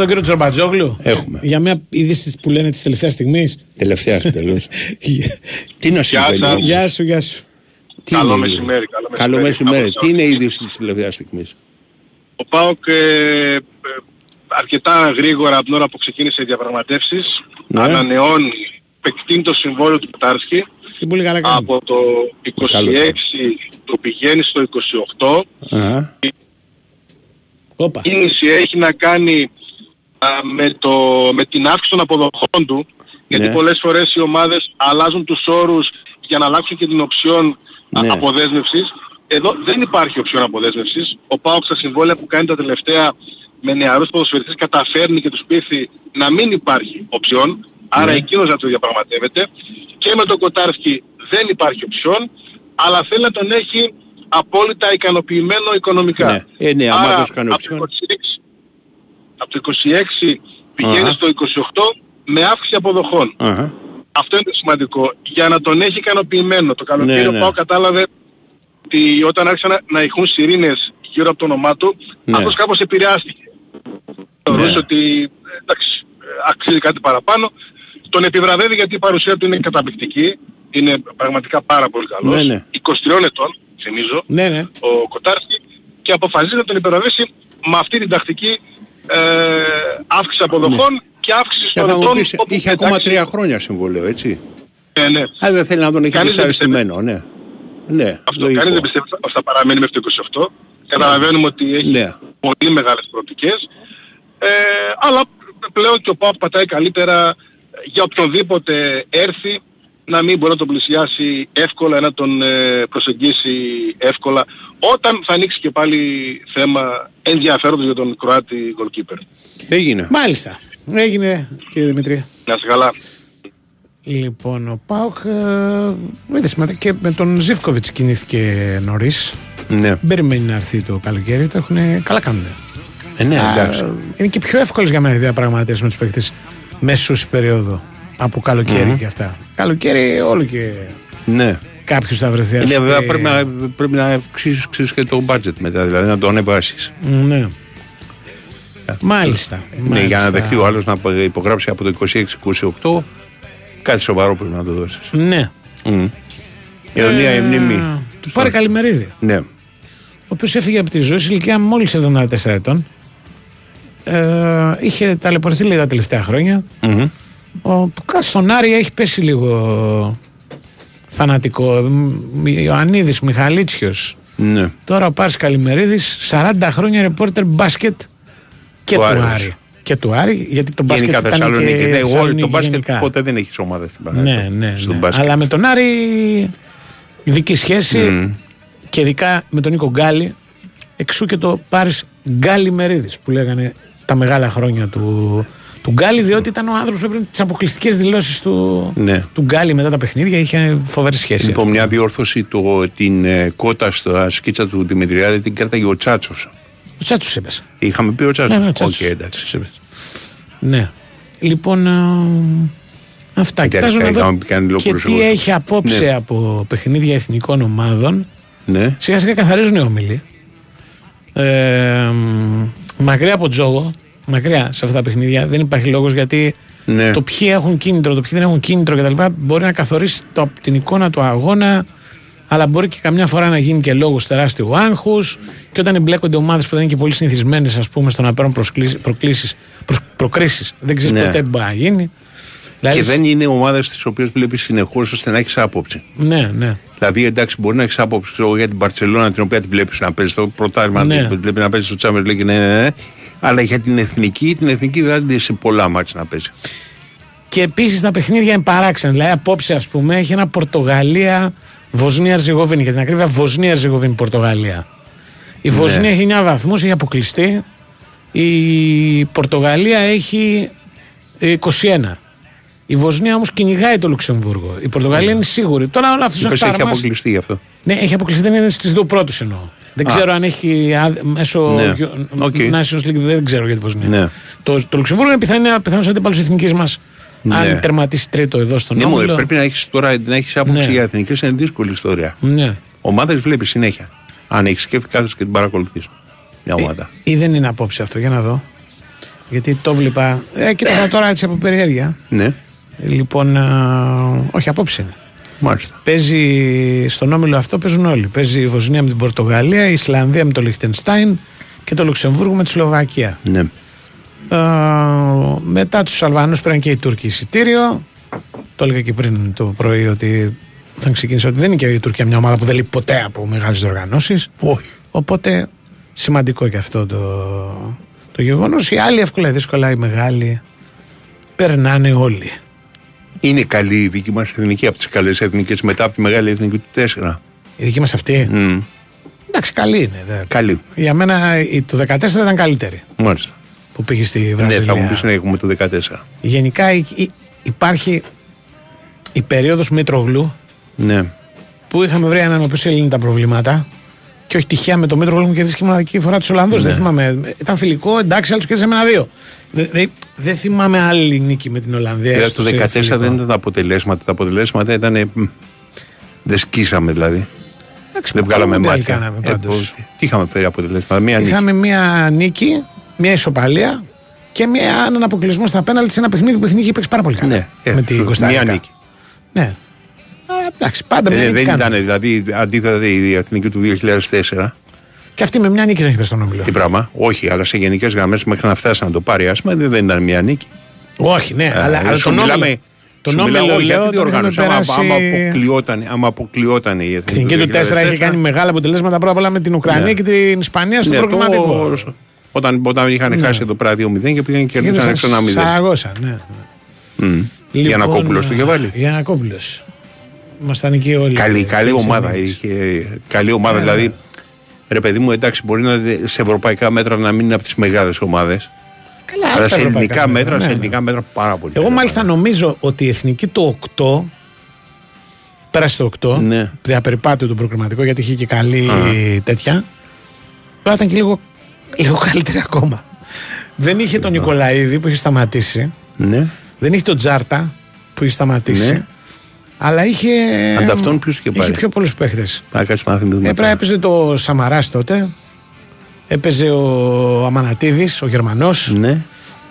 Τον κύριο Τζορμπατζόγλου. Έχουμε. Για μια είδηση που λένε της τελευταίας στιγμής. Τελευταία τέλο. Τι να συμβαίνει. Γεια σου, γεια σου. Τι Καλό είναι, μεσημέρι, καλό Καλό μεσημέρι. μεσημέρι. Τι είναι η είδηση της τελευταίας στιγμής; Ο ΠΑΟΚ ε, ε, αρκετά γρήγορα από την ώρα που ξεκίνησε οι διαπραγματεύσεις Ναι. ανανεώνει, επεκτείνει το συμβόλαιο του Πετάρσκι Και πολύ καλά κάνει. από το 26 Καλό. το πηγαίνει στο 28 Αχα. Όπα. η κίνηση έχει να κάνει α, με, το, με την αύξηση των αποδοχών του γιατί Ναι. πολλές φορές οι ομάδες αλλάζουν τους όρους για να αλλάξουν και την οψιόν α, Ναι. αποδέσμευσης. Εδώ δεν υπάρχει οψιόν αποδέσμευσης. Ο ΠΑΟΚ στα συμβόλαια που κάνει τα τελευταία με νεαρούς ποδοσφαιριστές καταφέρνει και τους πείθει να μην υπάρχει οψιόν. Άρα Ναι. εκείνος να το διαπραγματεύεται. Και με τον Κοτάρσκι δεν υπάρχει οψιόν, αλλά θέλει να τον έχει απόλυτα ικανοποιημένο οικονομικά. Ναι. Ε, ναι, άμα Άρα, τους κάνει από το οψιόν. 26 από το 26 πηγαίνει Αχα. στο 28 με αύξηση αποδοχών. Αχα. Αυτό είναι το σημαντικό. Για να τον έχει ικανοποιημένο. Το καλοκαίρι Ναι, ο ναι. Πάο κατάλαβε ότι όταν άρχισαν να, να ηχούν σιρήνες γύρω από το όνομά του, Ναι. αυτός κάπως επηρεάστηκε. Θεωρούσε ότι ε, εντάξει, ε, αξίζει κάτι παραπάνω. Τον επιβραβεύει γιατί η παρουσία του είναι καταπληκτική. Είναι πραγματικά πάρα πολύ καλός. Ναι, ναι. 23 ετών, θυμίζω, Ναι, ναι. ο Κοτάρσκι και αποφασίζει να τον υπεραβέσει με αυτή την τακτική ε, αύξηση αποδοχών και αύξηση Και των θα μου ετών πεις, όπου, είχε ακόμα εντάξει, τρία χρόνια συμβολέο, έτσι; ε, ναι. Αν δεν θέλει να τον έχει Κανείς δεν δυσαρεστημένο, ναι. Ναι, Αυτό λογικό. κανείς δεν πιστεύει ότι θα παραμείνει μέχρι το 28. Καταλαβαίνουμε ότι έχει Ναι. πολύ μεγάλες προοπτικές. Ε, αλλά πλέον και ο ΠΑΟΚ πατάει καλύτερα για οποιονδήποτε έρθει να μην μπορεί να τον πλησιάσει εύκολα, να τον ε, προσεγγίσει εύκολα όταν θα ανοίξει και πάλι θέμα ενδιαφέροντος για τον Κροάτι goalkeeper. Έγινε. Μάλιστα. Έγινε, κύριε Δημητρία. Να είσαι καλά. Λοιπόν, ο Πάοκ ε, είδες, με- και με τον Ζήφκοβιτς κινήθηκε νωρίς. Ναι. Δεν περιμένει να έρθει το καλοκαίρι. Το έχουν, καλά κάνουν. Ε, ναι, εντάξει. είναι και πιο εύκολο για μένα οι διαπραγματεύσεις με τους παίχτε μέσου περίοδο από καλοκαίρι Μμμ. και αυτά. Καλοκαίρι όλο και Ναι. κάποιος θα βρεθεί. ας Ναι, σου βέβαια πει, πρέπει να, πρέπει να αυξήσεις και το budget μετά, δηλαδή να το ανεβάσεις. Ναι. Μάλιστα. Ναι, για να μάλιστα. δεχτεί ο άλλος να υπογράψει από το 26-28, κάτι σοβαρό πρέπει να το δώσεις. Ναι. Μμ. Αιωνία η μνήμη. Τους πάρε καλημερίδη. Ναι. Ο οποίος έφυγε από τη ζωή σε ηλικία μόλις 74 ετών. Ε, είχε ταλαιπωρηθεί λίγα τα τελευταία χρόνια. Μμμ. Ο, κα- στον Άρη έχει πέσει λίγο θανατικό. Μ, Ιωαννίδης, Μιχαλίτσιος. Ναι. Τώρα ο Πάρης Καλημερίδης, 40 χρόνια ρεπόρτερ μπάσκετ και Του του, Άρης. Άρη. Και του Άρη, γιατί το μπάσκετ Γενικά ήταν Θεσσαλονίκη. και Ναι, εγώ Θεσσαλονίκη το μπάσκετ γενικά. ποτέ δεν έχει ομάδα στην Ναι, Παναγία. ναι, Στον ναι. μπάσκετ. Αλλά με τον Άρη ειδική σχέση Μμμ. και ειδικά με τον Νίκο Γκάλι εξού και το Πάρης Γκάλι Μερίδης που λέγανε τα μεγάλα χρόνια του, του Γκάλι διότι ήταν ο άνθρωπος που έπαιρνε τις αποκλειστικές δηλώσεις του, Ναι. του Γκάλι μετά τα παιχνίδια είχε φοβερή σχέση. Λοιπόν, μια διόρθωση το, την ε, κότα στα σκίτσα του Δημητριάδη την κράταγε ο Τσάτσος. Ο Τσάτσος έπεσε. Είχαμε πει ο Τσάτσος. Ναι, ναι, Οκ, Τσάτσος. εντάξει. Ναι. Λοιπόν, α, αυτά. Εντάξει, Κοιτάζω να είχαμε δω πει κανένα και λιγότερο τι εγώ. έχει απόψε Ναι. από παιχνίδια εθνικών ομάδων. Ναι. Σιγά σιγά καθαρίζουν οι όμιλοι. Ε, μ, μακριά από τζόγο, μακριά σε αυτά τα παιχνίδια, δεν υπάρχει λόγος γιατί Ναι. το ποιοι έχουν κίνητρο, το ποιοι δεν έχουν κίνητρο κτλ. μπορεί να καθορίσει το, την εικόνα του αγώνα, αλλά μπορεί και καμιά φορά να γίνει και λόγος τεράστιου άγχους. Και όταν εμπλέκονται ομάδες που δεν είναι και πολύ συνηθισμένες, ας πούμε, στο να παίρνουν προκλήσει, προκρίσεις, δεν ξέρεις Ναι. ποτέ μπορεί να γίνει. Δηλαδή, Και δεν είναι ομάδες τις οποίες βλέπεις συνεχώς ώστε να έχεις άποψη. Ναι, ναι. Δηλαδή, εντάξει, μπορεί να έχεις άποψη ξέρω, εγώ, για την Παρσελόνα την οποία τη βλέπεις να παίζεις στο πρωτάθλημα, Ναι. την βλέπει να παίζεις στο Champions League, ναι, ναι, ναι. Αλλά για την εθνική, την εθνική δεν είναι σε πολλά μάτια να παίζει. Και επίσης τα παιχνίδια είναι παράξενα. Δηλαδή, απόψε, ας πούμε, έχει ένα Πορτογαλία, Βοσνία Ερζεγοβίνη. Για την ακρίβεια, Βοσνία Ερζεγοβίνη, Πορτογαλία. Η Ναι. Βοσνία έχει 9 βαθμούς, έχει αποκλειστεί. Η Πορτογαλία έχει ε, 21. Η Βοσνία όμως κυνηγάει το Λουξεμβούργο. Η Πορτογαλία είναι σίγουρη. Τώρα όλα αυτό ο Είπες, Ναι. έχει Χτάρμας- αποκλειστεί γι' αυτό. Ναι, έχει αποκλειστεί, δεν είναι στις δύο πρώτου εννοώ. Δεν Α. ξέρω αν έχει α, μέσω Ναι. γιο- OK. Nations League, δεν ξέρω για την Βοσνία. Ναι. Το, το Λουξεμβούργο είναι πιθανό, πιθανός αντίπαλος της εθνικής μας. Ναι. Αν τερματίσει τρίτο εδώ στον Ναι, μου, Όμιλο. πρέπει να έχεις τώρα να έχεις άποψη Ναι. για εθνικέ είναι δύσκολη ιστορία. Ναι. Ομάδες βλέπεις συνέχεια. Αν έχεις σκέφτη, κάθεσαι και την παρακολουθείς. Μια ομάδα. Ή δεν είναι απόψε αυτό, για να δω. Γιατί το βλέπα. Ε, κοίταγα τώρα έτσι από περιέργεια. Ναι, Λοιπόν, α, όχι απόψε είναι. μάλιστα. Παίζει στον όμιλο αυτό παίζουν όλοι. Παίζει η Βοσνία με την Πορτογαλία, η Ισλανδία με το Λιχτενστάιν και το Λουξεμβούργο με τη Σλοβακία. Ναι. Ε, μετά τους Αλβανούς πήραν και οι Τούρκοι εισιτήριο. Το έλεγα και πριν το πρωί ότι θα ξεκίνησε ότι δεν είναι και η Τουρκία μια ομάδα που δεν λείπει ποτέ από μεγάλες διοργανώσεις. Όχι. Οπότε σημαντικό και αυτό το, το γεγονός. Οι άλλοι εύκολα ή δύσκολα οι μεγάλοι περνάνε όλοι. Είναι καλή η δική μας εθνική από τις καλές εθνικές μετά από τη μεγάλη εθνική του 4. Η δική μας αυτή; Mm. Εντάξει, καλή είναι. δε. Καλή. Για μένα η- το 14 ήταν καλύτερη Μάλιστα. που πήγε στη Ναι, Βραζιλία. θα μου πεις να έχουμε το 14. Γενικά η- η- υπάρχει η περίοδος Μήτρογλου Ναι. που είχαμε βρει έναν ο οποίος έλυνε τα προβλήματα και όχι τυχαία με το Μήτρογλου μου κερδίσει και μοναδική φορά τους Ολλανδούς. Ναι. Δεν θυμάμαι. Ήταν φιλικό, εντάξει, άλλου κερδίσαμε ένα-δύο. Δεν δε, δεν θυμάμαι άλλη νίκη με την Ολλανδία. Δηλαδή έστω το σε 14 φιλικό. δεν ήταν τα αποτελέσματα. Τα αποτελέσματα ήταν. μ, Δεν σκίσαμε δηλαδή. Εντάξει, δεν που βγάλαμε καλό μάτια. κάναμε Ε, πάντως. πώς- τι είχαμε φέρει αποτελέσματα. Μία νίκη. Είχαμε μία νίκη, μία ισοπαλία και μία, έναν αποκλεισμό στα πέναλτι σε ένα παιχνίδι που η Εθνική είχε παίξει πάρα πολύ καλά. Ναι, ε, με την μία Κωνσταντίνα. νίκη. Ναι. Αλλά εντάξει, πάντα μια Ε, νίκη δεν κάναμε. ήταν δηλαδή αντίθετα η εθνική του 2004. Και αυτή με μια νίκη δεν έχει πέσει στον όμιλο. Τι πράγμα; Όχι, αλλά σε γενικές γραμμές μέχρι να φτάσει να το πάρει άσμα δεν δεν ήταν μία νίκη. Όχι, ναι, αλλά, Ε, αλλά σου τον μιλάμε- όμιλο. Τον σου μιλάω όμιλο για λέω τη τον είχαμε διοργάνωση. Άμα, περάσει... άμα, αποκλειόταν, άμα αποκλειόταν η εθνική. Εθνική του 4 είχε κάνει μεγάλα αποτελέσματα πρώτα απ' όλα με την Ουκρανία Ναι. και την Ισπανία στο Ναι, προγραμματικό. το- Όταν, όταν είχαν Ναι. χάσει εδώ πέρα 2-0 και πήγαν και κερδίσαν έξω ένα 0. Σαραγώσα, ναι. Μμ. Για να κόπουλο το είχε βάλει. Για να κόπουλο. Ήμασταν εκεί όλοι. Καλή, καλή Φίλοι ομάδα. συνήθεις. Είχε, καλή ομάδα. Ναι, δηλαδή, ρε παιδί μου, εντάξει, μπορεί να είναι σε ευρωπαϊκά μέτρα να μην είναι από τις μεγάλες ομάδες. Καλά, Αλλά τα σε ευρωπαϊκά ελληνικά μέτρα, ναι, σε ναι. ελληνικά μέτρα πάρα πολύ. Εγώ μάλιστα νομίζω ότι η εθνική το 8 πέρασε το 8 Ναι. διαπεριπάτει το προκριματικό γιατί είχε και καλή τέτοια τώρα ήταν και λίγο, λίγο καλύτερη ακόμα δεν είχε τον Νικολαίδη που είχε σταματήσει Ναι. δεν είχε τον Τζάρτα που είχε σταματήσει Ναι. Αλλά είχε Ανταυτόν ποιος είχε πάρει; πιο πολλούς παίχτες Να κάτσει να θυμηθούμε. Έπρεπε έπαιζε το Σαμαράς τότε έπαιζε ο Αμανατίδης ο Γερμανός Ναι.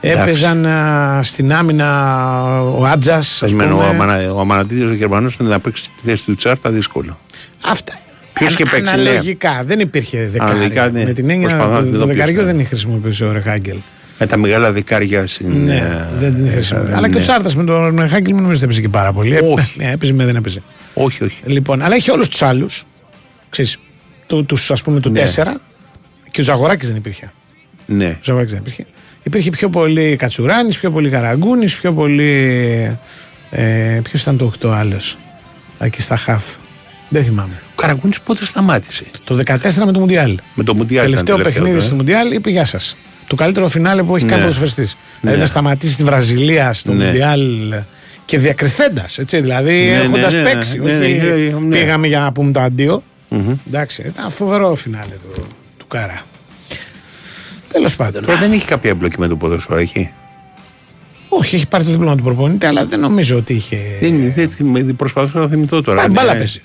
Έπαιζαν α, στην άμυνα ο Άτζα. Περιμένω, ο, Αμανα, ο Αμανατίδης ο Γερμανός να παίξει τη θέση του Τσάρτα δύσκολο. Αυτά. Ποιος είχε παίξει, ναι. Αναλογικά. Δεν υπήρχε δεκάρι. Αναλογικά, ναι. Με την έννοια Προσπαθώ να του δω το ποιος δεκαριού ήταν. δεν είχε χρησιμοποιήσει ο Ρεχάγκελ. Με τα μεγάλα δικάρια στην. Ναι, ε, δεν την είχε ε, σημασία. Αλλά και ο ναι. Τσάρτας με τον Χάγκελ μην νομίζω ότι έπαιζε και πάρα πολύ. Όχι. Ε, έπαιζε με δεν έπαιζε. Όχι, όχι. Λοιπόν, αλλά είχε όλους τους άλλους. Ξέρεις, του, τους, ας πούμε του Ναι. τέσσερα και ο Ζαγοράκη δεν υπήρχε. Ναι. Ο Ζαγοράκη δεν υπήρχε. Υπήρχε πιο πολύ Κατσουράνης, πιο πολύ Καραγκούνης, πιο πολύ. Ε, Ποιος ήταν το 8 άλλος. Εκεί στα χαφ. Δεν θυμάμαι. Ο Καραγκούνης πότε σταμάτησε; Το 14 με το Μουντιάλ. Με το Μουντιάλ. ήταν Τελευταίο τελευταίο, παιχνίδι ε. στο Μουντιάλ είπε γεια σας. Το καλύτερο φινάλε που έχει Ναι. κάνει ποδοσφαιριστής. Δηλαδή Ναι. να σταματήσει τη Βραζιλία στο Ναι. Μουντιάλ και διακριθέντας. Δηλαδή Ναι, ναι, έχοντας ναι, παίξει. ναι, όχι ναι, ναι, ναι. πήγαμε για να πούμε το αντίο. Μμμ. Εντάξει, ήταν φοβερό φινάλε του, του Κάρα. Τέλος πάντων. Τώρα δεν έχει κάποια εμπλοκή με το ποδόσφαιρο, έχει; Όχι, έχει πάρει το δίπλωμα του προπονητή, αλλά δεν νομίζω ότι είχε. Δεν, δεν, δεν προσπαθώ να θυμηθώ τώρα. Μα, Ναι. μπάλα παίζει.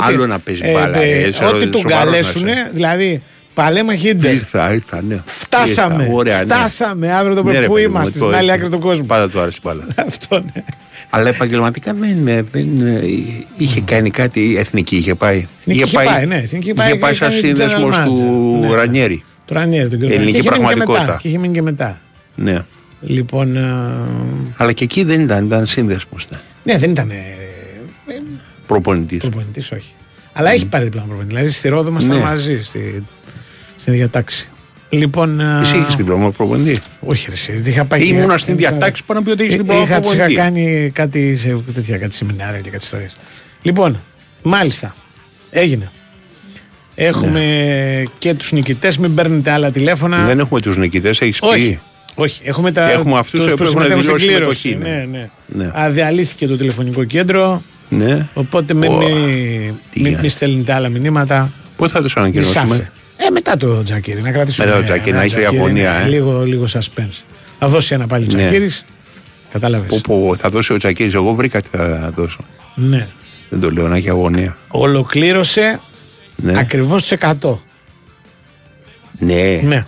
Άλλο να παίζει μπάλα, ε, ε, σοβαρός ό,τι να τον είσαι. καλέσουνε, δηλαδή παλέμα χίντερ. Ήρθα, ήρθα, ναι. Φτάσαμε. Ήρθα, ωραία, ναι. Φτάσαμε αύριο το Ναι, πρωί ρε, που παιδί μου, είμαστε, το- στην άλλη άκρη του κόσμου. Πάντα του άρεσε η μπάλα. Αυτό ναι. Αλλά επαγγελματικά δεν, ε, δεν ε, είχε κάνει κάτι, η εθνική είχε πάει. Εθνική είχε πάει, ναι, εθνική είχε πάει, πάει σαν έκανε σύνδεσμος general του manager. Ναι. Ρανιέρη. Το Ρανιέρη, τον κύριο Ελληνική Ρανιέρη. Και είχε μείνει και μετά, πραγματικότητα. Και είχε μείνει και μετά. Ναι. Λοιπόν. ε, Αλλά και εκεί δεν ήταν, ήταν σύνδεσμος. Ναι, δεν ήταν Προπονητής. προπονητής, όχι. Αλλά έχει πάρει διπλώμα προπονητής. Δηλαδή στη Ρόδο ήμασταν Ναι. μαζί στη, στην ίδια τάξη. Λοιπόν. ε, Εσύ είχε διπλώμα προπονητή; Όχι, ρε, εσύ, είχα πάει. και- Ήμουνα στην είχα- διατάξη πάνω να πει ότι έχεις Ε, διπλώμα είχα, τους είχα προπονητή. κάνει κάτι, σε, τέτοια, κάτι σεμινάρια και κάτι ιστορίες. Λοιπόν, μάλιστα, έγινε. Έχουμε και τους νικητές, μην παίρνετε άλλα τηλέφωνα. Δεν έχουμε τους νικητές, έχεις πει. Όχι, όχι. Έχουμε, τα, Έχουμε αυτούς τους που έχουν συμμετέχουν στην δηλώσει κλήρωση. συμμετοχή, Ναι, ναι. ναι. Ναι. Αδιαλύθηκε το τηλεφωνικό κέντρο. Ναι. Οπότε μην Ω, μη, τι μη, είναι. μη στέλνετε άλλα μηνύματα. Πού θα τους Μισάφε. ανακοινώσουμε; Ε, μετά το Τζακίρι, να κρατήσουμε. Μετά το Τζακίρι, ένα να έχει Τζακίρι, αγωνία, ναι, ε. Λίγο, λίγο suspense. Θα δώσει ένα πάλι ο Ναι. Τζακίρης. Κατάλαβες. Που, που θα δώσει ο Τσακίρη, εγώ βρήκα τι θα δώσω. Ναι. Δεν το λέω να έχει αγωνία. Ολοκλήρωσε Ναι. ακριβώς τους 100. Ναι. Ναι.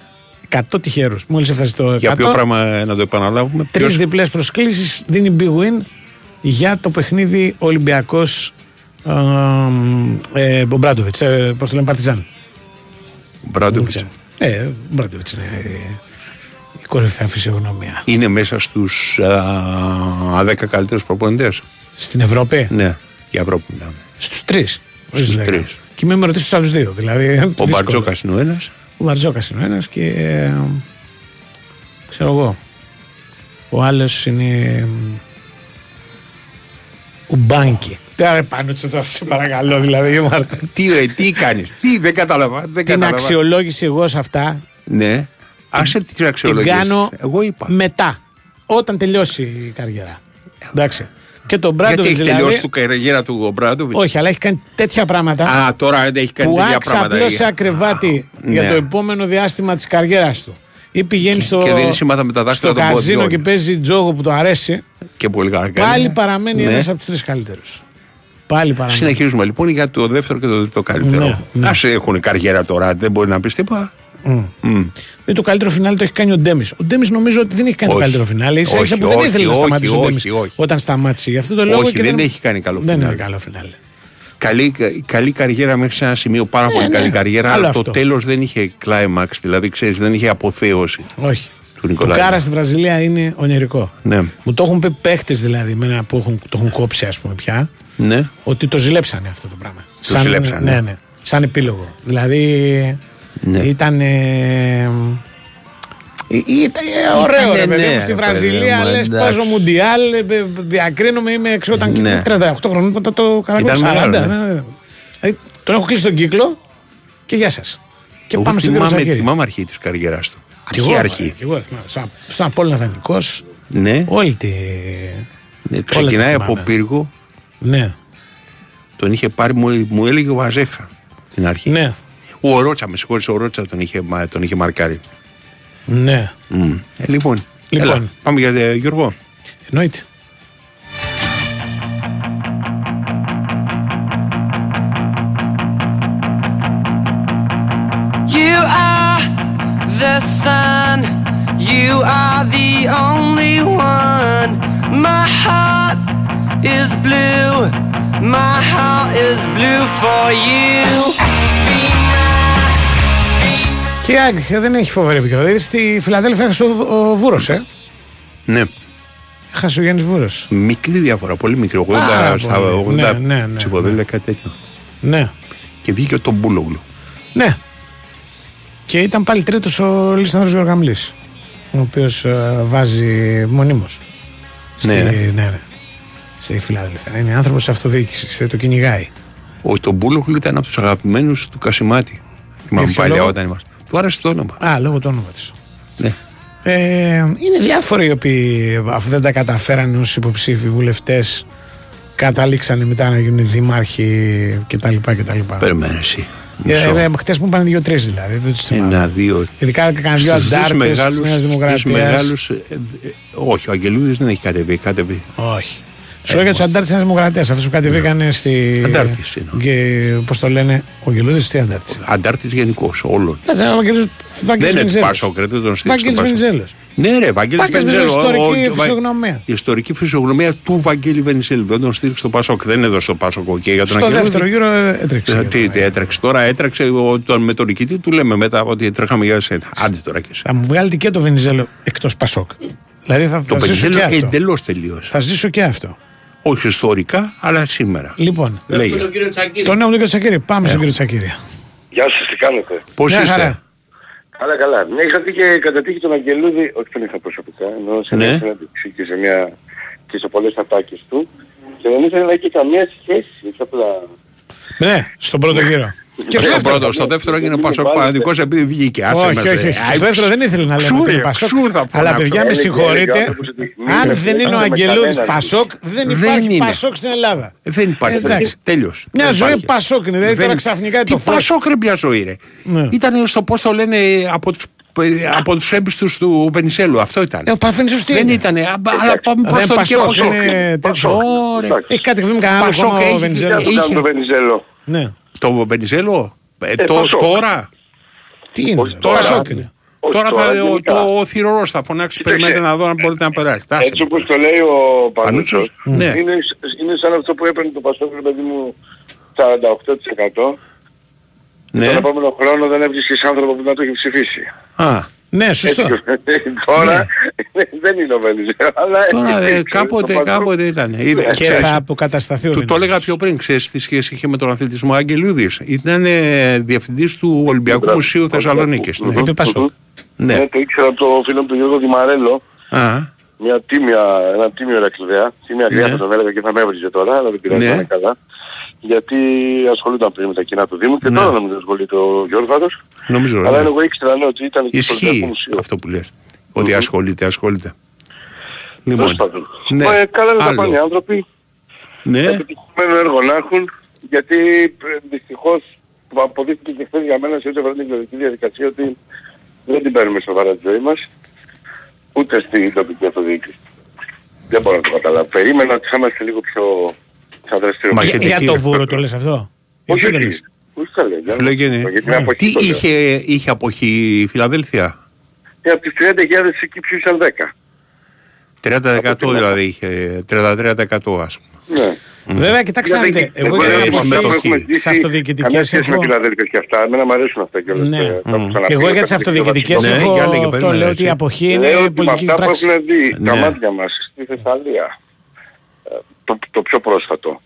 100 τυχερούς. Μόλις έφτασε στο 100. Για ποιο πράγμα ε, να το επαναλάβουμε. Τρεις Ποιος- διπλές προσκλήσεις δίνει big win για το παιχνίδι Ολυμπιακός ε, ε, Μπομπράντοβιτς, ε, πώς το λένε Παρτιζάν. Μπράντοβιτς. Ε, ο Μπομπράντοβιτς είναι ε, η κορυφαία φυσιογνωμία. Είναι μέσα στους 10 καλύτερους προπονητές. Στην Ευρώπη; Ναι, για Ευρώπη μιλάμε. Στους τρεις. όχι Στους στους δέκα. τρεις. Και μην με ρωτήσεις τους άλλους δύο. Δηλαδή, Ο δύσκολο. Μπαρτζόκας είναι ο ένας. Ο Μπαρτζόκας είναι ο ένας και ε, ξέρω εγώ. Ο άλλος είναι ο Μπάνκι. Τώρα πάνω τους τώρα σε παρακαλώ δηλαδή. Μάρτα. Τι, ε, τι κάνεις, τι δεν κατάλαβα. Δεν Την κατάλαβα. αξιολόγηση εγώ σε αυτά Ναι. Άσε την την αξιολογία. κάνω Εγώ είπα. μετά. Όταν τελειώσει η καριέρα. Εντάξει. Και τον Γιατί Μπράντοβιτς έχει δηλαδή. τελειώσει του καριέρα του ο Μπράντοβιτς; Όχι, αλλά έχει κάνει τέτοια πράγματα Α, τώρα δεν έχει κάνει που τέτοια άξα πράγματα. απλώς σε ακρεβάτι για ναι. το επόμενο διάστημα της καριέρας του. Ή πηγαίνει στο, και δίνει σήματα με τα δάχτυλα στο των καζίνο ποδιών. και παίζει τζόγο που του αρέσει. Και πολύ καλά κάνει. Πάλι παραμένει Ναι. ένας από τους τρεις καλύτερους. Πάλι παραμένει. Συνεχίζουμε λοιπόν για το δεύτερο και το τρίτο καλύτερο. Ναι, ναι. Α έχουν καριέρα τώρα, δεν μπορεί να πεις τίποτα. Μμ. Μμ. Ε, το καλύτερο φινάλε το έχει κάνει ο Ντέμις. Ο Ντέμις νομίζω ότι δεν έχει κάνει Όχι. το καλύτερο φινάλε. σα ίσα Όχι, που δεν όχι, ήθελε να όχι, σταματήσει ο όχι, Ντέμις όχι. όταν σταμάτησε. Γι' αυτό το λόγο Όχι, και δεν έχει κάνει καλό Δεν φινάλε. είναι καλό φινάλε. Καλή, καλή καριέρα μέχρι σε ένα σημείο, πάρα Ναι, πολύ ναι. καλή καριέρα. Άλλο Αλλά το αυτό. τέλος δεν είχε κλάιμαξ, δηλαδή ξέρεις, δεν είχε αποθέωση Όχι. του Ο Νικολάη. Κάρα στη Βραζιλία είναι ονειρικό. Ναι. Μου το έχουν πει παίχτες δηλαδή εμένα που έχουν, το έχουν κόψει, ας πούμε πια, ναι. ότι το ζηλέψανε αυτό το πράγμα. Το ζηλέψανε. Ναι, ναι. Σαν επίλογο. Δηλαδή Ναι. ήταν. Ε, ήταν ε, ωραίο Ήτανε, ρε παιδί ναι, μου στη ρε Βραζιλία παιδί μου, λες εντάξει. παίζω μουντιάλ ε, ε, διακρίνομαι είμαι έξω όταν Ναι. 38 χρονών μετά το Ήταν καραγκό 40 μεγάλο, ναι, ναι. ναι, ναι. Δηλαδή, τον έχω κλείσει τον κύκλο και γεια σας. Και Εγώ πάμε στον κύριο θυμάμαι, Σακύρη. θυμάμαι αρχή της καριέρας του. Κι Αρχή, εγώ, αρχή. ε, κι εγώ θυμάμαι. Σαν- Στον Απόλλωνα Δανεικός, Ναι. όλη τη... Ναι, όλα ξεκινάει τα από θυμάμαι. πύργο, Ναι, τον είχε πάρει, μου, μου έλεγε ο Βαζέχα την αρχή. ναι, Ο Ρότσα, με συγχωρείς, ο Ρότσα τον είχε, μα- τον είχε μαρκάρει. ναι. Μμ. Ε, λοιπόν, Λοιπόν. Έλα, πάμε για ε, Γιώργο. Εννοείται. You are the sun. You are the only one. My heart is blue. My heart is blue for you. Και Και η ΑΕΚ δεν έχει φοβερή επικαιρότητα. Δηλαδή στη Φιλαδέλφια έχασε ο, ο Βούρος, ε; Ναι. Έχασε ο Γιάννης Βούρος. Μικρή διαφορά, πολύ μικρή. 80 Πάρα στα πολύ. 80 Ναι, ναι, ναι, ψηφοδέλτια, κάτι τέτοιο. Ναι. Και βγήκε τον Μπούλογλου. Ναι. Και ήταν πάλι τρίτος ο Λίσανδρος Γεωργαμλής ο οποίος ε, βάζει μονίμως. Στη, Ναι. ναι, ναι. Στη Φιλαδέλφια. Είναι άνθρωπος αυτοδιοίκησης, το κυνηγάει. Ο τον Μπούλογλου ήταν από τους αγαπημένους του Κασιμάτη. Θυμάμαι ποιο παλιά λόγο; όταν είμαστε. Του άρεσε το όνομα. Α, λόγω του όνομα της. Ναι. Ε, είναι διάφοροι οι οποίοι αφού δεν τα καταφέρανε ως υποψήφοι βουλευτές καταλήξανε μετά να γίνουν δήμαρχοι κτλ. κτλ. Περιμένε εσύ. Ε, Μισό. ε, χτες μου είπαν δύο-τρεις δηλαδή. Δεν τους θυμάμαι. Ένα, δύο. Ειδικά έκαναν δύο Στους αντάρτες της μεγάλους- Νέας στους Δημοκρατίας. μεγάλους, ε, ε, όχι, ο Αγγελούδης δεν έχει κατεβεί. κατεβεί. Όχι. Σου λέω για του αντάρτε τη Νέα Δημοκρατία. Αυτού που κατεβήκανε στη. Αντάρτης είναι. Και πώς το λένε, ο Γελούδη τι αντάρτης. Αντάρτης γενικώ, όλων. Δεν ο Βαγγέλης Δεν είναι του Βενιζέλος. Πασόκ, ρε, δεν τον στήριξε. Βαγγέλης τον Πασόκ. Βενιζέλος. Ναι, ρε, Βαγγέλης Βαγγέλης Βενιζέλος. Βενιζέλος, Ο- ιστορική ο- φυσιογνωμία. Η ιστορική φυσιογνωμία του Βαγγέλη Βενιζέλου. Δεν τον στήριξε το Πασόκ. Δεν έδωσε το Πασόκ και για τον Στο Αγγελούδη. δεύτερο γύρο ε, έτρεξε. Ε, Τι, τι έτρεξε τώρα, έτρεξε ο- τον, με τον νικητή του λέμε μετά ότι τρέχαμε για σένα. Άντε τώρα και εσύ. Θα μου βγάλετε και το Βενιζέλο εκτός Πασόκ. Δηλαδή θα, Το θα ζήσω Βενιζέλο και αυτό. εντελώς τελείωσε. Θα ζήσω και αυτό. Όχι ιστορικά, αλλά σήμερα. Λοιπόν, Λέγε. τον νέο μου τον κύριο Τσακύρη. Πάμε στον κύριο Τσακύρη. Γεια σας, τι κάνετε; Πώς Μια είστε; χαρά. Καλά, καλά. Μια είχα δει και κατά τύχη τον Αγγελούδη, όχι τον είχα προσωπικά, ενώ σε Ναι. μια συνέντευξη και σε, μια, και σε πολλές ατάκες του και δεν ήθελε να έχει καμία σχέση, έτσι απλά. Ναι, στον πρώτο γύρο. Και στο δεύτερο. πρώτο, στο δεύτερο έγινε Πασόκ Παναδικός επειδή βγήκε. Άσε Όχι, μας, όχι, ρε. όχι. Άι, Στο δεύτερο δεν ήθελε να λέμε ξούρε, ότι είναι Πασόκ. ξούρ θα Αλλά φωνάξω. παιδιά με Έλεγε, συγχωρείτε, έλεγε άνθρωπος ότι μην αν με δεν είναι ο με Αγγελούδης κανέναν. Πασόκ, δεν Δεν υπάρχει είναι. Πασόκ στην Ελλάδα. Δεν υπάρχει. Εντάξει. Τέλειος. Μια Δεν ζωή υπάρχει. Πασόκ είναι. Δηλαδή Δεν- τώρα ξαφνικά Τι το φως. Πασόκ ρε μια ζωή ρε. Ναι. Ήταν στο πώς το λένε από τους από τους έμπιστους του Βενιζέλου. Αυτό ήταν. Ε, ο Παφένισος τι Δεν είναι. ήταν. Αλλά πάμε Δεν προς το Πασόκ, Πασόκ. είναι τέτοιο. Ωραία. Έχει κάτι με κανένα άλλο Πασόκ κόμμα ο έχει- Βενιζέλος. Τι είχε- το Βενιζέλο. Ναι. Το Βενιζέλο. ε, Ε, το- Πασόκ. Τώρα; Τι είναι. Όχι το τώρα. Πασόκ είναι. Όχι Τώρα τώρα, θα, ο, γενικά. το, ο θηρορός θα φωνάξει. Κοίταξε. Περιμένετε να δω αν μπορείτε να περάσετε. Άσε. Έτσι όπως το λέει ο Πανούτσος, Πανούτσος, ναι. είναι, είναι σαν αυτό που έπαιρνε το Πασόκ, ρε παιδί μου, 48%. Ναι. Τον επόμενο χρόνο δεν έβρισκες άνθρωπο που να το έχει ψηφίσει. Α, Ναι, σωστό. Έτσι, Τώρα δεν είναι ο Βενιζέλο, αλλά τώρα έχει ε, δείξει κάποτε, το Πασόκ. κάποτε ήταν. Είδε, Και ξέρεις, θα αποκατασταθεί ο Του το Βενιζέλος. έλεγα πιο πριν, ξέρεις τι σχέση είχε με τον αθλητισμό Αγγελούδης. Ήταν ε, διευθυντής του Ολυμπιακού Μπράβο. Μουσείου Θεσσαλονίκης. Ναι. Είπε Πασόκ. Ναι. Ναι, το ήξερα από το φίλο μου του Γιώργο Δημαρέλο, Α, μια τίμια, ένα τίμιο Ερακλειδέα. Τίμια Ναι. γριά θα τον έλεγα και θα με έβριζε τώρα, αλλά δεν πειράζει Ναι. να είναι καλά. Γιατί ασχολούνταν πριν με τα κοινά του Δήμου και Ναι. τώρα νομίζω ασχολείται ο Γιώργος. νομίζω. Αλλά ναι. εγώ ήξερα ναι, ότι ήταν και στο Ολυμπιακό Ισχύει Μουσείο. αυτό που λες. Ότι ασχολείται, ασχολείται. Τέλος Λοιπόν, πάντων. ναι, Ε, καλά να τα άλλο. πάνε οι άνθρωποι. ναι, Επιτυχημένο έργο να έχουν, γιατί ε, δυστυχώς αποδείχθηκε και χθες για μένα σε ό,τι αφορά την εκλογική διαδικασία ότι δεν την παίρνουμε σοβαρά τη ζωή μας, ούτε στην τοπική αυτοδιοίκηση. Δεν μπορώ να το καταλάβω. Περίμενα ότι θα είμαστε λίγο πιο, πιο δραστηριοποιημένοι. Μα Για- έχετε Για εκεί. το βούρο το λες αυτό; Όχι, Γιατί το όχι. λες; Όχι τα λέω. για- Σου λέγε, ναι. Για την αποχή Τι το λέω. είχε, είχε αποχή η Φιλαδέλφια; Και από τις 30.000 εκεί ποιους ήταν 10. 30% δηλαδή είχε, 33% ας πούμε. Ναι. Βέβαια, κοιτάξτε να Δηλαδή, δείτε. Εγώ δεν για έχουμε την αυτά που αποχή έχουμε σε ζήσει, Καμία αυτοδιοικητικές σχέση με έχω... Φιλαδέλφια και αυτά. Εμένα μου αρέσουν αυτά και όλα. Ναι. τα- τα έχω ξαναπεί. Εγώ για τις Τα αυτοδιοικητικές Ναι, έχω για λέγε, αυτό περίμενε, λέω ότι η έτσι. αποχή Λέω είναι ότι με πολιτική αυτά που πράξη. έχουν δει τα Ναι. μάτια μας στη Θεσσαλία, ε, το, το πιο πρόσφατο,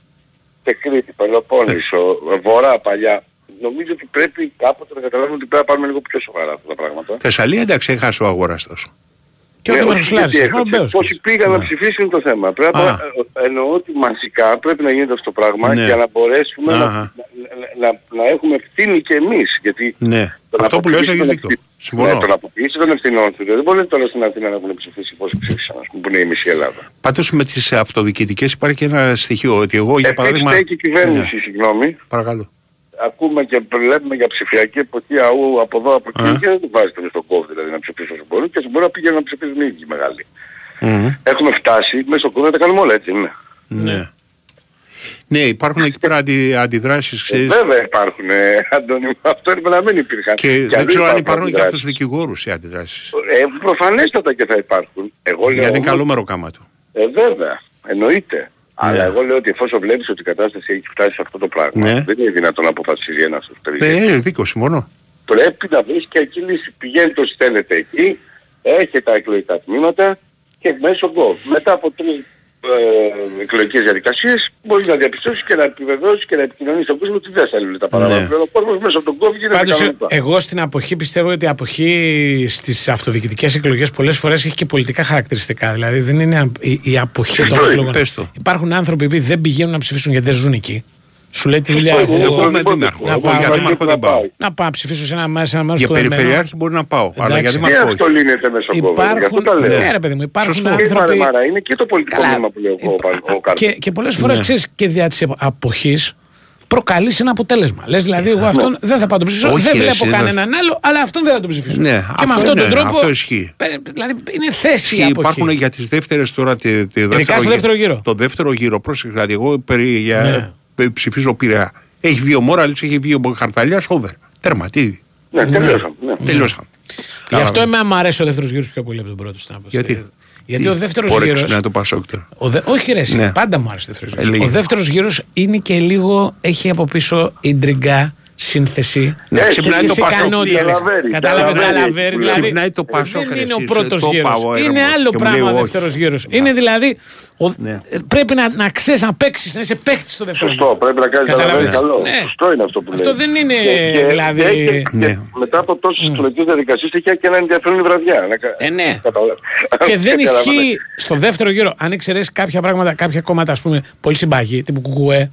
Τεκρίτη, Πελοπόννησο, Βορρά παλιά, νομίζω ότι πρέπει κάποτε να καταλάβουμε ότι πρέπει να πάρουμε λίγο πιο σοβαρά αυτά τα πράγματα. Θεσσαλία εντάξει έχασε ο αγοραστός. Και ο Ναι, όχι, Δημαρχοσλάρης, γιατί μόνο έχασε. Μπέος. Πόσοι πήγαν να ψηφίσουν είναι το θέμα. Πρέπει Α. να, ε, εννοώ ότι μαζικά πρέπει να γίνεται αυτό το πράγμα Ναι. για να μπορέσουμε να, Αχα. να, να, να έχουμε ευθύνη και εμείς. Γιατί Ναι, το να αυτό που λες αποποιήσεις έχει τον δίκιο. ευθύ- Συμφωνώ. Ναι, το να αποποιήσει των ευθυνών τους. Δεν μπορεί τώρα στην Αθήνα να έχουν ψηφίσει πόσοι ψήφισαν, ας πούμε, που είναι η μισή Ελλάδα. Πάντως με τις αυτοδιοικητικές υπάρχει και ένα στοιχείο ότι εγώ για Επίσης παράδειγμα... φταίει και η κυβέρνηση, Ναι, συγγνώμη. παρακαλώ. Ακούμε και βλέπουμε για ψηφιακή εποχή αού από εδώ από εκεί Α. και δεν του βάζει τον στον κόβ δηλαδή να ψηφίσει όσο μπορούν και μπορεί να πηγαίνουν να ψηφίσουν οι ίδιοι μεγάλοι. Μμμ. Έχουμε φτάσει μέσα στο κόμμα να τα κάνουμε όλα έτσι είναι. Ναι. Ναι, υπάρχουν εκεί πέρα αντι, αντιδράσεις, Ε, ξέρεις, βέβαια υπάρχουν, ε, Αντώνη, μου. αυτό είναι να μην υπήρχαν. και αλλού δεν ξέρω αν υπάρχουν και από αντιδράσεις. τους δικηγόρους οι αντιδράσεις. Ε, προφανέστατα και θα υπάρχουν. Εγώ λέω Γιατί είναι όμως- καλό μεροκάματο. Ε, βέβαια, εννοείται. Αλλά Ναι. εγώ λέω ότι εφόσον βλέπεις ότι η κατάσταση έχει φτάσει σε αυτό το πράγμα, Ναι. δεν είναι δυνατόν να αποφασίζει ένας στους Ε, τελικές. ε, δίκιο, συμφωνώ. Πρέπει να βρεις και εκεί λύση. Πηγαίνετε όσοι θέλετε εκεί, έχετε τα εκλογικά τμήματα και μέσω Gov. Μετά από τρεις ε, εκλογικές διαδικασίες μπορείς να διαπιστώσεις και να επιβεβαιώσεις και να επικοινωνείς στον κόσμο ότι δεν θέλουν τα παράδοξα. Ναι. Ο κόσμος μέσω από τον Gov γίνεται Πάντως, κανονικά. εγώ στην αποχή πιστεύω ότι η αποχή στις αυτοδιοικητικές εκλογές πολλές φορές έχει και πολιτικά χαρακτηριστικά. Δηλαδή δεν είναι α- η, η αποχή των Αυτό είναι, εκλογών. πες το. Υπάρχουν άνθρωποι που δεν πηγαίνουν να ψηφίσουν γιατί δεν ζουν εκεί. Σου λέει τη δουλειά. Εγώ εγώ- είμαι δήμαρχο. να Εγώ πάω- για δήμαρχο δεν πάω; Να πάω να ψηφίσω σε ένα, μέρο- σε ένα μέρο Για που δεν μένω. περιφερειάρχη μπορεί να πάω. Αλλά για Εντάξει. Και δήμαρχο αυτό όχι; λύνεται μέσω Gov. Γι' αυτό Υπάρχουν, τα λέω. ναι, ρε παιδί μου, υπάρχουν Σωστό. άνθρωποι. Μάρα, μάρα, είναι και το πολιτικό Καλά. μήνυμα που λέω εγώ ο, ο Κάρτος. Και, και πολλές φορές Ναι. ξέρεις και δια της αποχής προκαλείς ένα αποτέλεσμα. Λες δηλαδή, εγώ αυτόν δεν θα πάω να τον ψηφίσω, Όχι, δεν ρε, βλέπω εσύ, δεν- κανέναν άλλο, αλλά αυτόν δεν θα τον ψηφίσω. Ναι, και αυτό με αυτόν τον είναι, τρόπο. αυτό ισχύει. πε- Δηλαδή είναι θέση η Και αποχή. υπάρχουν για τις δεύτερες τώρα. Τη, τη Ειδικά στο δεύτερο γύρο. Το δεύτερο γύρο, πρόσεχε. Δηλαδή, εγώ περί, για, Ναι. πε- ψηφίζω Πειραιά. Έχει βγει ο Μόραλης, έχει βγει ο Χαρταλιάς, over. Τέρμα, τι. Ναι, τελειώσαμε. Ναι. Τελειώσαμε. Γι' αυτό εμένα μου αρέσει ο δεύτερος γύρος πιο πολύ από τον πρώτο στην άποψη. Γιατί; Γιατί Τι, ο δεύτερος πόρεξε γύρο. να το Πασόκ τώρα. Ο δε... Όχι, ρε, εσύ, Ναι. πάντα μου άρεσε ο δεύτερος Ε, γύρο. λέγε. Ο δεύτερος γύρος είναι και λίγο. έχει από πίσω ιντριγκά, σύνθεση. Ναι, ξυπνάει τέτοιες το Πασόκ. ικανότητες. Λαβέρι, Κατάλαβες, Λαβέρι, Λαβέρι. που Δηλαδή, ξυπνάει το Πασόκ, δεν ρε, είναι ο εσύ, πρώτος το γύρος. πάω, Είναι έρμο. άλλο Και μου πράγμα λέει ο όχι. δεύτερος γύρος. Είναι δηλαδή. ο- ε, Πρέπει να, να ξέρεις να παίξεις, να είσαι παίχτης στο δεύτερο γύρο. Σωστό, πρέπει να κάνεις τα Καταλαβαίνεις; λαβέρι καλό. Ναι. Σωστό είναι αυτό που λέει. Αυτό δεν είναι, Και- και- δηλαδή- και- και- Ναι. και Μετά από τόσες εκλογικές διαδικασίες έχει και ένα ενδιαφέρον η βραδιά. Να κα- Ε, ναι. καταλάβεις. Και δεν Καταλαβαίνεις. ισχύει στο δεύτερο γύρο. Αν εξαιρέσεις κάποια πράγματα, κάποια κόμματα, ας πούμε, πολύ συμπαγή, τύπου κουκουέ.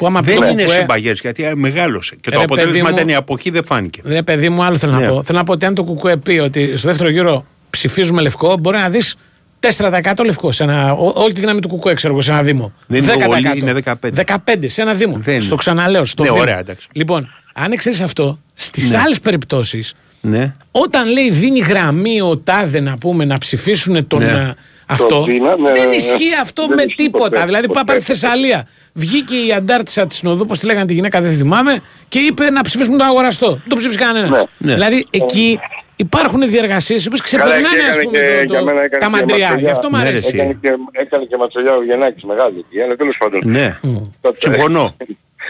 Που άμα πει Δεν το είναι κουκουέ, συμπαγές γιατί ε, μεγάλωσε. Και το Ρε, αποτέλεσμα παιδί μου. ήταν η αποχή δεν φάνηκε. Ρε παιδί μου, άλλο θέλω να Ναι. πω. Θέλω να πω ότι αν το κουκουέ πει ότι στο δεύτερο γύρο ψηφίζουμε λευκό, μπορεί να δεις 4% λευκό. Σε ένα, ό- όλη τη δύναμη του κουκουέ, ξέρω εγώ, σε ένα Δήμο. Δεν είναι 10%. πολύ, είναι 15. 15 σε ένα Δήμο. Δεν στο είναι. ξαναλέω. Στο Ναι, Δήμο. ωραία, εντάξει. Λοιπόν, αν εξαιρέσει αυτό, στις Ναι. άλλες περιπτώσεις, Ναι. όταν λέει δίνει γραμμή ο τάδε να πούμε να ψηφίσουν τον. Ναι. ε, Αυτό Δίνα, ναι, δεν ναι. ισχύει αυτό Δεν με ισχύει τίποτα. ποτέ, δηλαδή, ποτέ. πάει πάρει Θεσσαλία. Βγήκε η αντάρτησα της Συνοδού, πώς τη λέγανε τη γυναίκα, δεν θυμάμαι, και είπε να ψηφίσουμε τον αγοραστό. Δεν το ψήφισε κανένας. Ναι, ναι. Δηλαδή, εκεί υπάρχουν διεργασίες οι οποίες Καλά, ξεπερνάνε και ας έκανε πούμε, και- το- για μένα το- έκανε τα και μαντριά. ματσολιά. Γι' αυτό μου Ναι, ρε, αρέσει. εσύ. Έκανε και, έκανε και ματσολιά ο Γεννάκης μεγάλη εκεί, αλλά τέλος πάντων. Ναι. Τότε- Συμφωνώ.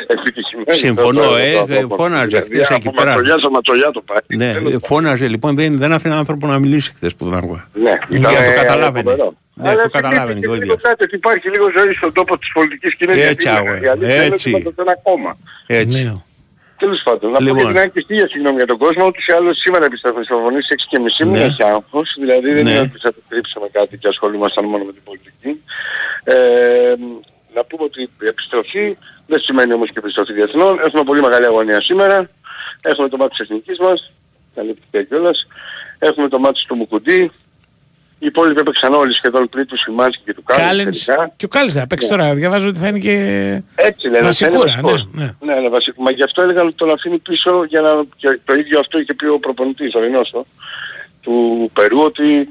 Ευτυχισμένοι. Συμφωνώ, τότε, ε, τότε, ε, τότε. φώναζε Δηλαδή, χθες εκεί από πέρα. ματσολιά σε ματσολιά το πάει. Ναι, Τέλος ε, φώναζε λοιπόν, δεν, δεν άφηνε άνθρωπο να μιλήσει χθες που δεν άκουγα. Ναι, Για ήταν, το ε, καταλάβαινε. φοβερό. Ναι, Αλλά το συνήθως καταλάβαινε και ο λίγο ίδιος. κάτι ότι υπάρχει λίγο ζωή στον τόπο της πολιτικής κοινής. Έτσι, αγόρι, η αλήθεια είναι ότι έτσι. είμαστε σε ένα κόμμα. Έτσι. Ναι. Τέλος πάντων, να πω Λοιπόν. και την άκρη χίλια συγγνώμη για τον κόσμο, ούτως ή άλλως σήμερα επιστρέφουμε στη συμφωνία στις 6.30 μην Ναι. έχει άγχος, δηλαδή δεν Ναι. είναι ότι θα κρύψουμε κάτι και ασχολούμασταν μόνο με την πολιτική. Ε, να πούμε ότι η επιστροφή δεν σημαίνει όμως και επιστροφή διεθνών, έχουμε πολύ μεγάλη αγωνία σήμερα, έχουμε το μάτι της εθνικής μας, καλύπτει κιόλας, έχουμε το μάτι του Μουκουντή, οι υπόλοιποι έπαιξαν όλοι σχεδόν πριν του Σιμάνσκι και του Κάλλινς Κάλινς τελικά. και ο Κάλινς θα παίξει Ναι. τώρα. Διαβάζω ότι θα είναι και. Έτσι λένε, θα είναι Βασικούρα, βασικός. ναι, ναι. Ναι, ναι, βασικό. Μα γι' αυτό έλεγα ότι τον αφήνει πίσω για να... Και το ίδιο αυτό είχε πει ο προπονητής, ο Ρινόσο, του Περού, ότι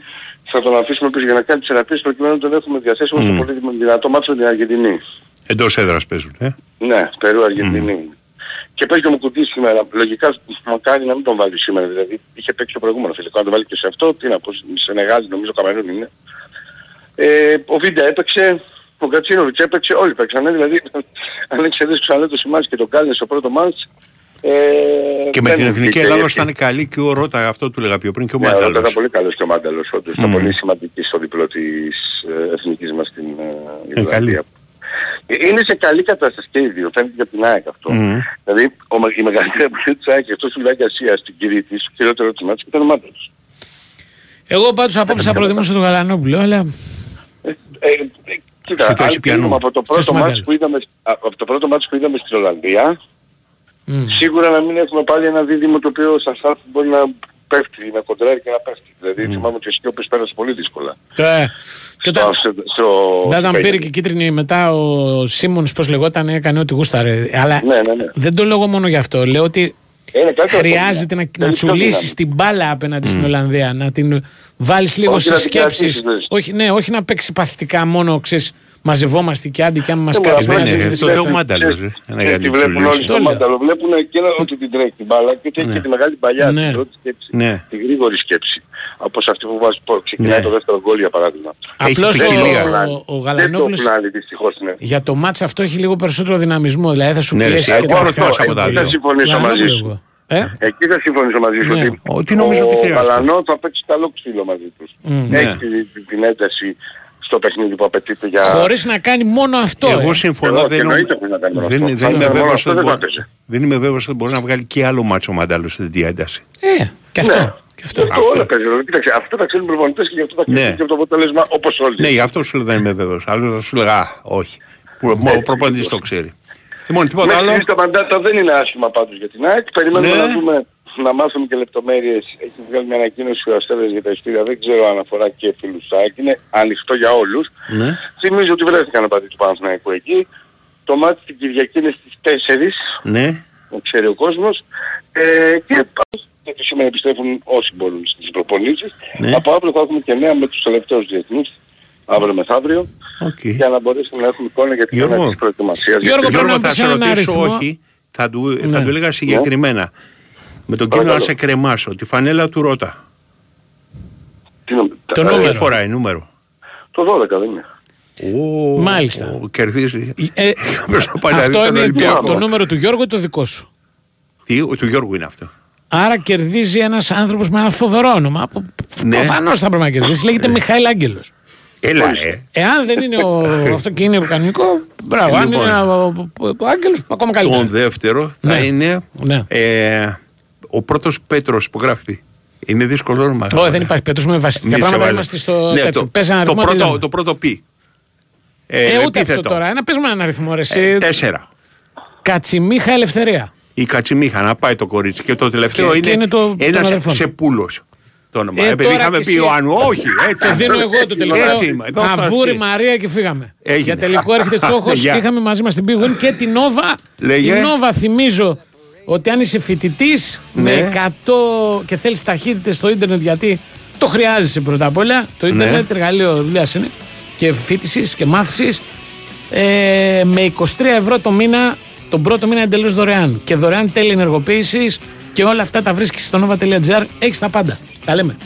θα τον αφήσουμε πίσω για να κάνει τις θεραπείες προκειμένου να τον έχουμε διαθέσιμο στο πολύ δυνατό μάτσο με την Αργεντινή. Εντός έδρας παίζουν. Ε; Ναι, Περού, Αργεντινή. Και παίζει και ο Μουκουτής σήμερα. Λογικά μακάρι να μην τον βάλει σήμερα. Δηλαδή είχε παίξει το προηγούμενο φιλικό. Αν τον βάλει και σε αυτό, τι να πω, σε Νεγάζη νομίζω Καμερούν είναι. Ε, ο Βίντα έπαιξε, ο Κατσίνοβιτς έπαιξε, όλοι παίξανε. Δηλαδή, αν εξαιρέσεις ξανά το Σιμάς και τον Κάλνε στο πρώτο μάτς, ε, Και με δεν την Εθνική βγήκε Ελλάδα έτσι. ήταν καλή και ο Ρότα, αυτό του λέγα πιο πριν και ο Ναι, ο Ρότα Μάνταλος. ήταν πολύ καλός και ο Μάνταλος, όντως. Ήταν Μμμ. πολύ σημαντική στο διπλό της ε, εθνικής μας στην ε, καλή. Ιρλανδία. Ε, Είναι σε καλή κατάσταση και οι δύο, φαίνεται και από την ΑΕΚ αυτό. Μμμ. Δηλαδή, ο, με- η μεγαλύτερη απολύτως της ΑΕΚ, εκτός του Λάκη Ασίας στην κυρία της, το χειρότερο της μάτς ήταν ο Μάνταλος. Εγώ πάντως απόψε θα προτιμούσα τον Γαλανόπουλο, αλλά. Ε, ε, κοίτα, Σε θέση αν πιανού. κρίνουμε από το Θες πρώτο Μάνταλο. μάτς που είδαμε, α, από το πρώτο μάτς που είδαμε στην Ολλανδία, Μμ. σίγουρα να μην έχουμε πάλι ένα δίδυμο το οποίο σαν στάθμο μπορεί να πέφτει, να κοντράρει και να πέφτει. Δηλαδή θυμάμαι ότι ο Σκιώπης πέρασε πολύ δύσκολα. Ε, και όταν, Στο, στο, όταν στο πήρε παιχνίδι. και κίτρινη μετά ο Σίμονς πώς λεγόταν έκανε ό,τι γούσταρε. Αλλά Ναι, ναι, ναι. δεν το λέω μόνο γι' αυτό. Λέω ότι Είναι κάτι χρειάζεται να, να τσουλήσεις την μπάλα απέναντι στην Ολλανδία. Να την βάλεις λίγο Όχι σε να την σκέψεις. κρατήσεις, λες. Όχι, ναι, όχι να παίξει παθητικά μόνο, ξέρεις, μαζευόμαστε και άντι και αν μας Δεν κάτσει μπορεί να μια είναι, δύο το λεπτά. λέω Μάνταλος. ε, Ένα Και για τη την βλέπουν όλοι τσουλήση. Το στο λέω. μάνταλο. Βλέπουν και ότι την τρέχει την μπάλα και ότι έχει και τη μεγάλη παλιά, Ναι. την πρώτη σκέψη. Ναι. Τη γρήγορη σκέψη. Όπως αυτή που βάζει, που ξεκινάει Ναι. το δεύτερο γκολ για παράδειγμα. Απλώς Έχει ποικιλία. ο, ο, ο Δεν το Γαλανόπουλος έχουν άλλοι δυστυχώς στην για το μάτς αυτό έχει λίγο περισσότερο δυναμισμό. Δηλαδή θα σου Ναι, ρε, πιέσει εσύ, και εγώ τα ρωτώ, χέρια από τα του. δύο. Δεν συμφωνήσω μαζί Γαλανόπουλο σου. εγώ. Ε; Εκεί θα συμφωνήσω μαζί σου Ναι. ότι Ότι νομίζω ότι ο χρειάζεται. Βαλανό θα παίξει καλό ξύλο μαζί τους. Μμ. Έχει Ναι. τη- την ένταση στο παιχνίδι που απαιτείται για... Χωρίς να κάνει μόνο αυτό. Εγώ ε. συμφωνώ. Εγώ Δεν, και νομ- εννοείται ότι να κάνει μόνο δεν, αυτό. δεν Αν είμαι ήταν μόνο βέβαιος αυτό, ότι δεν θα μπορεί- έπαιζε. δεν είμαι βέβαιος ότι μπορεί να βγάλει και άλλο μάτσο μαντάλος σε τέτοια ένταση. Ε, και αυτό. Ναι. Και αυτό. Αυτό όλα παίζει. ρόλο. Κοίταξε, αυτό τα ξέρουν οι προπονητές και γι' αυτό θα Ναι. ξέρουν και το αποτέλεσμα όπως όλοι. Ναι, γι' αυτό σου λέω δεν είμαι βέβαιος. Άλλο θα σου λέγα «Α, όχι. Που- Ο προπονητής το ξέρει. Λοιπόν, τίποτα Μέχρι άλλο; στιγμής τα μαντάτα δεν είναι άσχημα πάντως για την ΑΕΚ. Περιμένουμε Ναι. να δούμε, να μάθουμε και λεπτομέρειες. Έχει βγάλει μια ανακοίνωση ο Αστέρας για τα ειστήρια. Δεν ξέρω αν αφορά και φίλους της ΑΕΚ. Είναι ανοιχτό για όλους. Ναι. Θυμίζω ότι βρέθηκαν οπαδοί του Παναθηναϊκού εκεί. Το ματς την Κυριακή είναι στις 4, Ναι. το ξέρει ο κόσμος. Ε, και και σήμερα επιστρέφουν όσοι μπορούν στις προπονήσεις. Ναι. Από αύριο θα έχουμε και νέα με τους τελευταίους διεθνείς. Αύριο μεθαύριο. Οκ. Για να μπορέσουμε να έχουμε εικόνα για την Γιώργο. έναρξη της προετοιμασίας. Γιώργο, Γιατί- πρέπει να Γιώργο, θα πεις σε έναν ρωτήσω αριθμό. όχι. Θα του, θα Ναι. του έλεγα συγκεκριμένα. Με τον κύριο να Παρακαλώ. σε κρεμάσω. Τη φανέλα του Ρώτα. Τι νομ- Το τα- νούμερο. Τι φοράει νούμερο; Το 12 δεν είναι. Ω, Μάλιστα. ω, Κερδίζει. Ε, Κάποιος να πάει να δει αυτό τον είναι το, Ολυμπιακό. το νούμερο του Γιώργου ή το δικό σου; Τι, ο- του Γιώργου είναι αυτό. Άρα κερδίζει ένας άνθρωπος με ένα φοβερό όνομα. Που Ναι. προφανώς θα πρέπει να κερδίσει. Λέγεται Μιχαήλ Άγγελος. Έλα, ε. Εάν δεν είναι ο, αυτό και είναι κανονικό, μπράβο. Αν Λοιπόν. είναι ο, ο, ο Άγγελος, ακόμα καλύτερα. Τον δεύτερο θα Ναι. είναι Ναι. ε, ο πρώτος Πέτρος που γράφει. Είναι δύσκολο όνομα. Όχι, δεν υπάρχει Πέτρος με βασιστικά Μη σε πράγματα. βάλε. Είμαστε στο Ναι, τέτοιο. το, Πες ένα το, αριθμό, πρώτο, τελειώνουμε. το πρώτο πι. Ε, ούτε αυτό επίθετο. τώρα. Ένα πες με έναν αριθμό. Ρε, εσύ. Ε, τέσσερα. Κατσιμίχα Ελευθερία. Η Κατσιμίχα να πάει το κορίτσι. Και το τελευταίο Και- είναι, και είναι το- των ένας αδερφών. Σεπούλος. Το όνομα. Ε, Επειδή τώρα είχαμε και πει εσύ- Ιωάννου. Όχι, έτσι. Το δίνω εγώ το τελευταίο. Έτσι είμαι. Εδώ θα Αβούρη έρθει. Μαρία και φύγαμε. Έγινε. Για τελικό έρχεται Τσόχος. Γεια. είχαμε μαζί μας την Big Win και την Nova. Λέγε. Η Nova θυμίζω ότι αν είσαι φοιτητής Ναι. με 100 και θέλεις ταχύτητες στο ίντερνετ γιατί το χρειάζεσαι πρώτα απ' όλα. Το ίντερνετ εργαλείο δουλειάς είναι και φοιτηση και μάθησης. Ε, με 23 ευρώ το μήνα, τον πρώτο μήνα εντελώς δωρεάν. Και δωρεάν τέλη ενεργοποίησης και όλα αυτά τα βρίσκεις στο nova.gr. Έχεις τα πάντα. Τα λέμε.